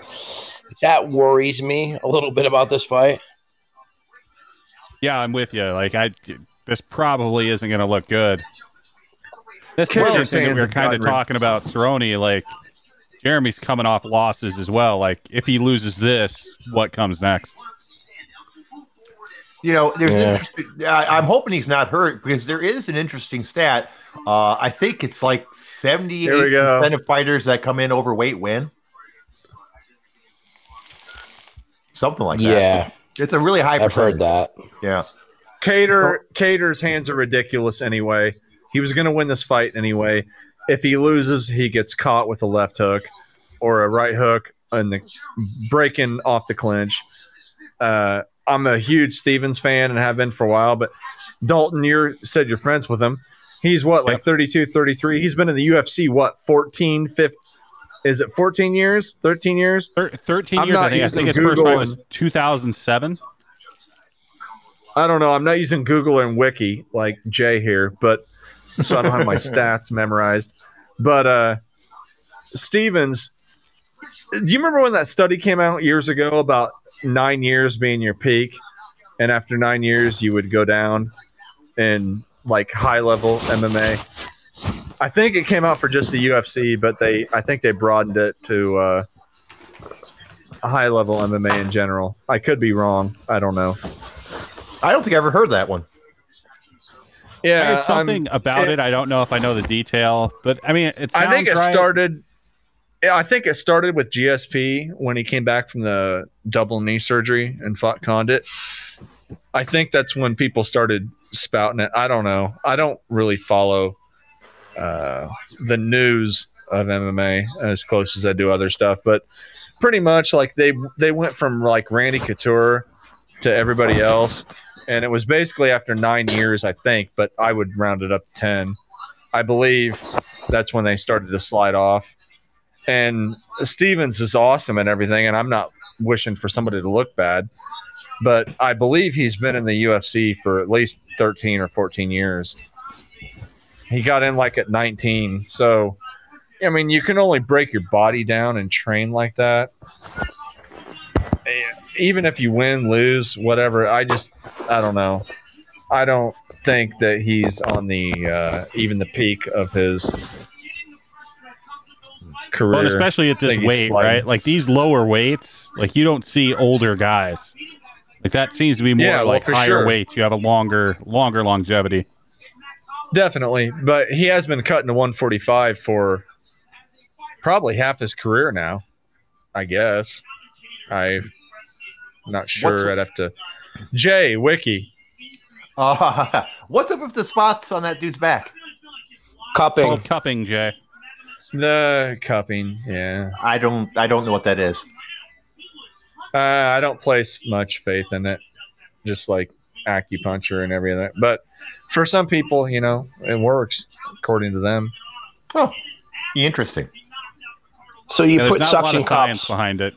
That worries me a little bit about this fight. Yeah, I'm with you. Like, I this probably isn't going to look good. This Well, is the his thing that we hands were kind of gotten rid- talking about Cerrone. Like, Jeremy's coming off losses as well. Like, if he loses this, what comes next? You know, there's Yeah. interesting. I, I'm hoping he's not hurt because there is an interesting stat. Uh, I think it's like 78 Here we go. percent of fighters that come in overweight win. Something like that. yeah, it's a really high I've percentage. heard that. Yeah, Kattar Kattar's hands are ridiculous anyway. He was going to win this fight anyway. If he loses, he gets caught with a left hook or a right hook and the breaking off the clinch. Uh, I'm a huge Stevens fan and have been for a while, but Dalton, you said you're friends with him. He's what, like Yep. 32, 33? He's been in the UFC, what, 14, 15? Is it 14 years? 13 years? Thir- 13 I'm years, I think. I think his first Google fight was and- 2007. I don't know. I'm not using Google and Wiki like Jay here, but so I don't have my [LAUGHS] stats memorized. But uh Stevens, do you remember when that study came out years ago about nine years being your peak, and after nine years you would go down in like high level MMA? I think it came out for just the UFC, but they I think they broadened it to uh, high level MMA in general. I could be wrong. I don't know. I don't think I ever heard that one. Yeah, I heard I'm- something about it- it. I don't know if I know the detail, but I mean, it I think it sounds right. started. I think it started with GSP when he came back from the double knee surgery and fought Condit. I think that's when people started spouting it. I don't know. I don't really follow uh, the news of MMA as close as I do other stuff, but pretty much like they they went from like Randy Couture to everybody else, and it was basically after nine years, I think, but I would round it up to ten. I believe that's when they started to slide off. And Stevens is awesome and everything, and I'm not wishing for somebody to look bad, but I believe he's been in the UFC for at least 13 or 14 years. He got in like at 19, so I mean, you can only break your body down and train like that. Even if you win, lose, whatever, I just, I don't know. I don't think that he's on the uh, even the peak of his career. Well, and especially at this weight, sliding. right? Like these lower weights, like you don't see older guys. Like that seems to be more Yeah, like for higher sure. weights. You have a longer, longer longevity. Definitely, but he has been cutting to 145 for probably half his career now. I guess. I'm not sure. What's- I'd have to. Jay Wiki. Uh, [LAUGHS] what's up with the spots on that dude's back? Cupping. Called cupping, Jay. The cupping. Yeah. I don't. I don't know what that is. Uh, I don't place much faith in it, just like acupuncture and everything. But for some people, you know, it works according to them. Oh, interesting. So you Yeah, put there's not a lot suction of cups. behind it.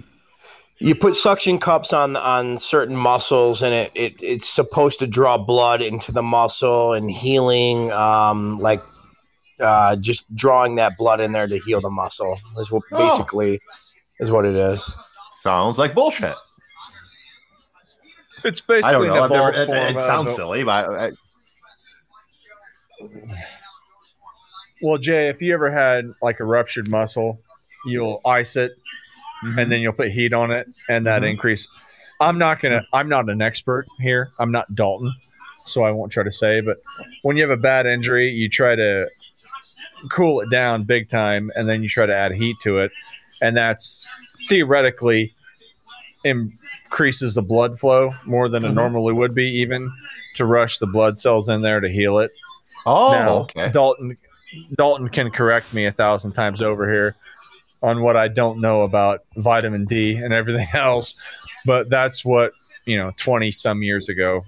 You put suction cups on on certain muscles, and it, it it's supposed to draw blood into the muscle and healing, um, like uh, just drawing that blood in there to heal the muscle. Is what Oh. basically is what it is. Sounds like bullshit. It's basically I don't know. I've never, evolved it, it sounds silly, but I, Well, Jay, if you ever had like a ruptured muscle, you'll ice it and then you'll put heat on it and that Mhm. increase. I'm not gonna. I'm not an expert here. I'm not Dalton, so I won't try to say. But when you have a bad injury, you try to cool it down big time, and then you try to add heat to it, and that's theoretically increases the blood flow more than it Mhm. normally would be, even to rush the blood cells in there to heal it. oh, Now, okay. Dalton Dalton can correct me a thousand times over here on what I don't know about vitamin D and everything [LAUGHS] else, but that's what you know. Twenty some years ago,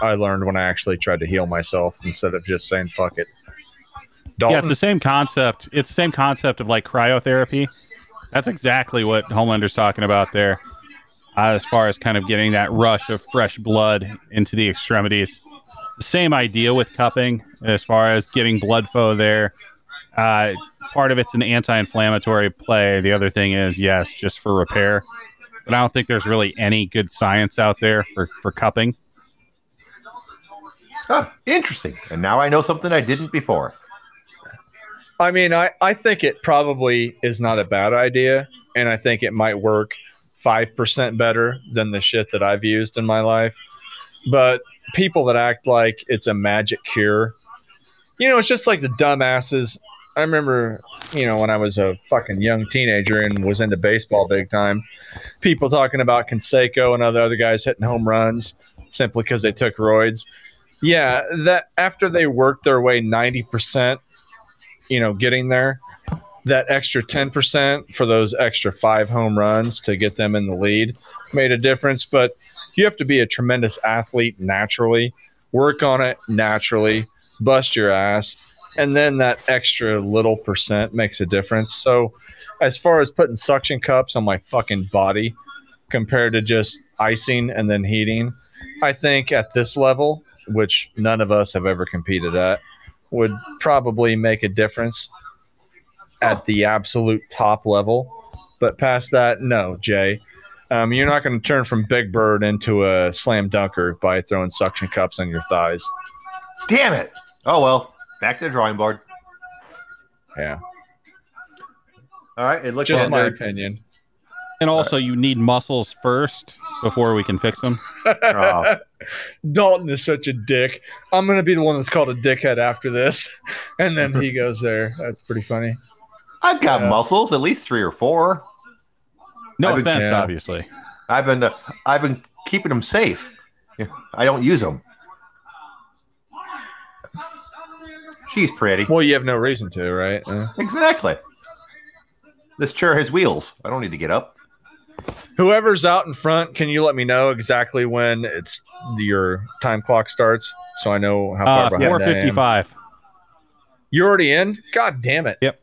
I learned when I actually tried to heal myself instead of just saying "fuck it." Yeah, it's the same concept. It's the same concept of like cryotherapy. That's exactly what Homelander's talking about there, uh, as far as kind of getting that rush of fresh blood into the extremities. The same idea with cupping, as far as getting blood flow there. Uh, part of it's an anti-inflammatory play. The other thing is, yes, just for repair. But I don't think there's really any good science out there for for cupping. Huh, interesting. And now I know something I didn't before. I mean, I I think it probably is not a bad idea, and I think it might work five percent better than the shit that I've used in my life. But people that act like it's a magic cure, you know, it's just like the dumbasses. I remember, you know, when I was a fucking young teenager and was into baseball big time, people talking about Canseco and other other guys hitting home runs simply because they took roids. Yeah, that after they worked their way 90%, you know, getting there, that extra 10% for those extra five home runs to get them in the lead made a difference. But you have to be a tremendous athlete naturally, work on it naturally, bust your ass, and then that extra little percent makes a difference. So, as far as putting suction cups on my fucking body compared to just icing and then heating, I think at this level, which none of us have ever competed at, would probably make a difference at the absolute top level. But past that, no, Jay. Um, you're not going to turn from Big Bird into a slam dunker by throwing suction cups on your thighs. Damn it! Oh well, back to the drawing board. Yeah, All right, it looks just like my opinion. And also, you need muscles first before we can fix them. [LAUGHS] Oh. Dalton is such a dick. I'm going to be the one that's called a dickhead after this. [LAUGHS] And then he [LAUGHS] goes there. That's pretty funny. I've got Yeah. muscles, at least three or four. No I've been- offense, yeah. obviously. I've been uh, I've been keeping them safe. [LAUGHS] I don't use them. She's pretty. Well, you have no reason to, right? Uh, Exactly. This chair has wheels. I don't need to get up. Whoever's out in front, can you let me know exactly when it's your time clock starts so I know how far Uh, behind I am? 455. You're already in? God damn it. Yep.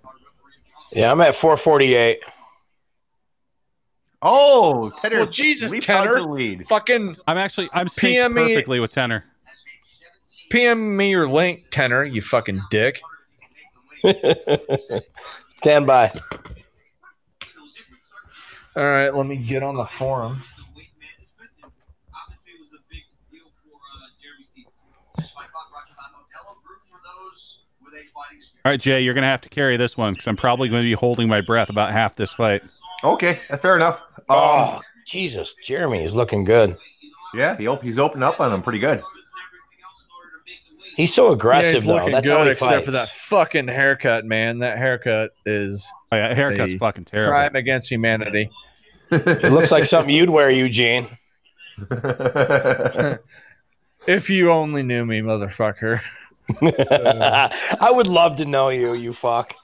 Yeah, I'm at 448. Oh, Tenor. Well, Jesus, leap out Tenor. lead. Fucking I'm actually I'm synced PM me- perfectly with tenor. PM me your link, Tenor, you fucking dick. [LAUGHS] Stand by. All right, let me get on the forum. All right, Jay, you're gonna have to carry this one because I'm probably going to be holding my breath about half this fight. Okay, fair enough. Um, Oh, Jesus. Jeremy is looking good. yeah, he op- he's opened up on them pretty good. He's so Yeah, aggressive, he's though. looking That's how good he except fights. for that fucking haircut, man. That haircut is Oh, yeah, haircut's Hey, fucking terrible. crime against humanity. It looks like something you'd wear, Eugene. [LAUGHS] If you only knew me, motherfucker. [LAUGHS] I would love to know you, you fuck.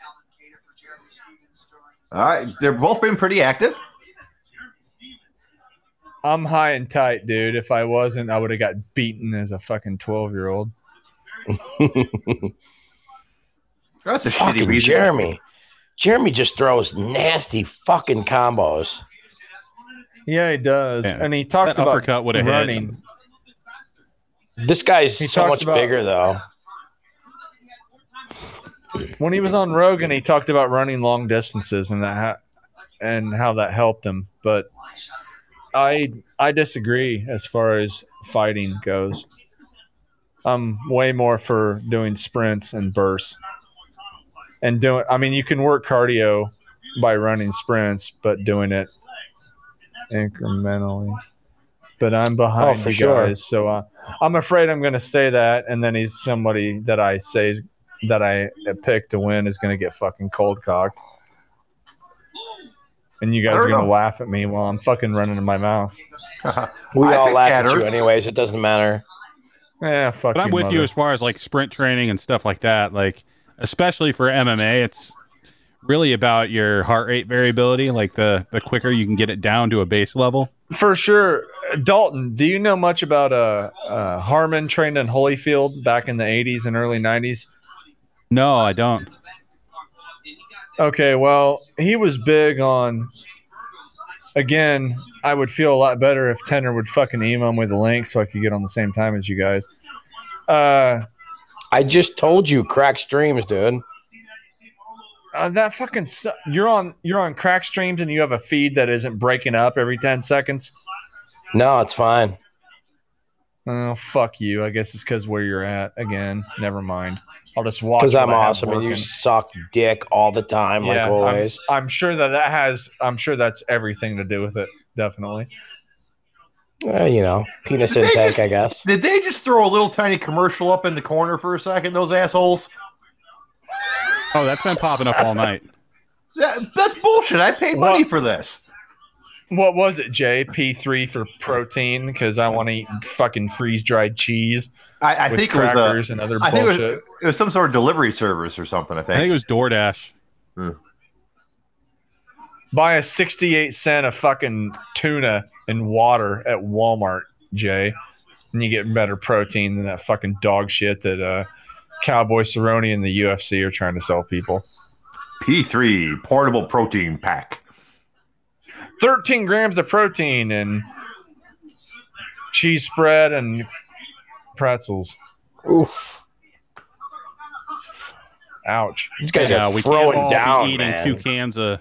All right, they're both been pretty active. I'm high and tight, dude. If I wasn't, I would have got beaten as a fucking 12 year old. That's a shitty reason. Jeremy. Jeremy just throws nasty fucking combos. Yeah, he does. Yeah. And he talks That about uppercut would've hit. running. This guy's He so talks much about- bigger, though. When he was on Rogan, he talked about running long distances and that ha- and how that helped him. But I I disagree as far as fighting goes. I'm way more for doing sprints and bursts. And doing I mean you can work cardio by running sprints, but doing it incrementally. But I'm behind Oh, for you sure. guys, so uh, I'm afraid I'm going to say that, and then he's somebody that I say that I picked to win is going to get fucking cold cocked. And you guys are going to laugh at me while I'm fucking running in my mouth. [LAUGHS] We I all laugh at Catter- you anyways. It doesn't matter. Yeah, fuck But I'm you, with you as far as like sprint training and stuff like that. Like, especially for MMA, it's really about your heart rate variability. Like the the quicker you can get it down to a base level. For sure. Dalton, do you know much about uh, uh, Harmon trained in Holyfield back in the 80s and early 90s? No, I don't. Okay, well, he was big on. Again, I would feel a lot better if Tenor would fucking email me the link so I could get on the same time as you guys. Uh, I just told you, crack streams, dude. Uh, that fucking su- you're on you're on crack streams and you have a feed that isn't breaking up every 10 seconds. No, it's fine. Oh fuck you! I guess it's because where you're at. Again, never mind. I'll just watch. Because I'm what I have awesome and you suck dick all the time, like I'm- always. I'm, sure that that has. I'm sure that's everything to do with it. Definitely. Uh, you know, penis Did intake, just- I guess. Did they just throw a little tiny commercial up in the corner for a second? Those assholes. Oh, that's been popping up all night. That, that's bullshit. I paid money for this. What was it, Jay? P three for protein because I want to eat fucking freeze dried cheese I, I think it was a, crackers and other I think it was, bullshit. it was some sort of delivery service or something. I think. I think. think it was DoorDash. Buy a sixty eight cent of fucking tuna and water at Walmart, Jay, and you get better protein than that fucking dog shit that uh, Cowboy Cerrone and the UFC are trying to sell people. P3 portable protein pack. 13 grams of protein and cheese spread and pretzels. Oof. Ouch. These guys Yeah, are we can't all down, be eating man. two cans of,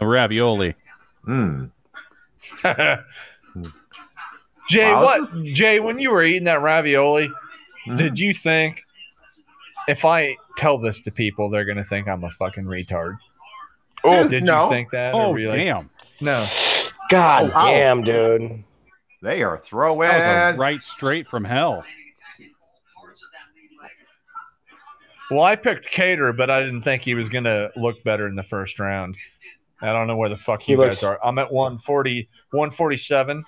of ravioli. Mm. [LAUGHS] Jay, Wow. what Jay, when you were eating that ravioli, Mhm. did you think if I tell this to people, they're gonna think I'm a fucking retard? Oh, Did no. you think that? Oh, or were like, damn. no. God Oh, wow. damn, dude. They are throwing. That was a right straight from hell. Well, I picked Kattar, but I didn't think he was gonna look better in the first round. I don't know where the fuck He you looks- guys are. I'm at 140, 147.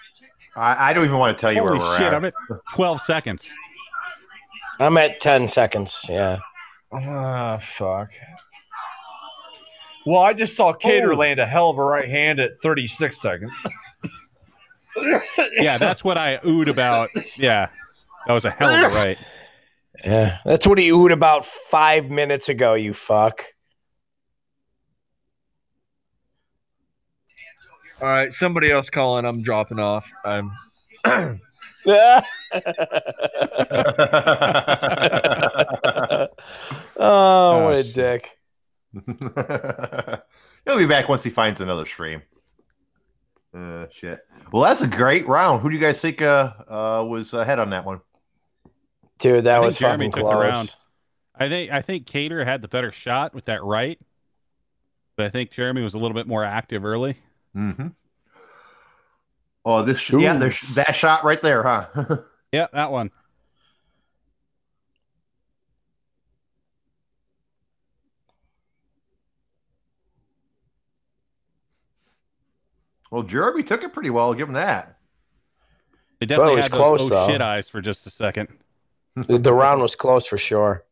I, I don't even want to tell you Holy where we're shit, at. I'm at 12 seconds. I'm at 10 seconds. Yeah. Ah, fuck. Well, I just saw Kattar Oh. land a hell of a right hand at 36 seconds. Yeah, that's what I oohed about. Yeah, that was a hell of a [LAUGHS] right. Yeah. That's what he oohed about five minutes ago, you fuck. All right, somebody else calling. I'm dropping off. I'm. [CLEARS THROAT] [LAUGHS] oh, what a dick. [LAUGHS] He'll be back once he finds another stream. Uh, shit. Well, that's a great round. Who do you guys think uh, uh, was ahead on that one? Dude, that I was Jeremy fucking took the close. round. I think I think Kattar had the better shot with that right, but I think Jeremy was a little bit more active early. Mm-hmm. Oh, this sh- yeah, Ooh. there's that shot right there, huh? [LAUGHS] Yeah, that one. well, Jeremy took it pretty well. Give him that. They definitely it was had those close, oh though. shit eyes for just a second. The, the round was close for sure.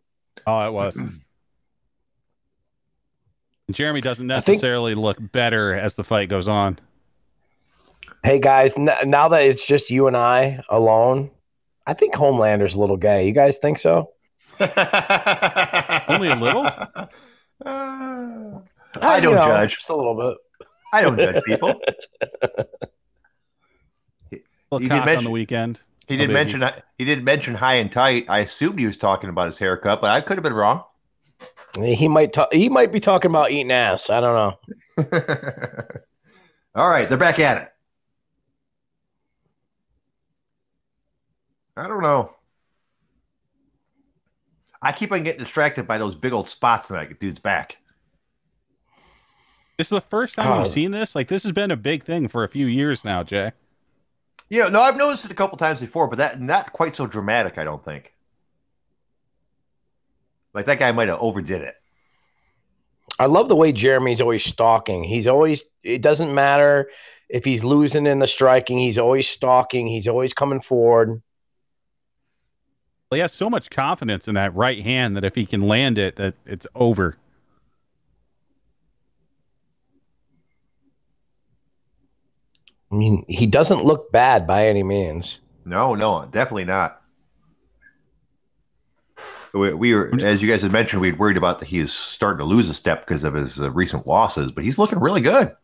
Oh, it was. [CLEARS THROAT] Jeremy doesn't I think- necessarily look better as the fight goes on. Hey guys, n- now that it's just you and I alone, I think Homelander's a little gay. You guys think so? [LAUGHS] Only a little? Uh, I don't know, judge. Just a little bit. I don't judge people. [LAUGHS] Little He did cock on mention- the weekend. He Oh, did baby. mention he did mention high and tight. I assumed he was talking about his haircut, but I could have been wrong. He might ta- he might be talking about eating ass. I don't know. [LAUGHS] All right, they're back at it. I don't know. I keep on getting distracted by those big old spots in that dude's back. This is the first time Oh. we've uh, seen this. Like this has been a big thing for a few years now, Jay. Yeah, no, I've noticed it a couple times before, but that not quite so dramatic. I don't think. Like that guy might have overdid it. I love the way Jeremy's always stalking. He's always it doesn't matter if he's losing in the striking, he's always stalking, he's always coming forward. He has so much confidence in that right hand that if he can land it, that it's over. I mean, he doesn't look bad by any means. No, no, definitely not. We, we were, as you guys had mentioned, we had worried about that he is starting to lose a step because of his uh, recent losses, but he's looking really good.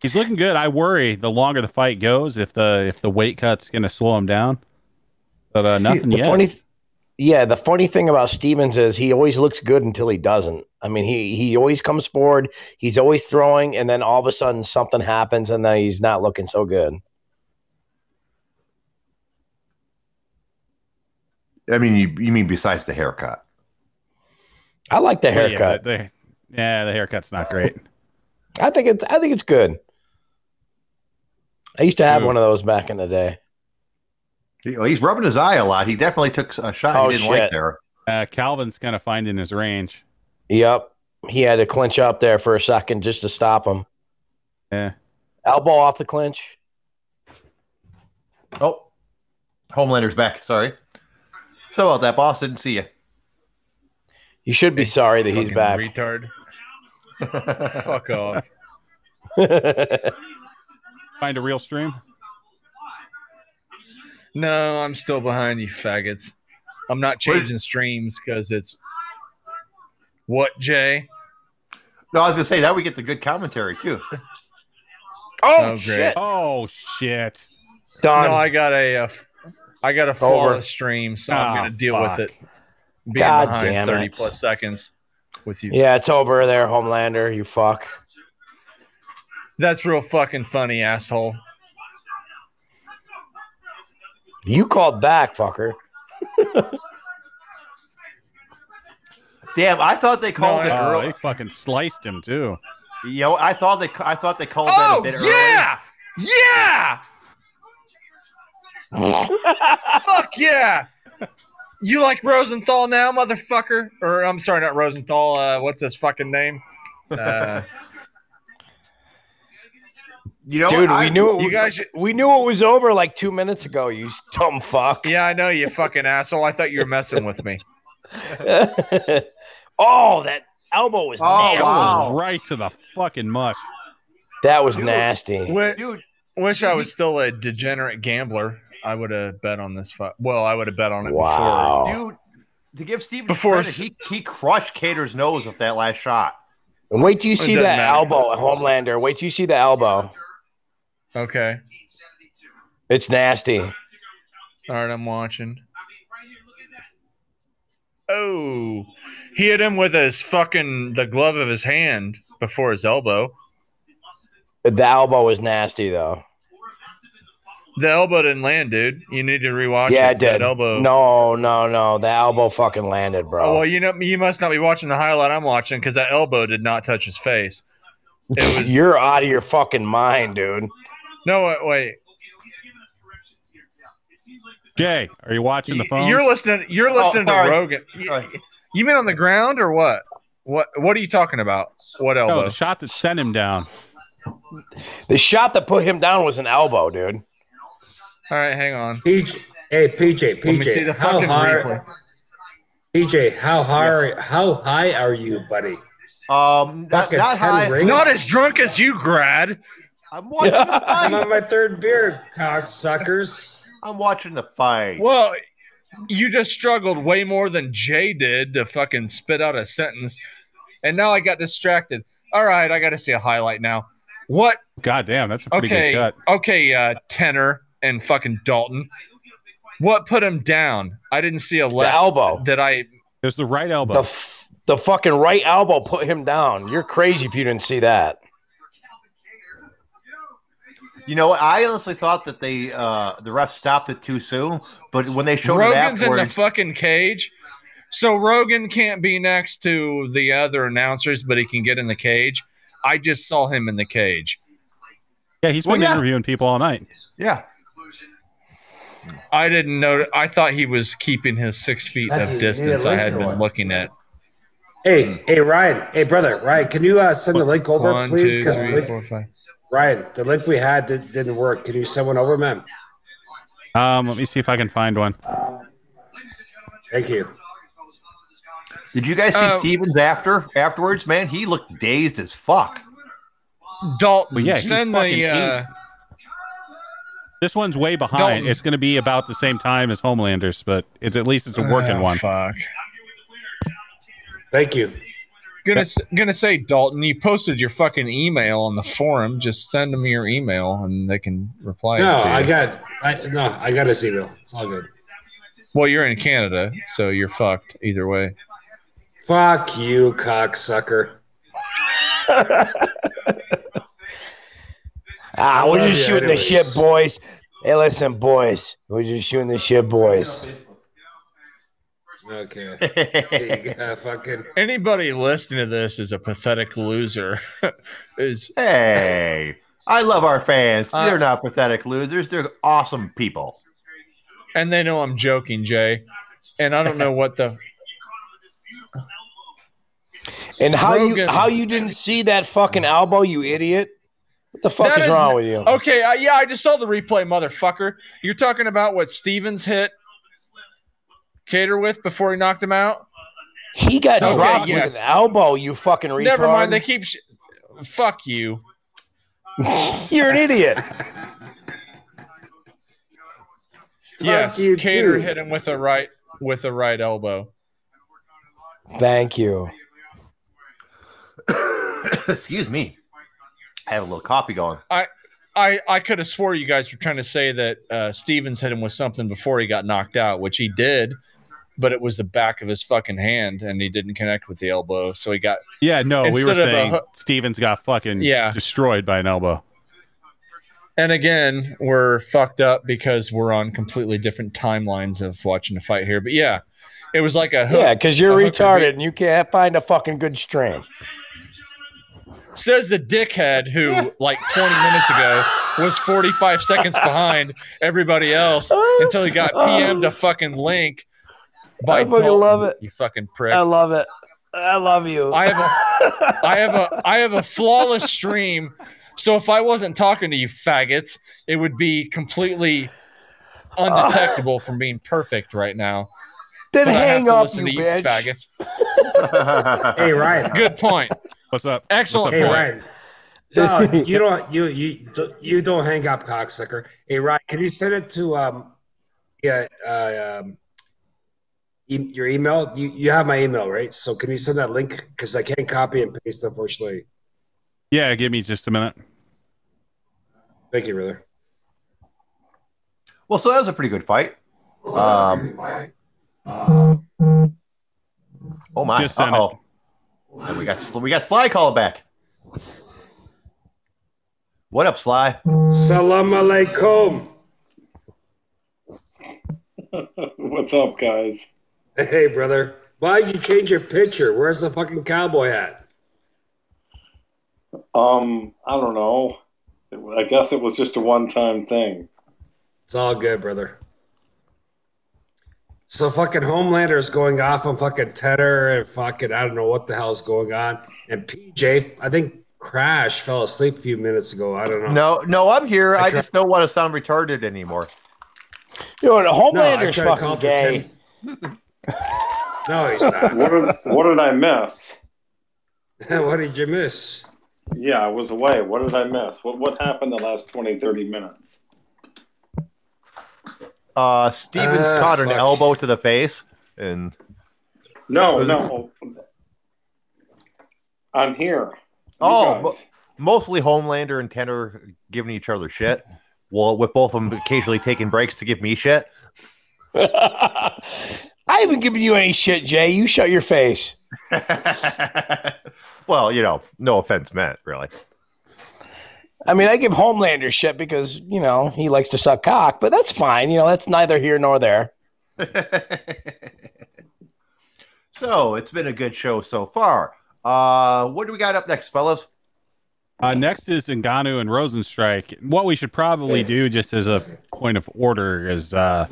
He's looking good. I worry the longer the fight goes if the if the weight cut's going to slow him down. But uh, nothing the yet. funny th- yeah, the funny thing about Stephens is he always looks good until he doesn't. I mean, he he always comes forward, he's always throwing, and then all of a sudden something happens, and then he's not looking so good. I mean, you, you mean besides the haircut? I like the Yeah, haircut. but the, yeah, the haircut's not great. I think it's I think it's good. I used to have Ooh. one of those back in the day. He- well, he's rubbing his eye a lot. He definitely took a shot Oh, he didn't like shit. there. Uh, Calvin's kind of finding his range. Yep. He had to clinch up there for a second just to stop him. Yeah. Elbow off the clinch. Oh, Homelander's back. Sorry. So about that, boss. Didn't see you. You should be sorry that he's back. Retard. [LAUGHS] Fuck off. [LAUGHS] Find a real stream. No, I'm still behind you, faggots. I'm not changing streams because it's what, Jay? No, I was gonna say that we get the good commentary too. oh, Oh, great. shit! Oh shit! Done. No, I got a, uh, f- I got a flawless stream, so I'm Oh, gonna deal fuck. with it. Being God behind damn 30 it. plus seconds with you. yeah, it's over there, Homelander. You fuck. That's real fucking funny, asshole. You called back, fucker. Damn, I thought they called No, it I- Oh, they fucking sliced him too. Yo, I thought they I thought they called that a Oh bit yeah, yeah. [LAUGHS] Fuck yeah. You like Rosenthal now, motherfucker? Or I'm sorry, not Rosenthal. Uh, what's his fucking name? Uh, early. [LAUGHS] You know, Dude, I, we knew it. you guys, we knew it was over like two minutes ago. You dumb fuck. yeah, I know you fucking asshole. I thought you were messing with me. [LAUGHS] oh, that elbow was Oh, nasty. wow. Right to the fucking mush. That was Dude. nasty. Wi- dude. Wish I was still a degenerate gambler. I would have bet on this fight. Well, I would have bet on it Wow. Dude, to give Steven Before credit, he he crushed Kattar's nose with that last shot. And wait till you see that matter. elbow at Homelander. Wait till you see the elbow. Okay. It's nasty. All right, I'm watching. Oh, he hit him with his fucking the glove of his hand before his elbow. The elbow was nasty though. The elbow didn't land, dude. You need to rewatch yeah, it. it did. That elbow. No, no, no. The elbow fucking landed, Oh, bro. well, you know, you must not be watching the highlight I'm watching because that elbow did not touch his face. It [LAUGHS] was You're out of your fucking mind, dude. No wait. wait. Jay, are you watching the phone? You're listening. You're listening to. Rogan. You, you mean on the ground or what? What What are you talking about? What elbow? no, elbow? the shot that sent him down. The shot that put him down was an elbow, dude. All right, hang on. PJ, hey PJ, Let me see PJ, the how fucking high? replay. PJ, how high? How high are you, buddy? Um, not, not high. rings. Not as drunk as you, Grad. I'm watching the I'm on my third beer, cocksuckers. I'm watching the fight. Well, you just struggled way more than Jay did to fucking spit out a sentence, and now I got distracted. All right, I got to see a highlight now. What? God damn, that's a pretty Okay, good cut. okay, uh, Tanner and fucking Dalton. What put him down? I didn't see a The left. elbow. Did I? It was the right elbow. The, f- the fucking right elbow put him down. You're crazy if you didn't see that. You know, I honestly thought that they uh the ref stopped it too soon, but when they showed Rogan's it in the fucking cage. So Rogan can't be next to the other announcers, but he can get in the cage. I just saw him in the cage. yeah, he's Well, been yeah. interviewing people all night. yeah, I didn't know. I thought he was keeping his six feet That's- of you distance. need a I link had been it. looking at. Hey, hey, Ryan. Hey, brother, Ryan. Can you uh, send the link over, One, please? two, Because three, four, five. Ryan, the link we had did, didn't work. Can you send one over, man? Um, let me see if I can find one. Thank you. did you guys see Uh, Stephens after afterwards? Man, he looked dazed as fuck. Dalton, Well, yeah, he send fucking the. Uh, This one's way behind. Dalton's- It's going to be about the same time as Homelanders, but it's at least it's a working oh, one. Fuck. Thank you. Gonna s- gonna say Dalton, you posted your fucking email on the forum. Just send them your email and they can reply. No, to you. I got. I, no, I got his email. It's all good. Well, you're in Canada, so you're fucked either way. Fuck you, cocksucker. [LAUGHS] Ah, we're just shooting the shit, boys. Hey, listen, boys. We're just shooting the shit, boys. Okay. You got [LAUGHS] fucking. Anybody listening to this is a pathetic loser. [LAUGHS] is hey, I love our fans. Uh, They're not pathetic losers. They're awesome people. and they know I'm joking, Jay. And I don't know what the And how Rogan- you how you didn't see that fucking elbow, you idiot? What the fuck That is, is- wrong with you? Okay, uh, yeah, I just saw the replay, motherfucker. You're talking about what Stephens hit Kattar with before he knocked him out? He got Okay, dropped yes. with an elbow. You fucking retard. Never mind. They keep. Sh- Fuck you. [LAUGHS] You're an idiot. [LAUGHS] yes, you Kattar too. hit him with a right with a right elbow. Thank you. [COUGHS] Excuse me. I have a little coffee going. I I could have swore you guys were trying to say that uh, Stephens hit him with something before he got knocked out, which he did, but it was the back of his fucking hand, and he didn't connect with the elbow, so he got. Yeah, no, we were Instead a saying hoo- Stephens got fucking Yeah. destroyed by an elbow. And again, we're fucked up because we're on completely different timelines of watching the fight here. But yeah, it was like a hook. Yeah, because you're retarded and you can't find a fucking good stream. Says the dickhead who, like 20 minutes ago, was 45 seconds behind everybody else [LAUGHS] until he got PM'd a fucking link. By I fucking Dalton, love it. You fucking prick. I love it. I love you. I have a [LAUGHS] I have a I have a flawless stream. So if I wasn't talking to you faggots, it would be completely undetectable from being perfect right now. then But I hang to up, listen you to bitch. faggots. Hey Ryan. Good point. What's up? Excellent What's up, point. Hey Ryan. No, you don't. You you you don't hang up, cocksucker. Hey Ryan, can you send it to um yeah uh, um e- your email? You you have my email right? So can you send that link because I can't copy and paste unfortunately. Yeah, give me just a minute. Thank you, brother. Well, so that was a pretty good fight. Um, oh my! Just sent it. Uh-oh. We got we got Sly calling back. What up, Sly? Salam alaikum. [LAUGHS] What's up, guys? Hey, brother. Why did you change your picture? Where's the fucking cowboy hat? Um, I don't know. I guess it was just a one-time thing. It's all good, brother. So fucking Homelander is going off on fucking Tedder and fucking I don't know what the hell's going on. And PJ, I think Crash fell asleep a few minutes ago. I don't know. No, no, I'm here. I I, just don't want to sound retarded anymore. You know, No, I Homelander's tried to fucking gay. 10 No, he's not. [LAUGHS] What did, what did I miss? [LAUGHS] what did you miss? Yeah, I was away. What did I miss? What what happened the last 20, 30 minutes? Uh, Stephens Ah, caught an fuck. elbow to the face, and No, Was it- no. I'm here. You Oh, guys. mostly Homelander and Tanner giving each other shit. Well, with both of them occasionally taking breaks to give me shit. [LAUGHS] I haven't given you any shit, Jay. You shut your face. [LAUGHS] well, you know, no offense meant, really. I mean, I give Homelander shit because, you know, he likes to suck cock, but that's fine. You know, that's neither here nor there. [LAUGHS] so it's been a good show so far. Uh, what do we got up next, fellas? Uh, next is Ngannou and Rozenstruik. What we should probably do, just as a point of order, is uh,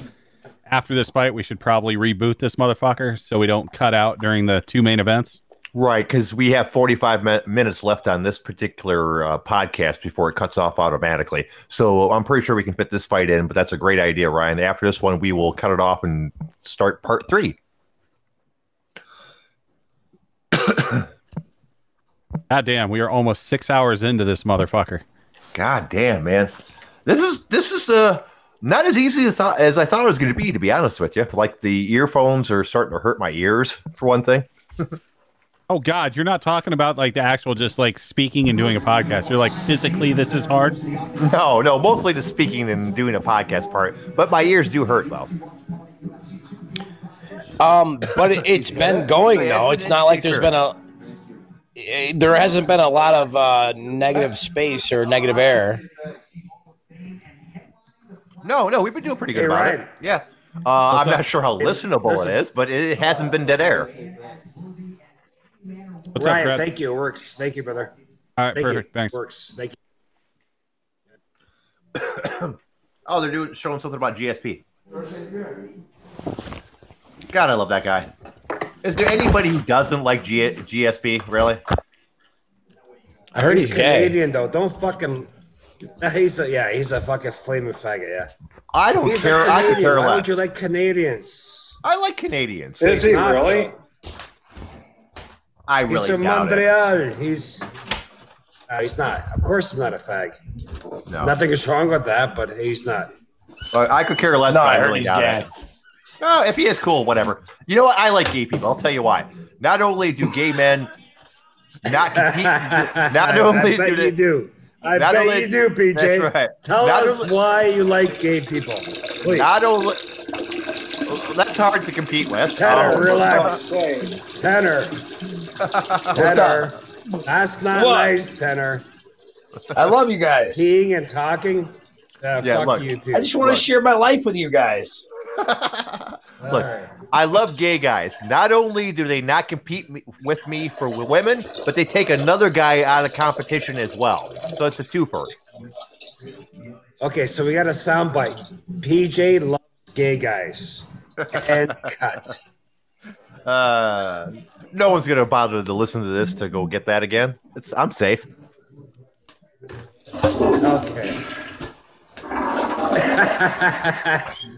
after this fight, we should probably reboot this motherfucker so we don't cut out during the two main events. Right, because we have 45 mi- minutes left on this particular uh, podcast before it cuts off automatically. So I'm pretty sure we can fit this fight in, but that's a great idea, Ryan. After this one, we will cut it off and start part three. [COUGHS] God damn, we are almost six hours into this motherfucker. God damn, man. This is this is uh not as easy as thought as I thought it was going to be. To be honest with you, like the earphones are starting to hurt my ears [LAUGHS] for one thing. [LAUGHS] Oh God, you're not talking about like the actual just like speaking and doing a podcast. You're like physically, this is hard. No, no, mostly the speaking and doing a podcast part, but my ears do hurt though. Um, but it, it's [LAUGHS] been going though. It's not like there's been a eh, there hasn't been a lot of uh, negative space or negative air. No, no, we've been doing pretty good Hey, about Ryan. it. Yeah. Uh, I'm not sure how listenable listen. it is, but it hasn't been dead air. What's Ryan, up, thank you. It works. Thank you, brother. All right, Thank perfect. you. Thanks. Works. Thank you. [COUGHS] Oh, they're doing showing something about GSP. God, I love that guy. Is there anybody who doesn't like G- GSP? Really? I heard he's, gay. Canadian though. Don't fucking. Nah, he's a yeah. He's a fucking flaming faggot. Yeah. I don't He's care. a I could Canadian. care Why less. would you like Canadians? I like Canadians. Is he not, really? I He's really from doubt it. Montreal. He's. No, he's not. Of course, he's not a fag. No, Nothing is wrong with that, but he's not. Uh, I could care less. No, I I really doubt gay. it. Oh, if he is cool, whatever. You know what? I like gay people. I'll tell you why. Not only do gay men not compete, [LAUGHS] not only do they, do. I Not bet only- you do, PJ. [LAUGHS] That's right. Tell Not us only- why you like gay people. Please. not only that's hard to compete with. Tanner, Um, relax. [LAUGHS] Tenor. tenor. That's not What? nice, tenor. I love you guys. Peeing and talking. Uh, Yeah, fuck look. you too. I just want to share my life with you guys. [LAUGHS] Look, Alright. I love gay guys. Not only do they not compete me, with me for women, but they take another guy out of competition as well. So it's a twofer. Okay, so we got a soundbite. PJ loves gay guys. And [LAUGHS] cut. Uh, no one's gonna bother to listen to this to go get that again. It's, I'm safe. Okay. [LAUGHS]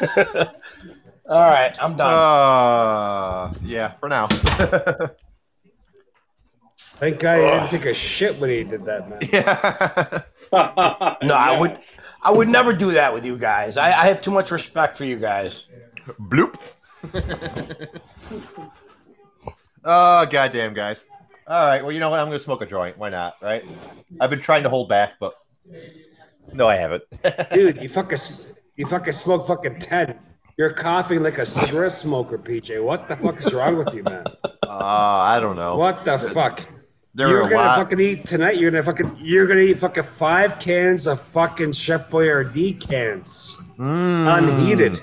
[LAUGHS] All right, I'm done. Uh, yeah, for now. [LAUGHS] Thank God he didn't take a shit when he did that, man. yeah. [LAUGHS] no, I would, I would never do that with you guys. I, I have too much respect for you guys. Bloop. oh, goddamn, guys. All right. Well, you know what? I'm going to smoke a joint. Why not? Right? I've been trying to hold back, but no, I haven't. Dude, you fucking you fucking smoke fucking ten. You're coughing like a cigarette smoker, PJ. What the fuck is wrong with you, man? Uh, I don't know. What the fuck? There you're gonna lot. fucking eat tonight. You're gonna fucking you're gonna eat fucking five cans of fucking Chef Boyardee cans, Mm. unheated,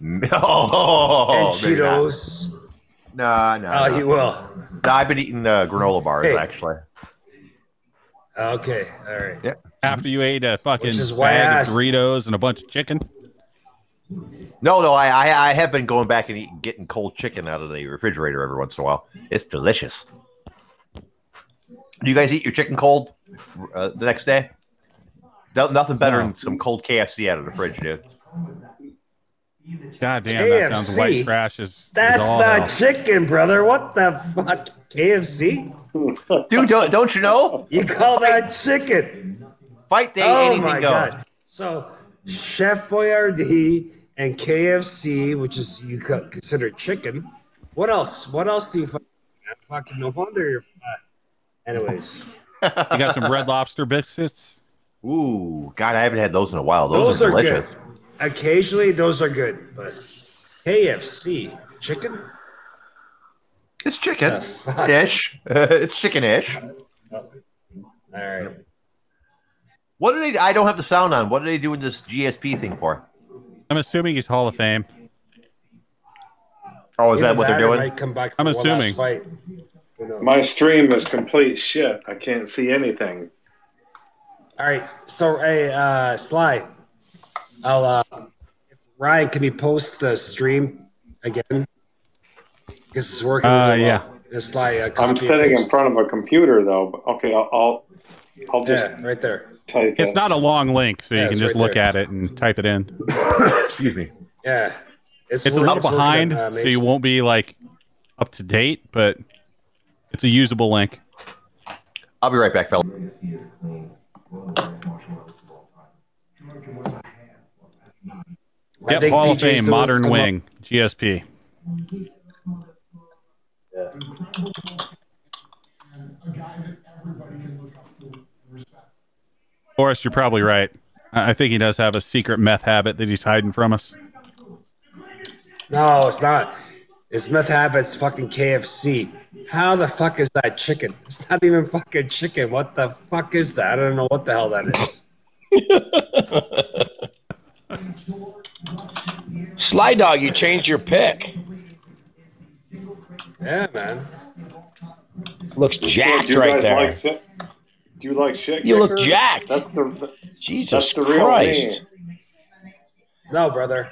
[LAUGHS] Oh, and. Cheetos. No, no. Oh, no. you will. No, I've been eating uh, granola bars Hey. actually. Okay, all right. After you ate a fucking Which is why bag of asked. Doritos and a bunch of chicken. No, no, I, I, I have been going back and eating, getting cold chicken out of the refrigerator every once in a while. It's delicious. Do you guys eat your chicken cold uh, the next day? No, nothing better No. than some cold KFC out of the fridge, dude. God damn, that sounds KFC? white trash. Is, is That's all not hell. chicken, brother. What the fuck? KFC? Dude, don't, don't you know? You call that chicken? Fight day, oh anything my goes. god! So Chef Boyardee and KFC, which is you consider chicken. What else? What else do you fucking? Fucking no wonder you're. Uh, anyways, You got some red lobster biscuits. Ooh, God, I haven't had those in a while. Those, are, delicious. good. Occasionally, those are good, but KFC chicken. It's chicken The fuck? ish. [LAUGHS] it's chicken ish. All right. What do they? I don't have the sound on. What are they doing this GSP thing for? I'm assuming he's Hall of Fame. Oh, is that Either what they're doing? Might come back I'm assuming. Fight. My stream is complete shit. I can't see anything. All right. So, hey, uh, Sly, I'll, uh, Ryan, can you post the stream again? This is working. Uh, really yeah. well. Uh, Sly, uh, I'm sitting in front of a computer though. But okay, I'll I'll, I'll just Yeah, right there. type It's it. not a long link, so Yeah, you can just right look there. at it and type it in. [COUGHS] Excuse me. Yeah. It's a little working, behind, uh, so you won't be like up to date, but it's a usable link. I'll be right back, fella. I Yep, Hall of Fame, Modern some- Wing, GSP. Forrest, you're probably right. I I think he does have a secret meth habit that he's hiding from us. No, it's not. It's meth habits fucking KFC. How the fuck is that chicken? It's not even fucking chicken. What the fuck is that? I don't know what the hell that is. [LAUGHS] Sly Dog, you changed your pick. Yeah, man. Looks jacked you right there. like shit? Do you like shit? You look kickers? jacked. That's the Jesus that's the Christ. me. No, brother.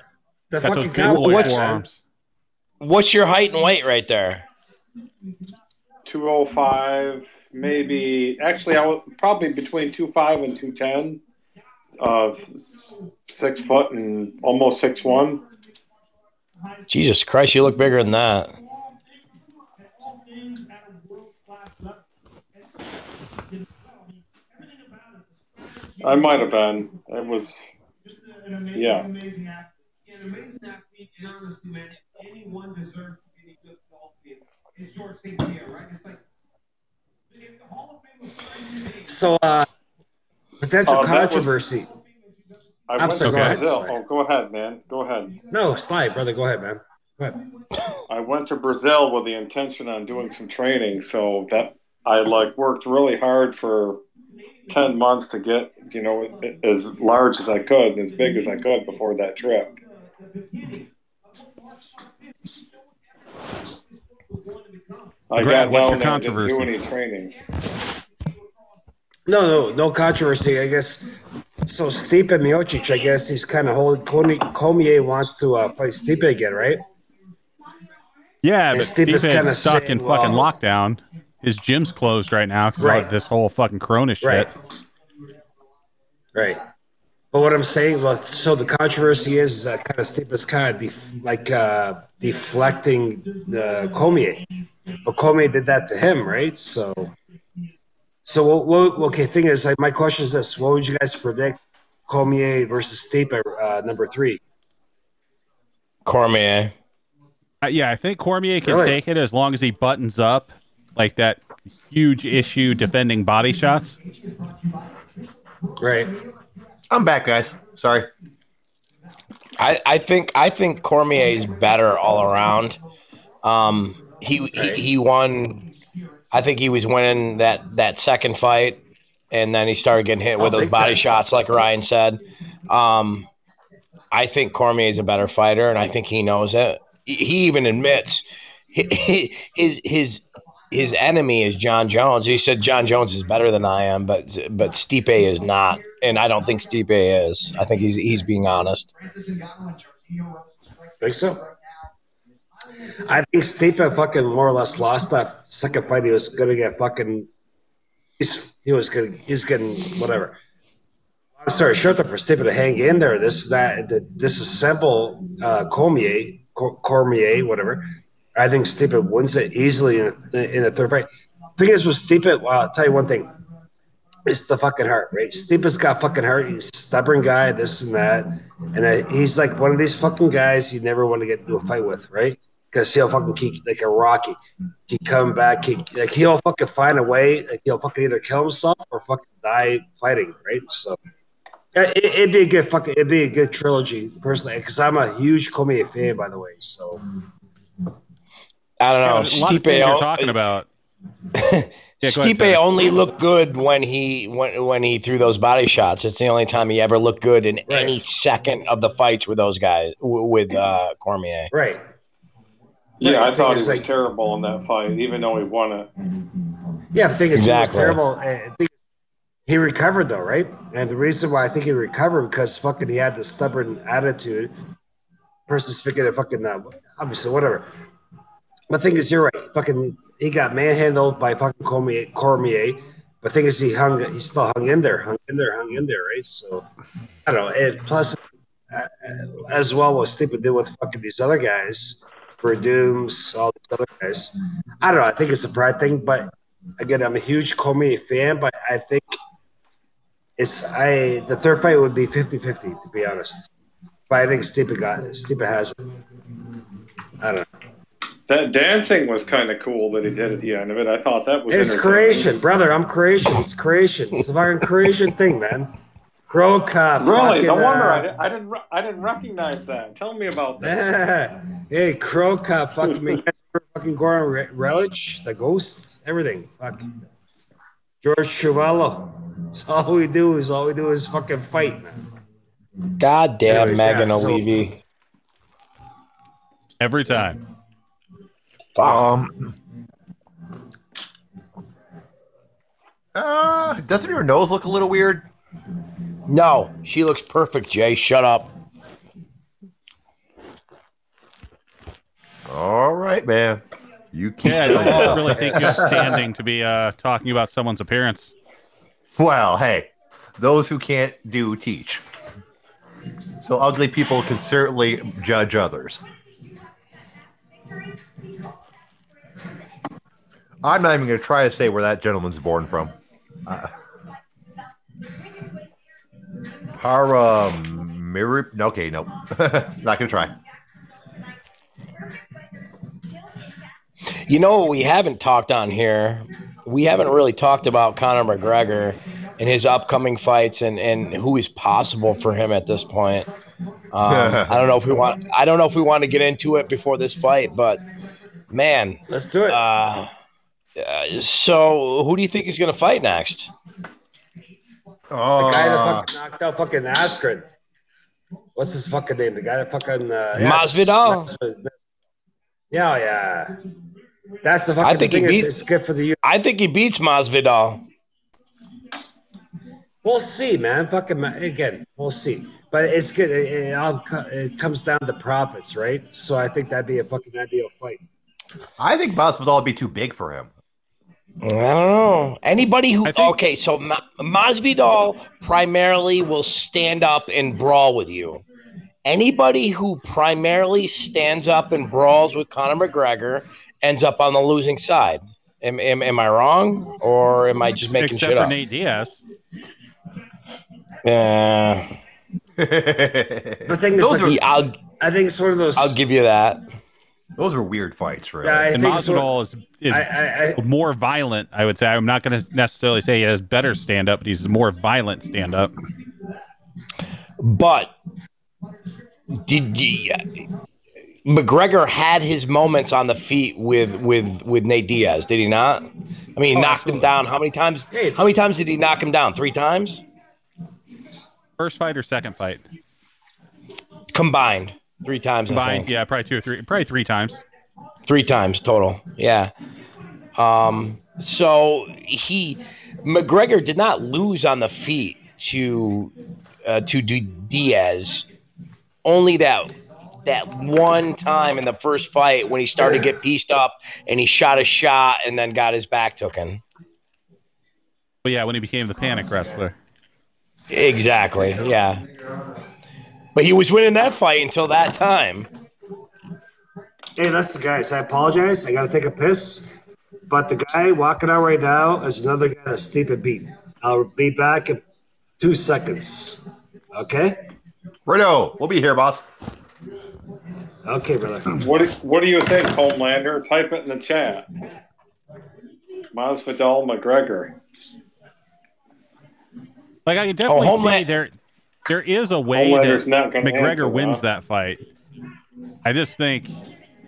The Got fucking cowboy boy What's- hat, What's your height and weight right there? 205 maybe actually I was probably between two five and two ten, uh, six foot and almost six one. Jesus Christ, you look bigger than that. I might have been. It was yeah. So, uh, potential Uh, that was- controversy. I I'm went sorry, to go ahead. Brazil. Oh, go ahead, man. Go ahead. No, slide, brother. Go ahead, man. Go ahead. I went to Brazil with the intention on doing some training, so that I like worked really hard for ten months to get you know as large as I could and as big as I could before that trip. I Grant, got what's down your there didn't do controversy? any training. No, no, no controversy. I guess. So Stipe Miocic, I guess he's kind of holding. Cormier Cormier wants to uh, fight Stipe again, right? Yeah, And but Steve Steve is is kinda stuck in saying, fucking well- lockdown. His gym's closed right now because Right. of this whole fucking Corona shit. Right. Right. But what I'm saying, well, so the controversy is, is that kind of Stipe is kind of def- like uh, deflecting uh, Cormier, but Cormier did that to him, right? So, so what? what okay, thing is, like, my question is this: What would you guys predict Cormier versus Stipe uh, number three? Cormier. Uh, yeah, I think Cormier can Really? take it as long as he buttons up like that huge issue defending body shots. Right. I'm back, guys. Sorry. I, I think I think Cormier is better all around. Um, he, he he won. I think he was winning that that second fight, and then he started getting hit with Oh, those body time. shots, like Ryan said. Um, I think Cormier is a better fighter, and I think he knows it. He, he even admits he, his his his enemy is Jon Jones. He said Jon Jones is better than I am, but but Stipe is not, and I don't think Stipe is. I think he's he's being honest. Think so? I think Stipe fucking more or less lost that second fight. He was gonna get fucking. He's, he was gonna. He's getting whatever. I'm sorry, short, for Stipe to hang in there, this is that the disassemble uh, Cormier, Cor- Cormier, whatever. I think Stipe wins it easily in, in the third fight. The thing is with Stipe, well, I'll tell you one thing. It's the fucking heart, right? Stipe's got fucking heart. He's stubborn guy, this and that, and uh, he's like one of these fucking guys you never want to get into a fight with, right? Because he'll fucking keep like a Rocky. He come back, he like he'll fucking find a way. Like he'll fucking either kill himself or fucking die fighting, right? So it, it'd be a good fucking, it'd be a good trilogy personally. Because I'm a huge Cormier fan, by the way. So I don't know. a lot of Stipe, you're talking about. [LAUGHS] Yeah, go ahead, only looked good when he when when he threw those body shots. It's the only time he ever looked good in any second of the fights with those guys with uh, Cormier. right, Yeah, Right, I thought he was like- terrible in that fight, even though he won it. yeah. The thing is, Exactly. he was terrible. and I he recovered though, right? And the reason why I think he recovered because fucking he had this stubborn attitude. Person speaking of fucking uh, obviously whatever. The thing is, you're right. Fucking, he got manhandled by fucking Cormier. Cormier. The thing is, he hung. He still hung in there, hung in there, hung in there, right? So I don't know. And plus, uh, as well what Stipe did with fucking these other guys, Werdums, all these other guys. I don't know. I think it's a pride thing, but again, I'm a huge Cormier fan, but I think it's I the third fight would be 50-50, to be honest. But I think Stipe got. Stipe has it. I don't know. That dancing was kind of cool that he did at the end of it. I thought that was It's entertaining. creation, brother. I'm creation. It's creation. It's a fucking creation thing, man. Cro Cop. Really? fucking, No wonder uh, I, di- I didn't. I didn't recognize that. Tell me about that. [LAUGHS] hey, Cro Cop, [LAUGHS] fucking me. fucking Goran Re- Reljic, the ghost, everything. Fuck. George Chuvalo. That's all we do is all we do is fucking fight, man. God damn Anyways, Megan yeah, so- O'Leary. Every time. Um. Uh, doesn't your nose look a little weird? No, she looks perfect, Jay. Shut up. All right, man. You Yeah, I can't. don't really think you have standing to be uh, talking about someone's appearance. Well, hey, those who can't do teach. So ugly people can certainly judge others. I'm not even going to try to say where that gentleman's born from. Uh, Paramir. Okay, no, [LAUGHS] not going to try. You know what we haven't talked on here? We haven't really talked about Conor McGregor and his upcoming fights and, and who is possible for him at this point. Um, [LAUGHS] I don't know if we want I don't know if we want to get into it before this fight, but man, Let's do it. uh, uh, so who do you think is going to fight next? Oh, the guy that fucking knocked out fucking Askren. What's his fucking name? The guy that fucking uh, yes, Masvidal? Masvidal. Yeah, yeah. That's the fucking I think he thing. beat- It's, it's good for the youth. I think he beats Masvidal. We'll see, man. Fucking again, we'll see. But it's good. It, it, all it comes down to profits, right? So I think that'd be a fucking ideal fight. I think Masvidal would be too big for him. I don't know. Anybody who think- okay, so Ma- Masvidal primarily will stand up and brawl with you. Anybody who primarily stands up and brawls with Conor McGregor ends up on the losing side. Am, am, am I wrong, or am I just making shit up? Except shit for up? Nate Diaz. Yeah, [LAUGHS] The thing is, those like, are I'll I think it's one of those. I'll give you that. Those are weird fights, really. Yeah, And think it's one- Masvidal is, is I, I, I, more violent, I would say. I'm not going to necessarily say he has better stand up, but he's more violent stand up. But did you, McGregor had his moments on the feet with with with Nate Diaz? Did he not? I mean, he Oh, knocked him down. How many times? Hey. How many times did he knock him down? Three times First fight or second fight? combined. Three times. Combined, yeah, probably two or three, probably three times. Three times total. Yeah. Um. So he McGregor did not lose on the feet to uh, to D- Diaz. Only that that one time in the first fight when he started to get pieced up and he shot a shot and then got his back taken. But yeah, when he became the panic wrestler. Exactly. Yeah. But he was winning that fight until that time. hey, that's the guy. So I apologize. I got to take a piss. But the guy walking out right now is another guy that's steep and beat. I'll be back in two seconds. Okay? Righto, we'll be here, boss. Okay, brother. What do, what do you think, Homelander? Type it in the chat. Masvidal McGregor. Like I can definitely Oh, see there there is a way Homelander's that not going to McGregor wins huh? that fight. I just think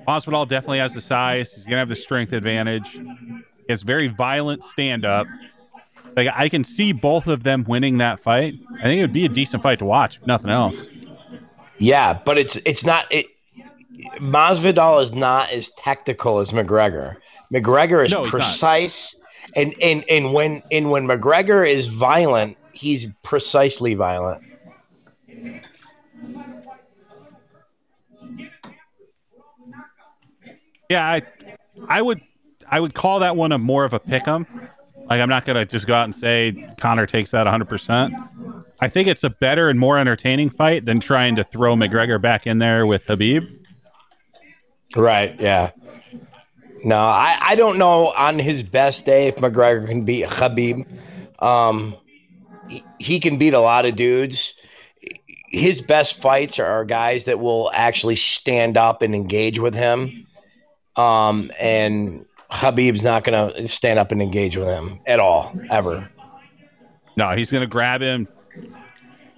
Masvidal definitely has the size. He's gonna have the strength advantage. It's very violent stand up. Like I can see both of them winning that fight. I think it would be a decent fight to watch, if nothing else. Yeah, but it's it's not it Masvidal is not as technical as McGregor. McGregor is No, he's not. precise and, and and when and when McGregor is violent, he's precisely violent. Yeah, I I would I would call that one a more of a pick 'em. Like I'm not gonna just go out and say Conor takes that 100. percent I think it's a better and more entertaining fight than trying to throw McGregor back in there with Khabib. Right, yeah. No, I, I don't know on his best day if McGregor can beat Khabib. Um, he, he can beat a lot of dudes. His best fights are guys that will actually stand up and engage with him. Um, and Khabib's not going to stand up and engage with him at all, ever. No, he's gonna grab him,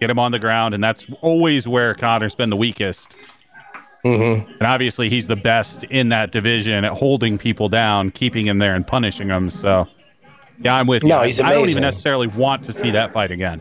get him on the ground, and that's always where Conor's been the weakest. Mm-hmm. And obviously, he's the best in that division at holding people down, keeping him there, and punishing them. So, yeah, I'm with you. No, he's I don't even necessarily want to see that fight again.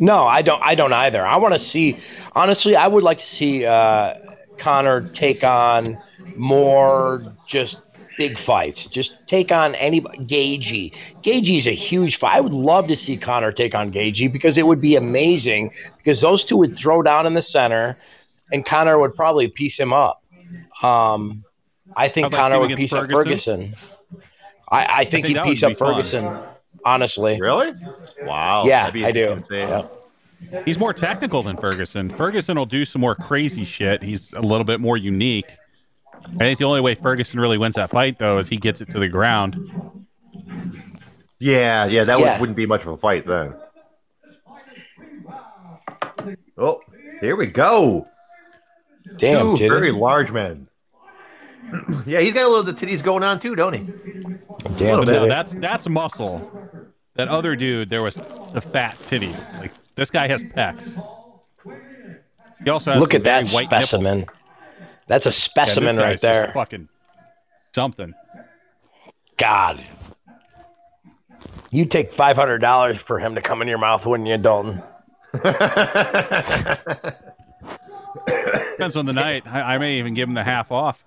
No, I don't. I don't either. I want to see. Honestly, I would like to see uh, Connor take on more just big fights. Just take on any Gaethje. Gaethje's a huge fight. I would love to see Conor take on Gaethje because it would be amazing. Because those two would throw down in the center, and Conor would probably piece him up. Um, I think I'd like to see Conor would against piece up Ferguson. I, I think think he'd piece up be fun. Ferguson. Honestly, Really? Wow. yeah, I do. insane. Yeah. He's more technical than Ferguson. Ferguson will do some more crazy shit. He's a little bit more unique. I think the only way Ferguson really wins that fight, though, is he gets it to the ground. Yeah, yeah, that Yeah. Would, wouldn't be much of a fight then. Oh, here we go. Damn, Two did very large men. [CLEARS THROAT] yeah, he's got a little of the titties going on too, don't he? Damn, But did no, that's that's muscle. That other dude, there was the fat titties. Like this guy has pecs. He also has Look at that very white nipples. That's a specimen guy's right there. Fucking something. God. You'd take five hundred dollars for him to come in your mouth, wouldn't you, Dalton? [LAUGHS] Depends on the night. I, I may even give him the half off.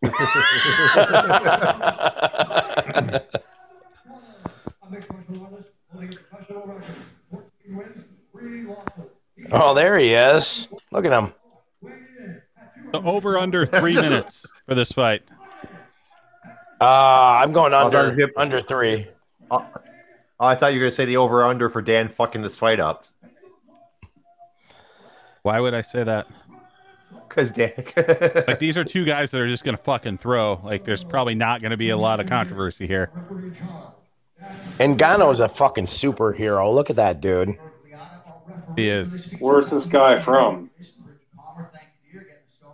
[LAUGHS] Oh, there he is. Look at him. So over under three minutes for this fight. Uh, I'm going Oh, that was under under three. Oh, I thought you were gonna say the over under for Dan fucking this fight up. Why would I say that? Because Dan [LAUGHS] Like these are two guys that are just gonna fucking throw. Like there's probably not gonna be a lot of controversy here. And Ngannou's a fucking superhero. Look at that dude. He is. Where's this guy from?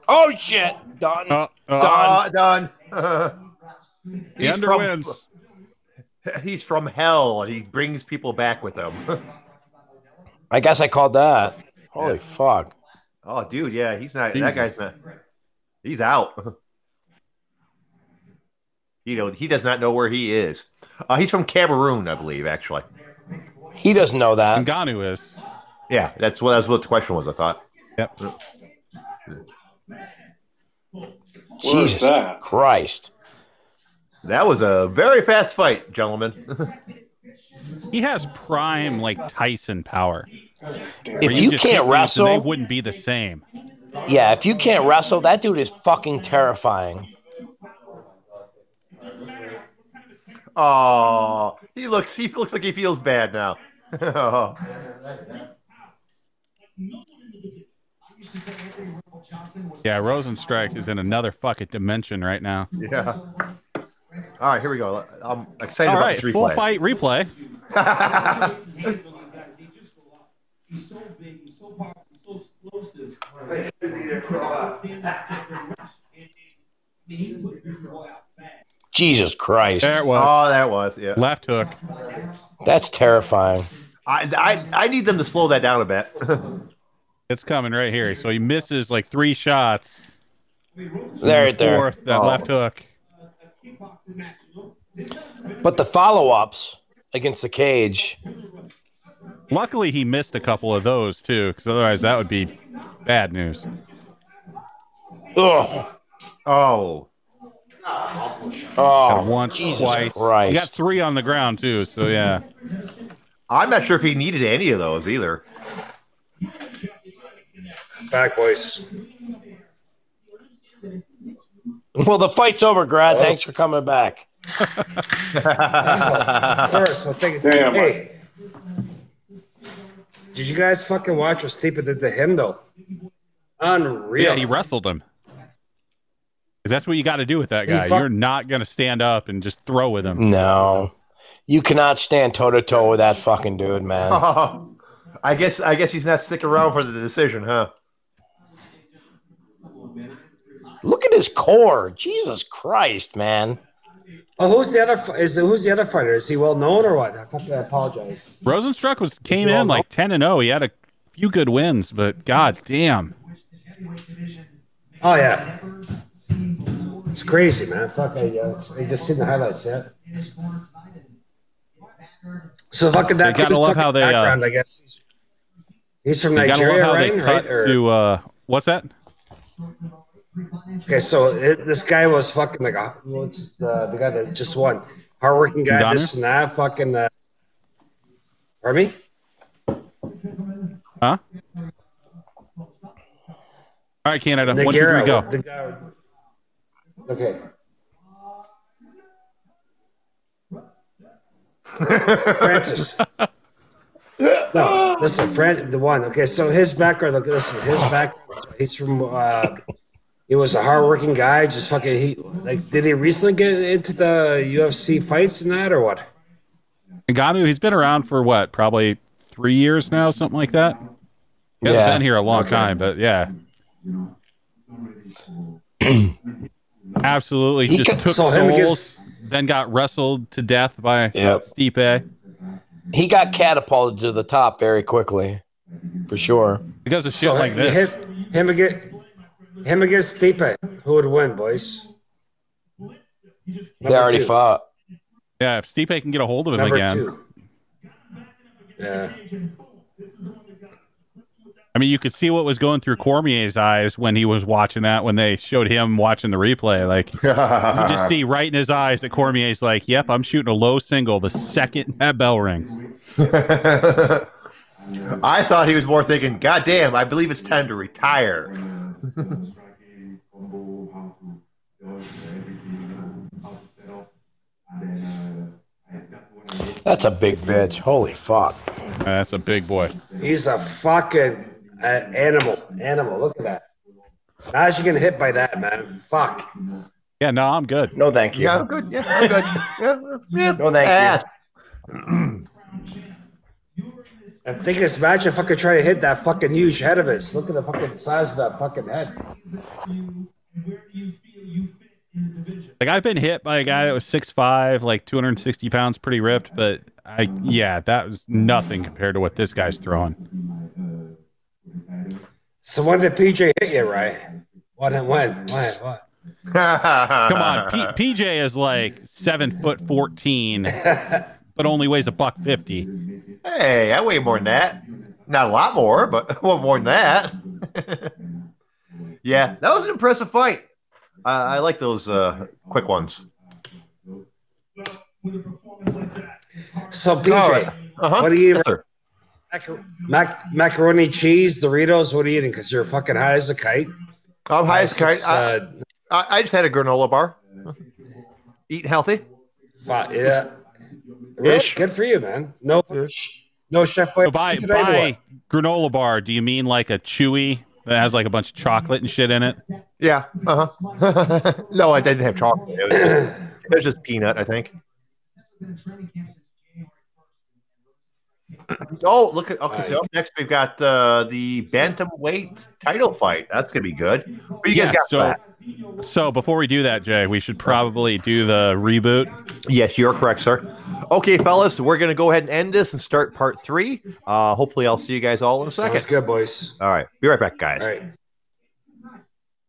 Oh shit! Done. Uh, done. [LAUGHS] he he's from underwins. [LAUGHS] he's from hell and he brings people back with him. I guess I called that. Holy Yeah. fuck. oh, dude, yeah, he's not. Jesus. That guy's not. He's out. [LAUGHS] You know, he does not know where he is. Uh, he's from Cameroon, I believe. Actually, He doesn't know that. Ngannou is. yeah, that's what that's what the question was. I thought. Yep. Jesus that? Christ. That was a very fast fight, gentlemen. [LAUGHS] He has prime like Tyson power. If you just hit can't these and they wrestle, wouldn't be the same. yeah, if you can't wrestle, that dude is fucking terrifying. Oh, he looks he looks like he feels bad now. Oh. [LAUGHS] [LAUGHS] Yeah, Rozenstruik is in another fucking dimension right now. yeah. All right, here we go. I'm excited All about right, this full replay. fight replay. Jesus Christ. There it was. oh, that was yeah. Left hook. That's terrifying. I, I I need them to slow that down a bit. [LAUGHS] It's coming right here. So he misses like three shots. There, right there. Fourth, that Oh. left hook. But the follow ups against the cage. Luckily, he missed a couple of those too, because otherwise that would be bad news. Ugh. oh, Oh, once, Jesus twice. Christ. He got three on the ground too. So yeah, I'm not sure if he needed any of those either. Back boys. Well, the fight's over, Grad. Thanks for coming back. Of course. Well, thank you. Damn. Hey. Did you guys fucking watch what Stipe did to him though? Unreal. yeah, he wrestled him. That's what you got to do with that guy. fuck- You're not gonna stand up and just throw with him. No. You cannot stand toe to toe with that fucking dude, man. [LAUGHS] I guess I guess he's not sticking around for the decision, huh? Look at his core. Jesus Christ, man. Oh, who's the other? Is who's the other fighter? Is he well known or what? I fucking apologize. Rozenstruik was came in like ten and zero. He had a few good wins, but god damn, Oh yeah, it's crazy, man. Fuck, I, uh, I just seen the highlights. Yeah. So fucking that You gotta love how they, uh, I guess. He's, he's from you gotta love Nigeria, how right? they right? cut Or- to uh, what's that? Okay, so it, this guy was fucking like a what's the the guy that just won, hardworking guy, Ngannou? this and that, fucking. Uh, pardon me? Huh? All right, Canada. One, two, three, go. The guy, Okay. Francis. No, listen, Fran, the one. Okay, so his background. Look, listen, his background. He's from. Uh, he was a hardworking guy. Just fucking. He like. Did he recently get into the UFC fights and that, or what? Ngannou, he's been around for what? Probably three years now, something like that. He hasn't Yeah. been here a long Okay. time, but yeah. [CLEARS THROAT] Absolutely. He just ca- took So him souls, against- then got wrestled to death by Yep. Stipe. He got catapulted to the top very quickly, for sure. Because of shit So like he this. hit him against him against Stipe. Who would win, boys? They already two. fought. Yeah, if Stipe can get a hold of him Number again. two. Yeah. I mean, you could see what was going through Cormier's eyes when he was watching that, when they showed him watching the replay. Like, [LAUGHS] you just see right in his eyes that Cormier's like, yep, I'm shooting a low single the second that bell rings. [LAUGHS] I thought he was more thinking, God damn, I believe it's time to retire. [LAUGHS] That's a big bitch. Holy fuck. Uh, that's a big boy. He's a fucking uh, animal. Animal. Look at that. How's you getting hit by that, man? Fuck. Yeah, no, I'm good. No, thank you. Yeah, I'm good. Yeah, I'm good. Yeah, yeah. No, thank you. [CLEARS THROAT] Ass. I think it's imagine fucking trying to hit that fucking huge head of his. Look at the fucking size of that fucking head. Like, I've been hit by a guy that was 6'5, like 260 pounds, pretty ripped, but I, yeah, that was nothing compared to what this guy's throwing. So when did PJ hit you, right? What and when? When? What? [LAUGHS] Come on, P- PJ is like seven foot 14, [LAUGHS] but only weighs a buck 50. Hey, I weigh more than that. Not a lot more, but [LAUGHS] well, more than that. [LAUGHS] yeah, that was an impressive fight. Uh, I like those uh, quick ones. So PJ, All right. Uh-huh. what are you Yes, sir. mac- mac- macaroni cheese, Doritos? What are you eating? Because you're fucking high as a kite. I'm high as a kite. I, Uh, I, I just had a granola bar. Eating healthy. fi- yeah. Really? Ish. Good for you, man. No, no chef boy So by, today. by granola bar, do you mean like a chewy that has like a bunch of chocolate and shit in it? Yeah. Uh huh. [LAUGHS] no, I didn't have chocolate. It was, just, it was just peanut, I think. Oh, look at okay. So up next we've got uh, the bantamweight title fight. That's gonna be good. What you guys Yeah, got so- for that? So before we do that, Jay, we should probably do the reboot. Yes, you're correct, sir. Okay, fellas, we're gonna go ahead and end this and start part three. Uh, hopefully, I'll see you guys all in a second. Sounds good, boys. All right, be right back, guys. All right.